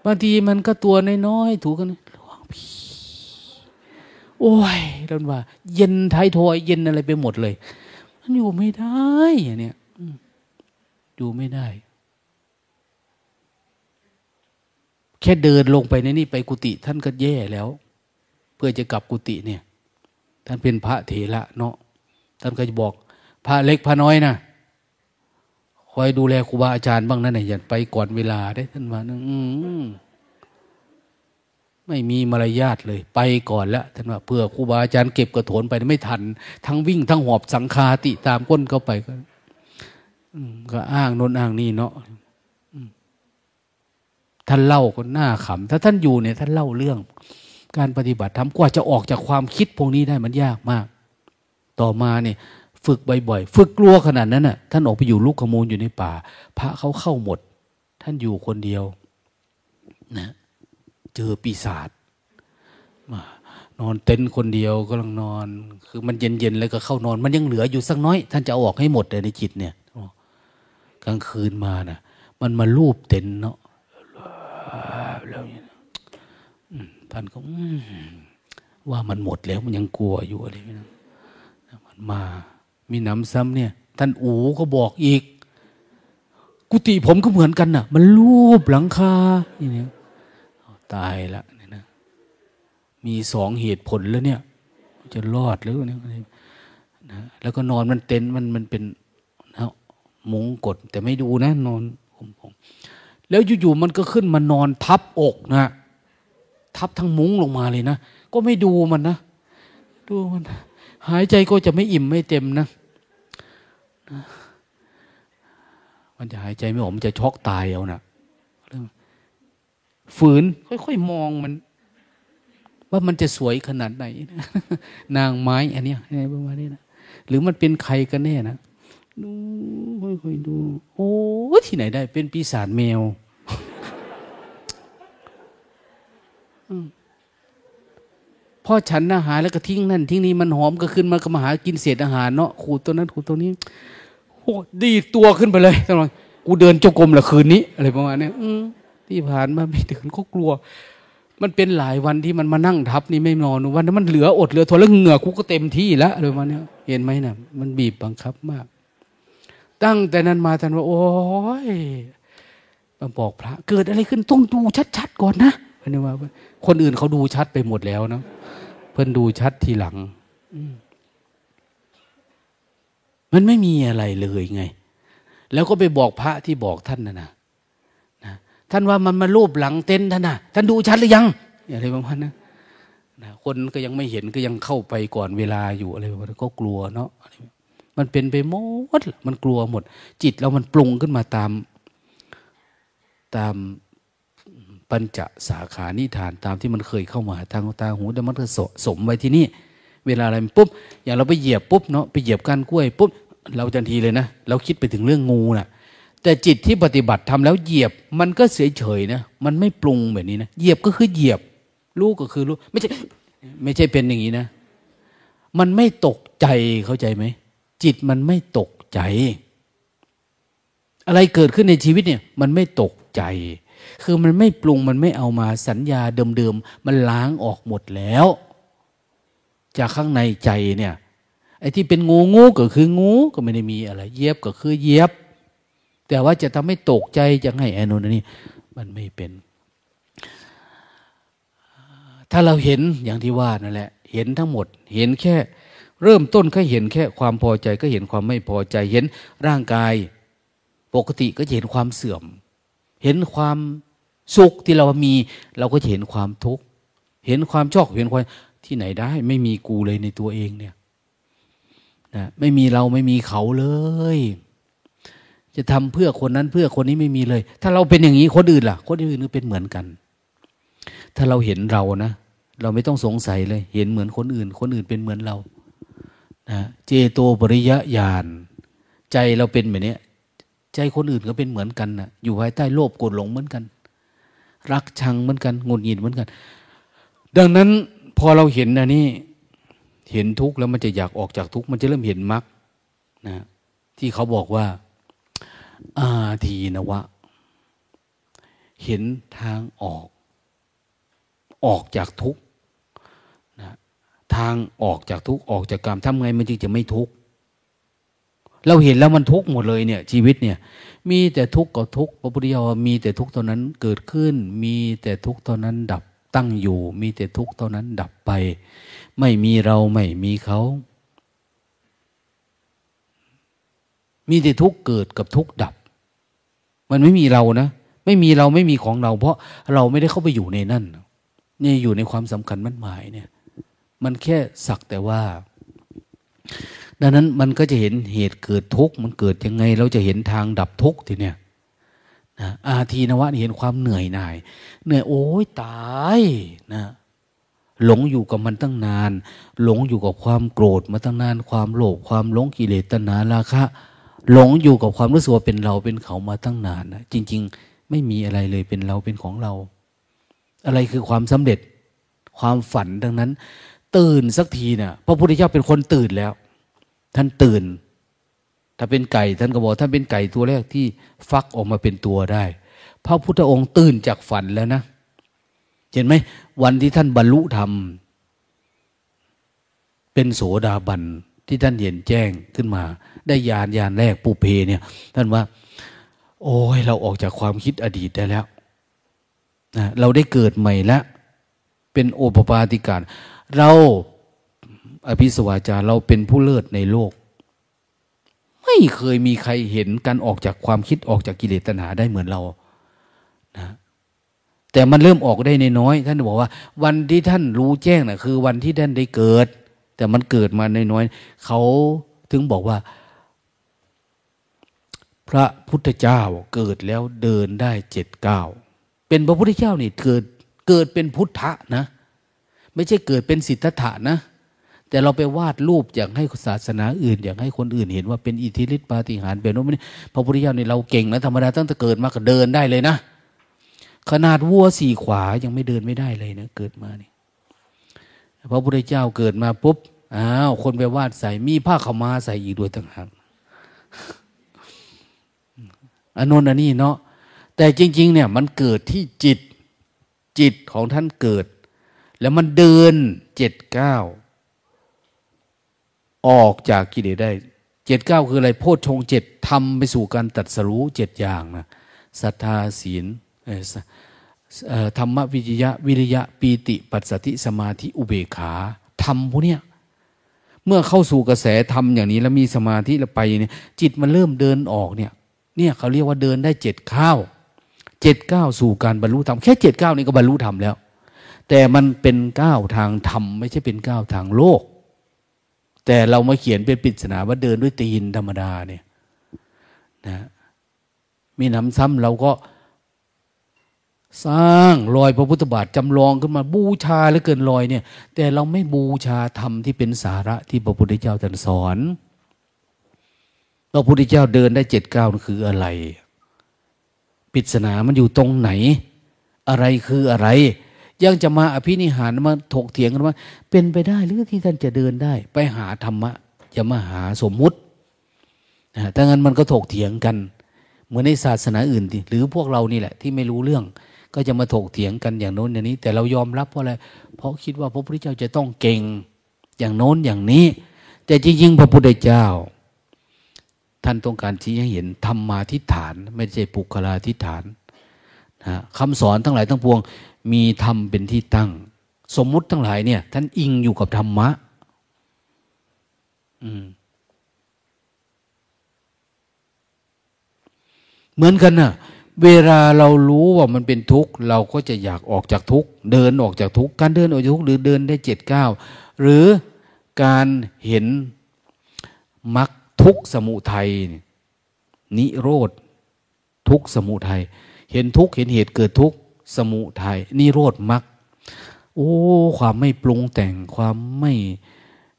บางทีมันก็ตัวน้อยๆถูกัน โอ้ยท่านว่า เย็นท้ายทอยเย็นอะไรไปหมดเลย มันอยู่ไม่ได้เนี่ยอยู่ไม่ได้ แค่เดินลงไปในนี่ไปกุฏิท่านก็แย่แล้ว เพื่อจะกลับกุฏิเนี่ย ท่านเป็นพระเถระเนาะท่านก็จะบอกพระเล็กพระน้อยนะคอยดูแลครูบาอาจารย์บ้างนั่นหละอย่าไปก่อนเวลาได้ท่านว่าอื ไม่มีมารยาทเลย ไปก่อนแล้วท่านว่าเพื่อครูบาอาจารย์เก็บกระโถนไปไม่ทัน ทั้งวิ่งทั้งหอบสังคาติตามก้นเข้าไปก็ก็อ้างโน้นอ้างนี่เนาะท่านเล่าก็น่าขำถ้าท่านอยู่เนี่ยท่านเล่าเรื่อง การปฏิบัติธรรมกว่าจะออกจากความคิดพวกนี้ได้มันยากมาก ต่อมาเนี่ย ฝึกบ่อยๆฝึกกลัวขนาดนั้นน่ะ ท่านออกไปอยู่ลูกขโมยอยู่ในป่า พระเขาเข้าหมด ท่านอยู่คนเดียว นะ เจอปีศาจมานอนเต็นคนเดียวก็ลังนอน คือมันเย็นๆแล้วก็เข้านอน มันยังเหลืออยู่สักน้อย ท่านจะเอาออกให้หมดเลยในจิตเนี่ยกลางคืนมานะ่ะ มันมาลูบเต็นเนาะแล้วเนี่ยท่านก็ว่ามันหมดแล้วมันยังกลัวอยู่อะไรไม่รู้มันมา มีน้ำซ้ำเนี่ย ท่านอูก็บอกอีก กุฏิผมก็เหมือนกันน่ะ มันรูปหลังคาอย่างนี้ ตายละเนี่ยนะมีสองเหตุผลแล้วเนี่ย จะรอดหรือเนี่ยนะแล้วก็นอนมันเต็นมันมันเป็นนะมงกดแต่ไม่ดูนะ นอนผมผมแล้วอยู่ๆมันก็ขึ้นมานอนทับอกนะทับทั้งมุ้งลงมาเลยนะก็ไม่ดูมันนะดูมัน หายใจก็จะไม่อิ่มไม่เต็มนะมันจะหายใจไม่ออกมันจะช็อกตายเอานะ ฝืน ค่อยๆมองมัน ว่ามันจะสวยขนาดไหน นางไม้ อันนี้ประมาณนี้นะหรือมันเป็นใครกันแน่นะดูค่อยๆดู โอ้ที่ไหนได้ เป็นปีศาจแมวพ่อฉันอาหารแล้วก็ทิ้งนั่นทิ้งนี้มันหอมก็ขึ้นมาก็มาหากินเศษอาหารเนาะขูดตัวนั้นขูดตัวนี้โอ้ดีตัวขึ้นไปเลยตลอดกูเดินจงกรมละคืนนี้ อะไรประมาณนี้ ที่ผ่านมาไม่เดินก็กลัว มันเป็นหลายวันที่มันมานั่งทับนี่ไม่นอนวันนั้นมันเหลืออดเหลือทนแล้วเหงื่อกูก็เต็มที่แล้วอะไรประมาณนี้เห็นไหมนะ่ะ มันบีบบังคับมาก ตั้งแต่นั้นมาท่านว่า โอ้ยมาบอกพระ เกิดอะไรขึ้นต้องดูชัดๆก่อนนะเพื่อนว่า คนอื่นเขาดูชัดไปหมดแล้วนะเพื่อนดูชัดทีหลังมันไม่มีอะไรเลยไง แล้วก็ไปบอกพระที่บอกท่านนะนะนะ ท่านว่ามันมารูปหลังเต็นท่านนะท่านดูชัดหรือยังอะไรประมาณนั้นนะคนก็ยังไม่เห็นก็ยังเข้าไปก่อนเวลาอยู่อะไรประมาณนั้นก็กลัวเนาะมันเป็นไปหมดมันกลัวหมด จิตเรามันปรุงขึ้นมาตาม ตามปัญจสาขานิทานตามที่มันเคยเข้ามาทางตาหูแต่มันก็สมไว้ที่นี่ เวลาอะไรปุ๊บอย่างเราไปเหยียบปุ๊บเนาะไปเหยียบก้านกล้วยปุ๊บเราทันทีเลยนะเราคิดไปถึงเรื่องงูนะ่ะ แต่จิตที่ปฏิบัติทำแล้วเหยียบ มันก็เฉยเฉยนะมันไม่ปรุงแบบนี้นะเหยียบก็คือเหยียบ รู้ก็คือรู้ ไม่ใช่ไม่ใช่เป็นอย่างนี้นะ มันไม่ตกใจเข้าใจไหมจิตมันไม่ตกใจ อะไรเกิดขึ้นในชีวิตเนี่ย มันไม่ตกใจ คือมันไม่ปรุงมันไม่เอามาสัญญาเดิมๆมันล้างออกหมดแล้ว จากข้างในใจเนี่ยไอ้ที่เป็นงูงูก็คืองูก็ไม่ได้มีอะไร เย็บก็คือเย็บ แต่ว่าจะทำให้ตกใจจะให้อนนนี่มันไม่เป็น ถ้าเราเห็นอย่างที่ว่านั่นแหละ เห็นทั้งหมด เห็นแค่ เริ่มต้นก็เห็นแค่ความพอใจก็เห็นความไม่พอใจ เห็นร่างกาย ปกติก็จะเห็นความเสื่อม เห็นความสุขที่เรามี เราก็จะเห็นความทุกข์เห็นความชอบเห็นความที่ไหนได้ ไม่มีกูเลยในตัวเองเนี่ยนะไม่มีเราไม่มีเขาเลย จะทำเพื่อคนนั้นเพื่อคนนี้ไม่มีเลย ถ้าเราเป็นอย่างนี้คนอื่นล่ะ คนอื่นก็เป็นเหมือนกัน ถ้าเราเห็นเรานะเราไม่ต้องสงสัยเลย เห็นเหมือนคนอื่น คนอื่นเป็นเหมือนเรานะเจโตปริยญาณใจเราเป็นแบบนี้ใจคนอื่นก็เป็นเหมือนกันนะอยู่ภายใต้โลภโกรธหลงเหมือนกัน รักชังเหมือนกันงุนหงิดเหมือนกัน ดังนั้นพอเราเห็นนะนี่เห็นทุกข์แล้วมันจะอยากออกจากทุกข์มันจะเริ่มเห็นมรรคนะที่เขาบอกว่า อาทีนวะ เห็นทางออก ออกจากทุกขนะทางออกจากทุกข์ออกจากกรรมทำไงมันจึงจะไม่ทุกข์เราเห็นแล้วมันทุกข์หมดเลยเนี่ยชีวิตเนี่ย มีแต่ทุกข์ก็ทุกข์พระพุทธเจ้ามีแต่ทุกข์ตอนนั้นเกิดขึ้น มีแต่ทุกข์ตอนนั้นดับตั้งอยู่ มีแต่ทุกข์ตอนนั้นดับไป ไม่มีเราไม่มีเขา มีแต่ทุกเกิดกับทุกดับ มันไม่มีเรานะ ไม่มีเราไม่มีของเรา เพราะเราไม่ได้เข้าไปอยู่ในนั่นนี่อยู่ในความสำคัญมั่นหมายเนี่ย มันแค่สักแต่ว่า ดังนั้นมันก็จะเห็นเหตุเกิดทุกข์มันเกิดยังไง เราจะเห็นทางดับทุกข์ทีเนี่ยนะอาทีนวะเห็นความเหนื่อยหน่าย เหนื่อยโอ้ยตายนะหลงอยู่กับมันตั้งนาน หลงอยู่กับความโกรธมาตั้งนาน ความโลภความหลงกิเลสตัณหาราคะ หลงอยู่กับความรู้สึกว่าเป็นเราเป็นเขามาตั้งนานนะจริง ๆ ไม่มีอะไรเลยเป็นเราเป็นของเรา อะไรคือความสำเร็จ ความฝันดังนั้น ตื่นสักทีเนะ่ยพระพุทธเจ้าเป็นคนตื่นแล้ว ท่านตื่น ถ้าเป็นไก่ท่านก็บอกท่านเป็นไก่ตัวแรกที่ฟักออกมาเป็นตัวได้ พระพุทธองค์ตื่นจากฝันแล้วนะเห็นไหมวันที่ท่านบรรลุธรรมเป็นโสดาบันที่ท่านเห็นแจ้งขึ้นมา ได้ยานยานแรกปูเพเนี่ยท่านว่า โอ้ยเราออกจากความคิดอดีตได้แล้วนะเราได้เกิดใหม่แล้วเป็นโอปปาติการ เราอภิสวาจาเราเป็นผู้เลิศในโลก ไม่เคยมีใครเห็นการออกจากความคิดออกจากกิเลสตัณหาได้เหมือนเรานะแต่มันเริ่มออกได้ในน้อย ท่านบอกว่า วันที่ท่านรู้แจ้งนะ่ะคือวันที่ท่านได้เกิด แต่มันเกิดมาในน้อย เขาถึงบอกว่า พระพุทธเจ้าเกิดแล้วเดินได้เจ็ดเก้าเป็นพระพุทธเจ้านี่เกิดเกิดเป็นพุทธะนะ ไม่ใช่เกิดเป็นสิทธัตถะนะ แต่เราไปวาดรูปอยากให้ศาสนาอื่น อยากให้คนอื่นเห็นว่าเป็นอิทธิฤทธิปาฏิหาริย์เป็นโน้นพระพุทธเจ้านี่เราเก่งนะธรรมดาตั้งแต่เกิดมาก็เดินได้เลยนะ ขนาดวัวสี่ขวายังไม่เดินไม่ได้เลยนะเกิดมานี่พระพุทธเจ้าเกิดมาปุ๊บอ้าวคนไปวาดใส่มีผ้าขมาใส่อีกด้วยต่างหาก อันนนอันนี้เนาะแต่จริง ๆ เนี่ยมันเกิดที่จิตจิตของท่านเกิด แล้วมันเดินเจ็ดเก้าออกจากกิเลสได้เจ็ดเก้าคืออะไรโพชฌงเจ็ดทำไปสู่การตัดสรู้เจ็ดอย่างนะศรัทธาศีลธรรมวิจยะวิริยะปีติ ปัสสติสมาธิอุเบกขาทำพวกเนี้ยเมื่อเข้าสู่กระแสธรรมอย่างนี้แล้วมีสมาธิแล้วไปเนี่ยจิตมันเริ่มเดินออกเนี่ย เนี่ยเขาเรียกว่าเดินได้เจ็ดข้าวเจ็ดก้าวสู่การบรรลุธรรมแค่เจ็ดก้าวนี้ก็บรรลุธรรมแล้ว แต่มันเป็นก้าวทางธรรมไม่ใช่เป็นก้าวทางโลก แต่เรามาเขียนเป็นปริศนาว่าเดินด้วยตีนธรรมดาเนี่ยนะมีน้ำซ้ำเราก็สร้างรอยพระพุทธบาทจำลองขึ้นมาบูชาเหลือเกินรอยเนี่ย แต่เราไม่บูชาธรรมที่เป็นสาระที่พระพุทธเจ้าตรัสสอน พระพุทธเจ้าเดินได้เจ็ดเก้าคืออะไรปริศนามันอยู่ตรงไหน อะไรคืออะไร ยังจะมาอภินิหารมาถกเถียงกันว่า เป็นไปได้หรือที่ท่านจะเดินได้ ไปหาธรรมะอย่ามาหาสมมุติถ้างั้นมันก็ถกเถียงกัน เหมือนในศาสนาอื่นหรือพวกเรานี่แหละ ที่ไม่รู้เรื่อง ก็จะมาถกเถียงกันอย่างโน้นอย่างนี้ แต่เรายอมรับเพราะอะไรเพราะคิดว่าพระพุทธเจ้าจะต้องเก่ง อย่างโน้นอย่างนี้ แต่จริงๆพระพุทธเจ้า ท่านต้องการชี้ให้เห็นธรรมาทิฏฐาน ไม่ใช่ปุคลาทิฏฐานนะคำสอนทั้งหลายทั้งปวง มีธรรมเป็นที่ตั้ง สมมุติทั้งหลายเนี่ย ท่านอิงอยู่กับธรรมะ อืมเหมือนกันนะ่ะ เวลาเรารู้ว่ามันเป็นทุกข์ เราก็จะอยากออกจากทุกข์เดินออกจากทุกข์การเดินออกจากทุกข์หรือเดินได้เจ็ดเก้าหรือการเห็นมรรค ทุกสมุทัยนิโรธทุกสมุทัยเห็นทุกเห็นเหตุเกิดทุกสมุทัยนิโรธมรรคโอ้ ความไม่ปรุงแต่งความไม่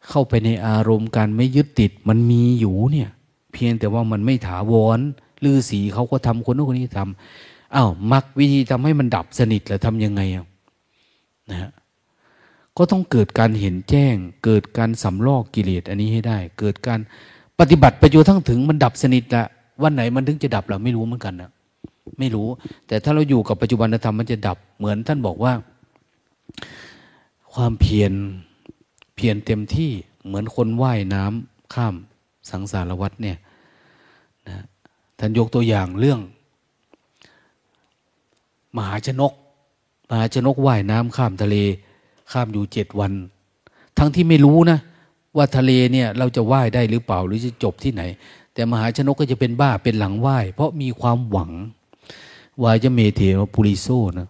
เข้าไปในอารมณ์การไม่ยึดติดมันมีอยู่เนี่ย เพียงแต่ว่ามันไม่ถาวรลือสีเขาก็ทำคนนู้นคนนี้ทำอ้าวมักวิธีทำให้มันดับสนิทแล้วทำยังไงอะนะฮะก็ต้องเกิดการเห็นแจ้ง เกิดการสำลอกกิเลสอันนี้ให้ได้ เกิดการ ปฏิบัติไปจนทั้งถึงมันดับสนิทละวันไหนมันถึงจะดับเราไม่รู้เหมือนกันนะไม่รู้ แต่ถ้าเราอยู่กับปัจจุบันธรรมมันจะดับเหมือนท่านบอกว่า ความเพียรเพียรเต็มที่เหมือนคนว่ายน้ำข้ามสังสารวัฏเนี่ยนะท่านยกตัวอย่างเรื่อง มหาชนก มหาชนกว่ายน้ำข้ามทะเล ข้ามอยู่เจ็ดวัน ทั้งที่ไม่รู้นะ ว่าทะเลเนี่ยเราจะว่ายได้หรือเปล่าหรือจะจบที่ไหน แต่มหาชนกก็จะเป็นบ้าเป็นหลังว่าย เพราะมีความหวังวายจะเมเทวปุริโซนะ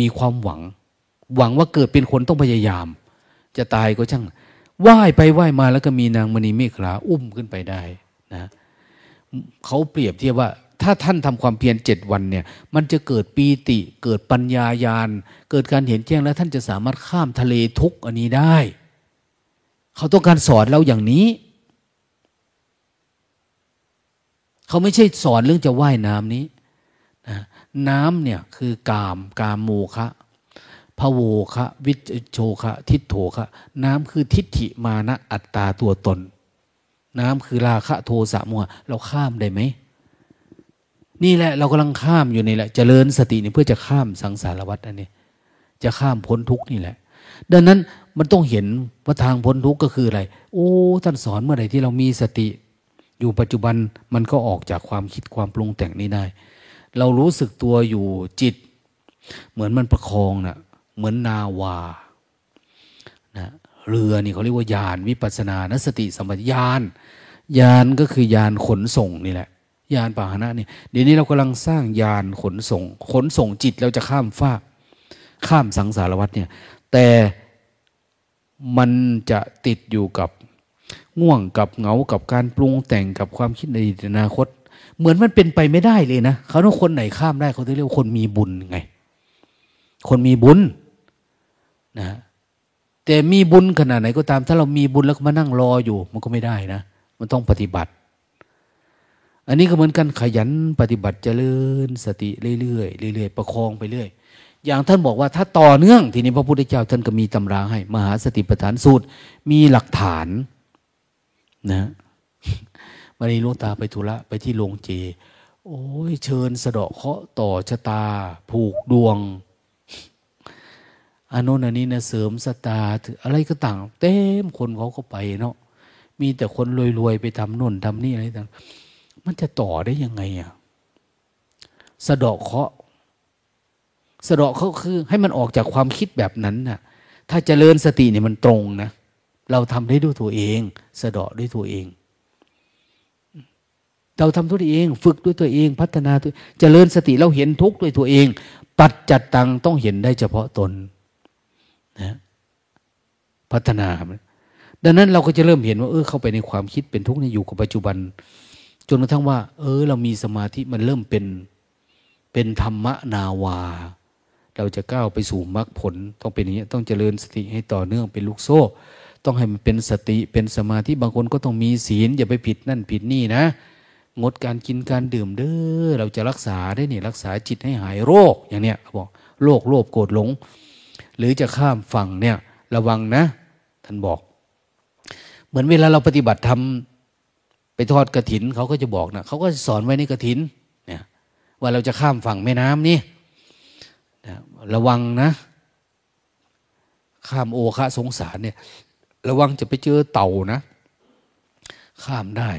มีความหวัง หวังว่าเกิดเป็นคนต้องพยายาม จะตายก็ช่างว่ายไปว่ายมาแล้วก็มีนางมณีเมฆลาอุ้มขึ้นไปได้นะเขาเปรียบเทียบว่าถ้าท่านทำความเพียรเจ็ดวันเนี่ย มันจะเกิดปีติ เกิดปัญญายาณ เกิดการเห็นแจ้งแล้วท่านจะสามารถข้ามทะเลทุกอันนี้ได้ เขาต้องการสอนเราอย่างนี้ เขาไม่ใช่สอนเรื่องจะว่ายน้ำนี้นะน้ำเนี่ยคือกาม กามโมคะพะโวคะวิจโชคะทิฏโถคะน้ำคือทิฏฐิมานะอัตตาตัวตน น้ำคือราคะโทสะมัวเราข้ามได้ไหมนี่แหละเรากำลังข้ามอยู่นี่แหละจเจริญสตินี่เพื่อจะข้ามสังสารวัฏอันนี้จะข้ามพ้นทุกนี่แหละ ดังนั้น มันต้องเห็นว่าทางพ้นทุกข์ก็คืออะไร โอ้ท่านสอนเมื่อไหร่ที่เรามีสติ อยู่ปัจจุบันมันก็ออกจากความคิดความปรุงแต่งนี้ได้ เรารู้สึกตัวอยู่จิต เหมือนมันประคองนะ่ะเหมือนนาวานะเรือนี่เขาเรียกว่ายานวิปัสนานสติสัมปชัญญะยานก็คือยานขนส่งนี่แหละ ยานปาหนะนี่เดี๋ยวนี้เรากำลังสร้างยานขนส่ง ขนส่งจิตเราจะข้ามฟากข้ามสังสารวัฏเนี่ย แต่ มันจะติดอยู่กับง่วงกับเหงากับการปรุงแต่งกับความคิดในอนาคต เหมือนมันเป็นไปไม่ได้เลยนะเขาต้องคนไหนข้ามได้เขาต้องเรียกคนมีบุญไง คนมีบุญนะแต่มีบุญขนาดไหนก็ตาม ถ้าเรามีบุญแล้วมานั่งรออยู่ มันก็ไม่ได้นะ มันต้องปฏิบัติ อันนี้ก็เหมือนกันขยันปฏิบัติเจริญสติเรื่อยๆเรื่อยๆประคองไปเรื่อย อย่างท่านบอกว่าถ้าต่อเนื่อง ทีนี้พระพุทธเจ้าท่านก็มีตำราให้ มหาสติปัฏฐานสูตร มีหลักฐานนะวันนี้ลุงตาไปธุระไปที่โรงเจ โอ้ยเชิญสะเดาะเคาะต่อชะตา ผูกดวงอันโน้นอันนี้นะเสริมสตาอะไรก็ต่าง เต็มคนเขาก็ไปเนาะมีแต่คนรวยๆไปทำน่นทำนี่อะไรต่างมันจะต่อได้ยังไงอะสะเดอกเคาะ สะดอกเขาคือให้มันออกจากความคิดแบบนั้นน่ะ ถ้าจเจริญสติเนี่ยมันตรงนะ เราทำได้ด้วยตัวเอง สะดอกด้วยตัวเอง เราทำด้วยตัวเอง ฝึกด้วยตัวเอง พัฒนาตัวจเจริญสติเราเห็นทุกข์ด้วยตัวเอง ปัจจัดตังต้องเห็นได้เฉพาะตนนะพัฒนาดังนั้นเราก็จะเริ่มเห็นว่า เออเข้าไปในความคิดเป็นทุกข์ในอยู่กับปัจจุบัน จนกระทั่งว่า เออ เรามีสมาธิมันเริ่มเป็นเป็นธรรมนาวา เราจะก้าวไปสู่มรรคผลต้องเป็นอย่างนี้ต้องเจริญสติให้ต่อเนื่องเป็นลูกโซ่ ต้องให้มันเป็นสติเป็นสมาธิบางคนก็ต้องมีศีลอย่าไปผิดนั่นผิดนี่นะ งดการกินการดื่มเด้อเราจะรักษาได้เนี่ยรักษาจิตให้หายโรคอย่างเนี้ยบอกโรคโลภโกรธหลง หรือจะข้ามฝั่งเนี่ยระวังนะ ท่านบอก เหมือนเวลาเราปฏิบัติทำไปทอดกระถินเขาก็จะบอกนะเขาก็สอนไว้ในกระถินเนี่ยว่าเราจะข้ามฝั่งแม่น้ำนี่ ระวังนะข้ามโอคะสงสารเนี่ย ระวังจะไปเจอเต่านะ ข้ามได้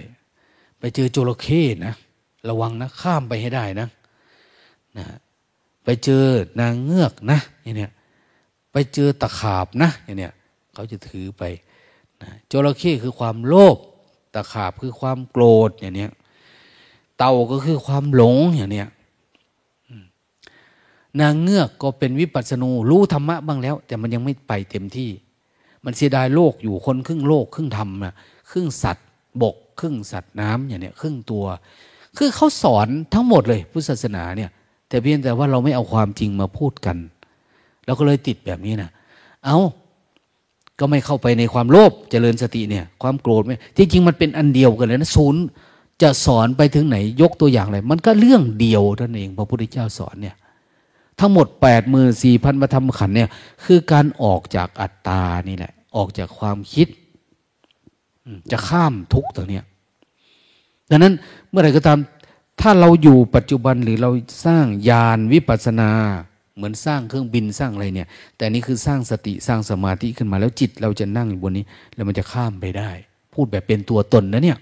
ไปเจอจระเข้นะ ระวังนะ ข้ามไปให้ได้นะนะ ไปเจอนางเงือกนะอย่างเนี้ยไปเจอตะขาบนะอย่างเนี้ยเขาจะถือไปนะจระเข้คือความโลภตะขาบคือความโกรธอย่างเนี้ยเต่าก็คือความหลงอย่างเนี้ย นางเงือกก็เป็นวิปัสสนูรู้ธรรมะบ้างแล้ว แต่มันยังไม่ไปเต็มที่ มันเสียดายโลกอยู่คนครึ่งโลกครึ่งธรรมนะครึ่งสัตว์บก ครึ่งสัตว์น้ำอย่างเนี้ยครึ่งตัว คือเขาสอนทั้งหมดเลยพุทธศาสนาเนี่ย แต่เพียงแต่ว่าเราไม่เอาความจริงมาพูดกันเราก็เลยติดแบบนี้นะเอาก็ไม่เข้าไปในความโลภเจริญสติเนี่ย ความโกรธไหมที่จริงมันเป็นอันเดียวกันเลยนะศูนย์จะสอนไปถึงไหนยกตัวอย่างอะไรมันก็เรื่องเดียวท่านเองพระพุทธเจ้าสอนเนี่ย ทั้งหมดแปดหมื่นสี่พันมาทำขันเนี่ยคือการออกจากอัตตานี่แหละ ออกจากความคิด จะข้ามทุกตัวเนี้ยดังนั้นเมื่อไรก็ตาม ถ้าเราอยู่ปัจจุบันหรือเราสร้างยานวิปัสนา เหมือนสร้างเครื่องบินสร้างอะไรเนี่ย แต่นี่คือสร้างสติสร้างสมาธิขึ้นมาแล้วจิต เราจะนั่งอยู่บนนี้ แล้วมันจะข้ามไปได้ พูดแบบเป็นตัวตนนะเนี่ย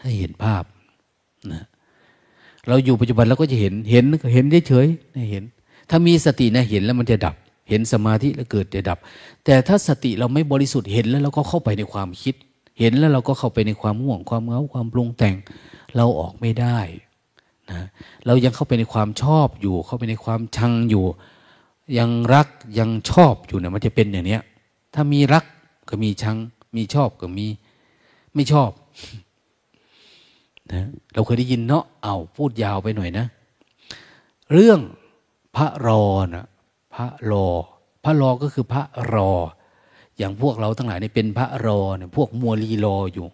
ให้เห็นภาพนะ เราอยู่ปัจจุบันเราก็จะเห็นเห็นเห็นเฉยๆเห็น ถ้ามีสตินะเห็นแล้วมันจะดับ เห็นสมาธิแล้วเกิดจะดับ แต่ถ้าสติเราไม่บริสุทธิ์เห็นแล้วเราก็เข้าไปในความคิด เห็นแล้วเราก็เข้าไปในความง่วงความเงาความปรุงแต่งเราออกไม่ได้นะเรายังเข้าไปในความชอบอยู่ เข้าไปในความชังอยู่ ยังรักยังชอบอยู่เนี่ยมันจะเป็นอย่างเนี้ย ถ้ามีรักก็มีชัง มีชอบก็มี ไม่ชอบ นะเราเคยได้ยินเนาะเอาพูดยาวไปหน่อยนะ เรื่องพระรอนะพระรอ พระรอก็คือพระรอ อย่างพวกเราทั้งหลายนี่เป็นพระรอเนี่ยพวกมัวรีรออยู่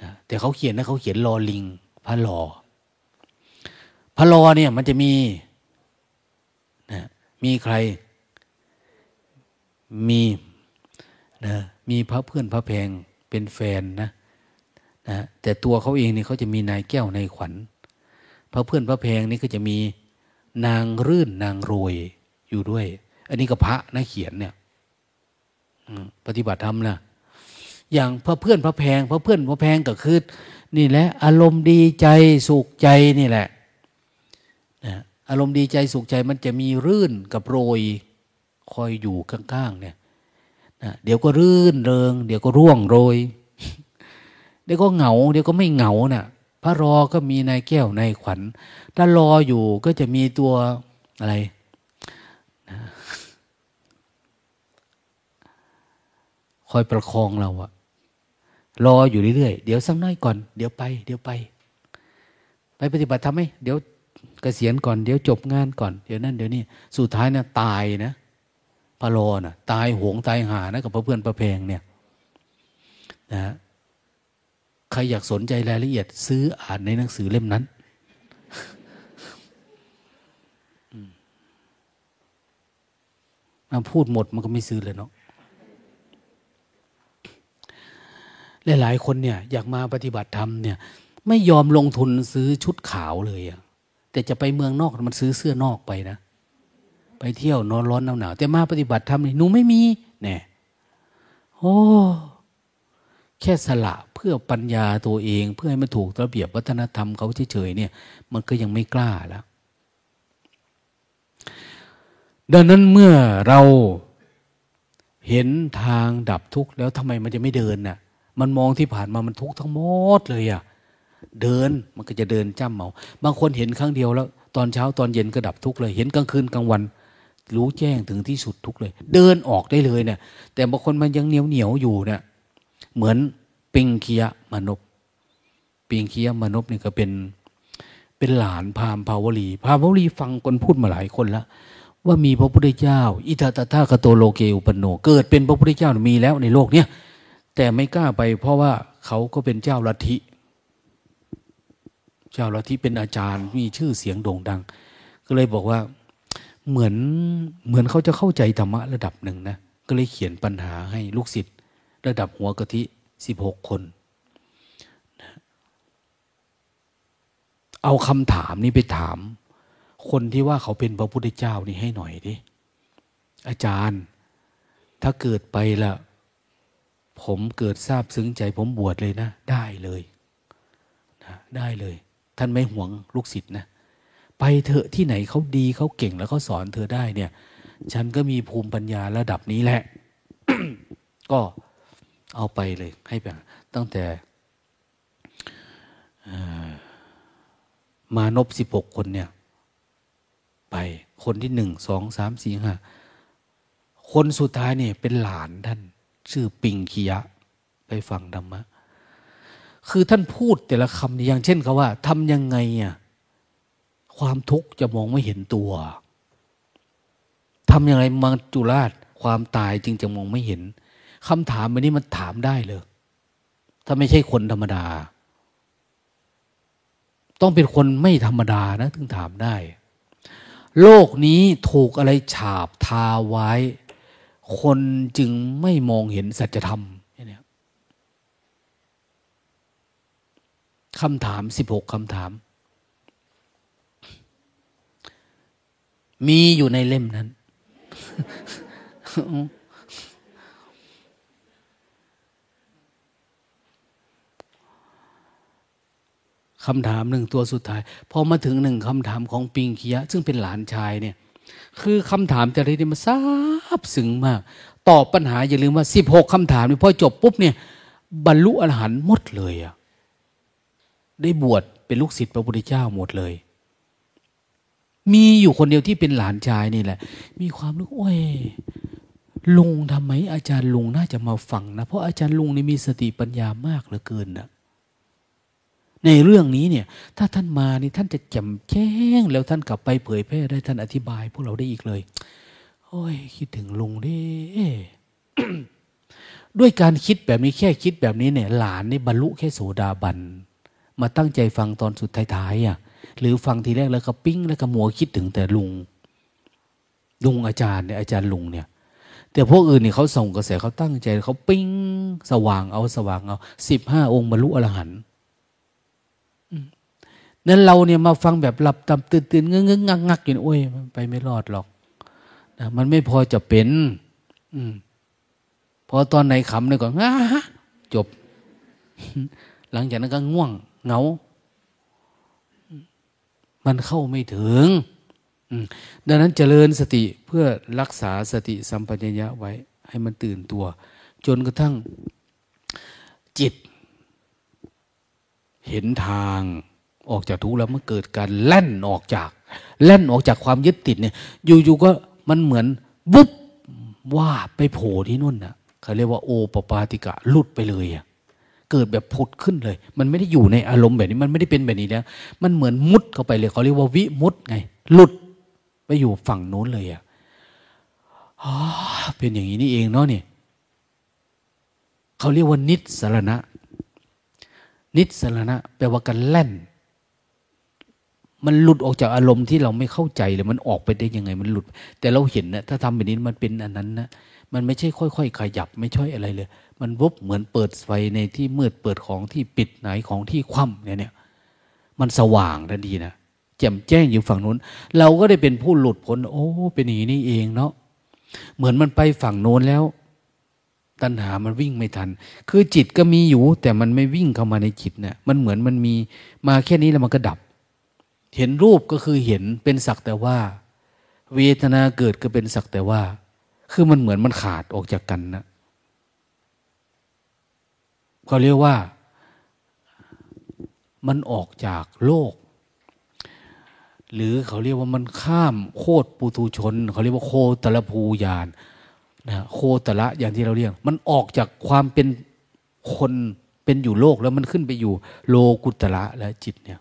นะแต่เขาเขียนนะเขาเขียนรอลิง พระรอ พระรอเนี่ยมันจะมีนะมีใคร มีนะมีพระเพื่อนพระแพงเป็นแฟนนะ นะแต่ตัวเขาเองนี่เขาจะมีนายแก้วนายขวัญพระเพื่อนพระแพงนี่ก็จะมีนางรื่นนางรวยอยู่ด้วย อันนี้ก็พระนะเขียนเนี่ยปฏิบัติธรรมนะอย่างพระเพื่อนพระแพง พระเพื่อนพระแพงก็คือนี่แหละ อารมณ์ดีใจสุขใจนี่แหละนะอารมณ์ดีใจสุขใจมันจะมีรื่นกับโรย คอยอยู่ข้างๆเนี่ยนะเดี๋ยวก็รื่นเริง เดี๋ยวก็ร่วงโรย เดี๋ยวก็เหงา เดี๋ยวก็ไม่เหงานะ่ะ พระรอก็มีนายแก้วนายขวัญ ถ้ารออยู่ก็จะมีตัวอะไรคอยประคองเราอะรออยู่เรื่อยๆ เดี๋ยวสักน้อยก่อน เดี๋ยวไป เดี๋ยวไป ไปปฏิบัติทำไหมเดี๋ยวกเกษียณก่อน เดี๋ยวจบงานก่อน เดี๋ยวนั่นเดี๋ยวนี้ สุดท้ายนะตายนะพระรอนะตายหวงตายหานะกับเพื่อนประเพงเนี่ยนะ ใครอยากสนใจรายละเอียด ซื้ออ่านในหนังสือเล่มนั้นพูดหมดมันก็ไม่ซื้อเลยเนาะหลายๆคนเนี่ย อยากมาปฏิบัติธรรมเนี่ย ไม่ยอมลงทุนซื้อชุดขาวเลยอะแต่จะไปเมืองนอกมันซื้อเสื้อนอกไปนะ ไปเที่ยวนอนร้อนหนาวหนาวแต่มาปฏิบัติธรรมนี่หนูไม่มีแน่โอ้ แค่สละเพื่อปัญญาตัวเอง เพื่อให้มันถูกระเบียบวัฒนธรรมเขาเฉยๆเนี่ย มันก็ยังไม่กล้าแล้ว ดังนั้นเมื่อเราเห็นทางดับทุกข์แล้วทำไมมันจะไม่เดินน่ะ มันมองที่ผ่านมามันทุกข์ทั้งหมดเลยอะเดินมันก็จะเดินจ้ำเมา บางคนเห็นครั้งเดียวแล้ว ตอนเช้าตอนเย็นก็ดับทุกข์เลย เห็นกลางคืนกลางวัน รู้แจ้งถึงที่สุดทุกข์เลย เดินออกได้เลยเนี่ยแต่บางคนมันยังเหนียวเหนียวอยู่เนี่ย เหมือนปิงเคียมนุษย์ปิงเคียมนุษย์นี่ก็เป็นเป็นหลานพามภาวลีพามภาวลีฟังคนพูดมาหลายคนแล้วว่ามีพระพุทธเจ้า อิทัตตาคโตโลเกอุปโน เกิดเป็นพระพุทธเจ้ามีแล้วในโลกเนี้ยแต่ไม่กล้าไปเพราะว่าเขาก็เป็นเจ้าลัทธิ เจ้าลัทธิเป็นอาจารย์มีชื่อเสียงโด่งดัง ก็เลยบอกว่าเหมือนเหมือนเขาจะเข้าใจธรรมะระดับหนึ่งนะก็เลยเขียนปัญหาให้ลูกศิษย์ ระดับหัวกะทิสิบหกคน เอาคำถามนี้ไปถาม คนที่ว่าเขาเป็นพระพุทธเจ้านี่ให้หน่อยดิอาจารย์ ถ้าเกิดไปละผมเกิดทราบซึ้งใจ ผมบวชเลยนะ ได้เลยนะได้เลย ท่านไม่ห่วงลูกศิษย์นะ ไปเถอะที่ไหนเขาดีเขาเก่งแล้วเขาสอนเธอได้เนี่ย ฉันก็มีภูมิปัญญาระดับนี้แหละ ก็ เอาไปเลย ให้ไปตั้งแต่มานบสิบหกคนเนี่ย ไปคนที่หนึ่งสองสามสี่ห้าคนสุดท้ายเนี่ยเป็นหลานท่าน ชื่อปิงคียะ ไปฟังธรรมะ คือท่านพูดแต่ละคำอย่างเช่นเขาว่าทำยังไงอะความทุกข์จะมองไม่เห็นตัวทำยังไงมังจุราช ความตายจึงจะมองไม่เห็น คำถามแบบนี้มันถามได้เลย ถ้าไม่ใช่คนธรรมดา ต้องเป็นคนไม่ธรรมดานะ ถึงถามได้ โลกนี้ถูกอะไรฉาบทาไว้ คนจึงไม่มองเห็นสัจธรรมคำถามสิบหกคำถาม มีอยู่ในเล่มนั้น คำถามหนึ่งตัวสุดท้ายพอมาถึงหนึ่งคำถามของปิงคียะซึ่งเป็นหลานชายเนี่ย คือคำถามแต่ละทีมันซาบซึ้งมาก ตอบปัญหาอย่าลืมว่าสิบหกคำถามนี่พอจบปุ๊บเนี่ย บรรลุอรหันต์หมดเลยอะได้บวชเป็นลูกศิษย์พระพุทธเจ้าหมดเลย มีอยู่คนเดียวที่เป็นหลานชายนี่แหละ มีความรู้โอ้ยลุงทำไมอาจารย์ลุงน่าจะมาฟังนะ เพราะอาจารย์ลุงนี่มีสติปัญญามากเหลือเกินนะ ในเรื่องนี้เนี่ย ถ้าท่านมานี่ท่านจะแจ่มแจ้ง แล้วท่านกลับไปเผยแพร่ได้ท่านอธิบาย พวกเราได้อีกเลย โอ้ย คิดถึงลุงดิด้วยการคิดแบบนี้แค่คิดแบบนี้เนี่ย หลานนี่บรรลุแค่โสดาบัน มาตั้งใจฟังตอนสุดท้ายๆอะ หรือฟังทีแรกแล้วก็ปิ้งแล้วก็มัวคิดถึงแต่ลุง ลุงอาจารย์เนี่ยอาจารย์ลุงเนี่ย แต่พวกอื่นเนี่ยเขาส่งกระแสเขาตั้งใจเขาปิ้งสว่างเอาสว่างเอาสิบห้าองค์บรรลุอรหันต์ นั้นเราเนี่ยมาฟังแบบหลับตำตื่นตื่นเงื้องักงักอยู่โอ้ยมันไปไม่รอดหรอกนะมันไม่พอจะเป็น อืมพอตอนไหนขำเนี่ยก็ง้าจบ หลังจากนั้นก็ง่วง เหงา มันเข้าไม่ถึงดังนั้นเจริญสติเพื่อรักษาสติสัมปชัญญะไว้ ให้มันตื่นตัว จนกระทั่งจิต เห็นทาง ออกจากทุกข์แล้วมันเกิดการแล่นออกจาก แล่นออกจากความยึดติดเนี่ย อยู่ๆก็มันเหมือนวุบว่าไปโผล่ที่นู่นนะเขาเรียกว่าโอปปาติกะลุดไปเลยอะเกิดแบบผุดขึ้นเลย มันไม่ได้อยู่ในอารมณ์แบบนี้ มันไม่ได้เป็นแบบนี้แล้ว มันเหมือนมุดเข้าไปเลย เขาเรียกว่าวิมุดไง หลุดไปอยู่ฝั่งโน้นเลยอะเป็นอย่างนี้นี่เองเนาะเนี่ยเขาเรียกว่านิสรณะ นิสรณะแปลว่าการแล่น มันหลุดออกจากอารมณ์ที่เราไม่เข้าใจเลยมันออกไปได้ยังไงมันหลุด แต่เราเห็นนะถ้าทำแบบนี้มันเป็นอันนั้นนะมันไม่ใช่ค่อย ๆ ขยับไม่ช่อยอะไรเลย มันวุบเหมือนเปิดไฟในที่มืดเปิดของที่ปิดไหนของที่คว่ำเนี่ยเนี่ยมันสว่างทันทีนะแจ่มแจ้งอยู่ฝั่งนู้น เราก็ได้เป็นผู้หลุดพ้นโอ้ เป็นอย่างนี้เองเนาะเหมือนมันไปฝั่งโน้นแล้ว ตัณหามันวิ่งไม่ทัน คือจิตก็มีอยู่ แต่มันไม่วิ่งเข้ามาในจิตเนะี่ยมันเหมือนมันมีมาแค่นี้แล้วมันก็ดับ เห็นรูปก็คือเห็นเป็นสักแต่ว่า เวทนาเกิดก็เป็นสักแต่ว่า คือมันเหมือนมันขาดออกจากกันนะเขาเรียกว่ามันออกจากโลก หรือเขาเรียกว่ามันข้ามโคตรปุถุชน เขาเรียกว่าโคตรภูยานนะโคตระอย่างที่เราเรียก มันออกจากความเป็นคนเป็นอยู่โลกแล้วมันขึ้นไปอยู่โลกุตระและจิตเนี่ย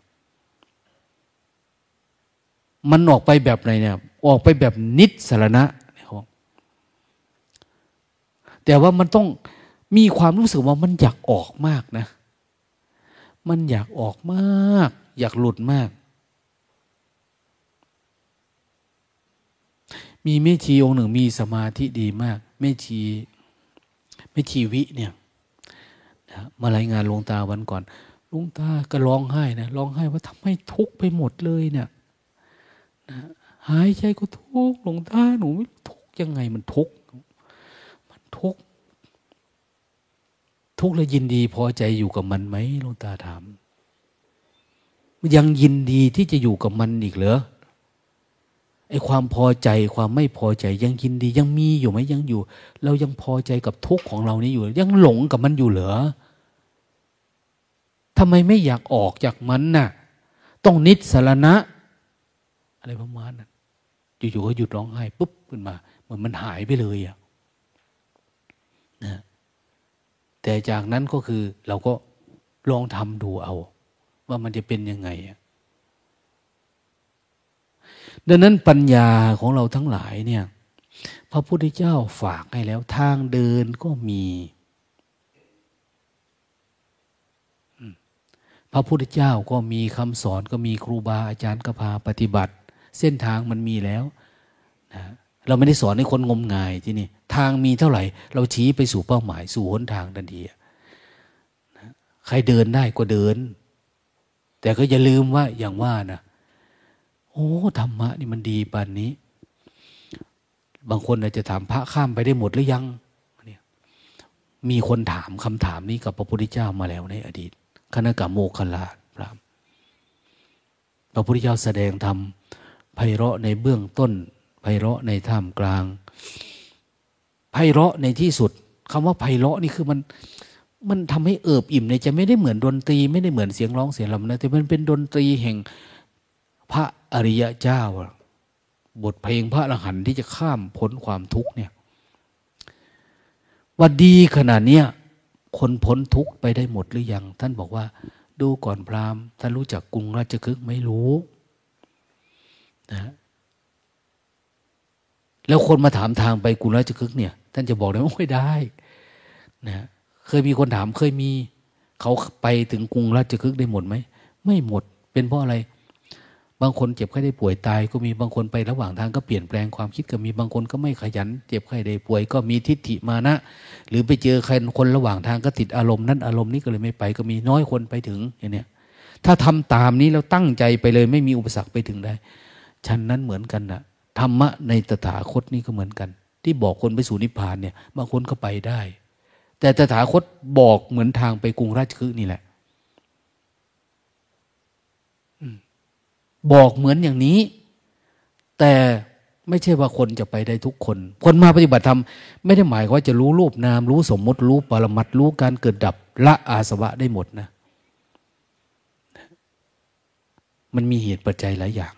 มันออกไปแบบไหนเนี่ย ออกไปแบบนิสสารณะแต่ว่ามันต้องมีความรู้สึกว่ามันอยากออกมากนะ มันอยากออกมาก อยากหลุดมาก มีแม่ชีองค์หนึ่งมีสมาธิดีมากแม่ชีแม่ชีวิเนี่ยนะมารายงานหลวงตาวันก่อนหลวงตาก็ร้องไห้นะร้องไห้ว่าทำไมทุกข์ไปหมดเลยเนี่ย หายใจก็ทุกข์หลวงตาหนูไม่ทุกข์ยังไงมันทุกข์มันทุกข์ทุกข์แล้วยินดีพอใจอยู่กับมันไหมหลวงตาถามยังยินดีที่จะอยู่กับมันอีกเหรอไอ้ความพอใจความไม่พอใจ ยังยินดียังมีอยู่ไหมยังอยู่ เรายังพอใจกับทุกข์ของเรานี้อยู่ ยังหลงกับมันอยู่เหรอทำไมไม่อยากออกจากมันน่ะ ต้องนิสรณะ อะไรประมาณนั้นอยู่ๆก็หยุดร้องไห้ปุ๊บขึ้นมา เหมือนมันหายไปเลยอะนะแต่จากนั้นก็คือเราก็ลองทำดูเอา ว่ามันจะเป็นยังไงดังนั้นปัญญาของเราทั้งหลายเนี่ย พระพุทธเจ้าฝากให้แล้ว ทางเดินก็มีพระพุทธเจ้าก็มีคำสอนก็มีครูบาอาจารย์ก็พาปฏิบัติ เส้นทางมันมีแล้วนะเราไม่ได้สอนให้คนงมงายที่นี่ทางมีเท่าไหร่ เราชี้ไปสู่เป้าหมาย สู่หนทางทันทีนะใครเดินได้ก็เดิน แต่ก็อย่าลืมว่าอย่างว่านะโอ้ธรรมะนี่มันดีปานนี้ บางคนอาจจะถามพระข้ามไปได้หมดหรือยังมีคนถามคำถามนี้กับพระพุทธเจ้ามาแล้วในอดีตคณะกรรมโมคลาพระพระพุทธเจ้าแสดงธรรม ไพเราะในเบื้องต้น ไพเราะในท่ามกลาง ไพเราะในที่สุดคำว่าไพเราะนี่คือมันมันทำให้เอิบอิ่มในจะไม่ได้เหมือนดนตรี ไม่ได้เหมือนเสียงร้องเสียงลำนะแต่มันเป็นดนตรีแห่งพระอริยเจ้า บทเพลงพระอรหันต์ที่จะข้ามพ้นความทุกข์เนี่ยว่าดีขนาดเนี้ยคนพ้นทุกข์ไปได้หมดหรือยัง ท่านบอกว่า ดูก่อนพราหมณ์ท่านรู้จักกรุงราชคฤห์ไม่รู้ นะแล้วคนมาถามทางไปกรุงราชคฤห์เนี่ย ท่านจะบอกได้ว่าไม่ได้นะเคยมีคนถามเคยมี เขาไปถึงกรุงราชคฤห์ได้หมดไหมไม่หมด เป็นเพราะอะไร บางคนเจ็บไข้ได้ป่วยตาย ก็มีบางคนไประหว่างทางก็เปลี่ยนแปลงความคิดก็มีบางคนก็ไม่ขยัน เจ็บไข้ได้ป่วย ก็มีทิฏฐิมานะ หรือไปเจอใครคนระหว่างทางก็ติดอารมณ์นั้นอารมณ์นี้ก็เลยไม่ไป ก็มีน้อยคนไปถึงอย่างเนี้ยถ้าทำตามนี้แล้วตั้งใจไปเลย ไม่มีอุปสรรคไปถึงได้ ฉันนั้นเหมือนกันนะธรรมะในตถาคตนี่ก็เหมือนกัน ที่บอกคนไปสู่นิพพานเนี่ยบางคนก็ไปได้ แต่ตถาคตบอกเหมือนทางไปกรุงราชคฤห์นี่แหละบอกเหมือนอย่างนี้ แต่ไม่ใช่ว่าคนจะไปได้ทุกคน คนมาปฏิบัติธรรมไม่ได้หมายว่าจะรู้รูปนาม รู้สมมติรู้ปรมัตรู้การเกิดดับละอาสวะได้หมดนะ มันมีเหตุปัจจัยหลายอย่าง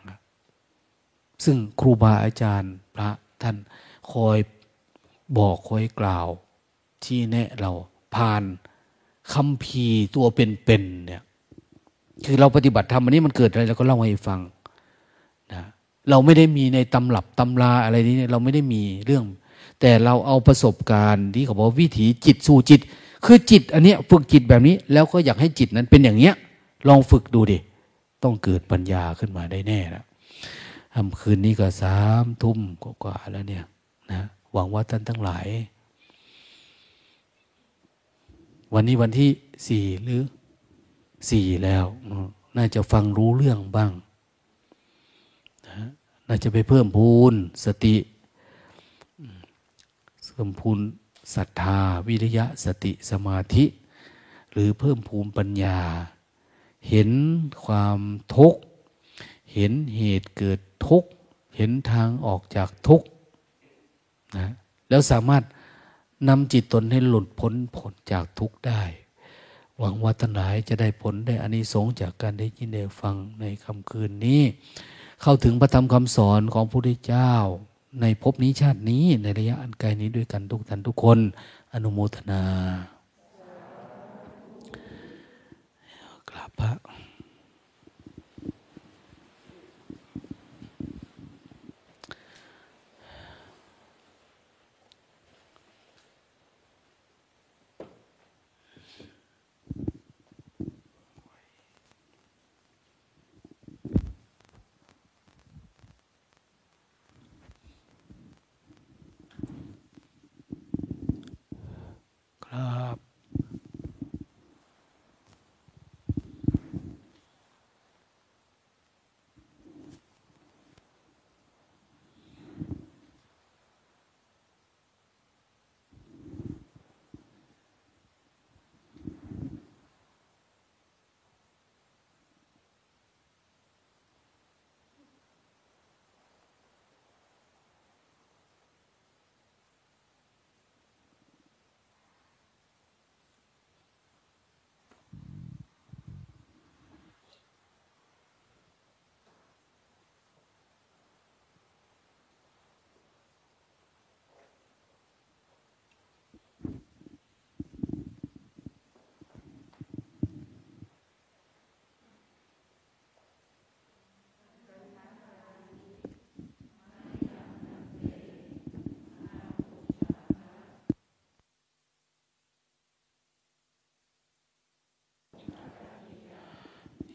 ซึ่งครูบาอาจารย์พระท่านคอยบอกคอยกล่าวที่แนะเราผ่านคำพีตัวเป็นๆเนี่ยคือเราปฏิบัติธรรมอันนี้มันเกิดอะไรเราก็เล่าให้ฟังนะเราไม่ได้มีในตำรับตำราอะไรนี้เราไม่ได้มีเรื่อง แต่เราเอาประสบการณ์ที่เขาบอกวิถีจิตสู่จิต คือจิตอันนี้ฝึกจิตแบบนี้ แล้วก็อยากให้จิตนั้นเป็นอย่างเนี้ย ลองฝึกดูดิต้องเกิดปัญญาขึ้นมาได้แน่นะ ทำคืนนี้ก็สามทุ่มกว่าแล้วเนี่ยนะหวังว่าท่านทั้งหลาย วันนี้วันที่สี่หรือสี่แล้ว น่าจะฟังรู้เรื่องบ้างนะน่าจะไปเพิ่มพูนสติเพิ่มพูนศรัทธา วิริยะสติสมาธิ หรือเพิ่มภูมิปัญญา เห็นความทุกข์ เห็นเหตุเกิด ทุกข์เห็นทางออกจากทุกข์นะแล้วสามารถนำจิตตนให้หลุดพ้นผลจากทุกข์ได้ หวังว่าท่านหลายจะได้ผลได้อานิสงส์จากการได้ยินได้ฟังในคำคืนนี้ เข้าถึงพระธรรมคำสอนของพระพุทธเจ้า ในภพนี้ชาตินี้ในระยะอันไกลนี้ด้วยกันทุกท่านทุกคน อนุโมทนา กราบพระ uh,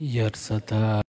ยัสธา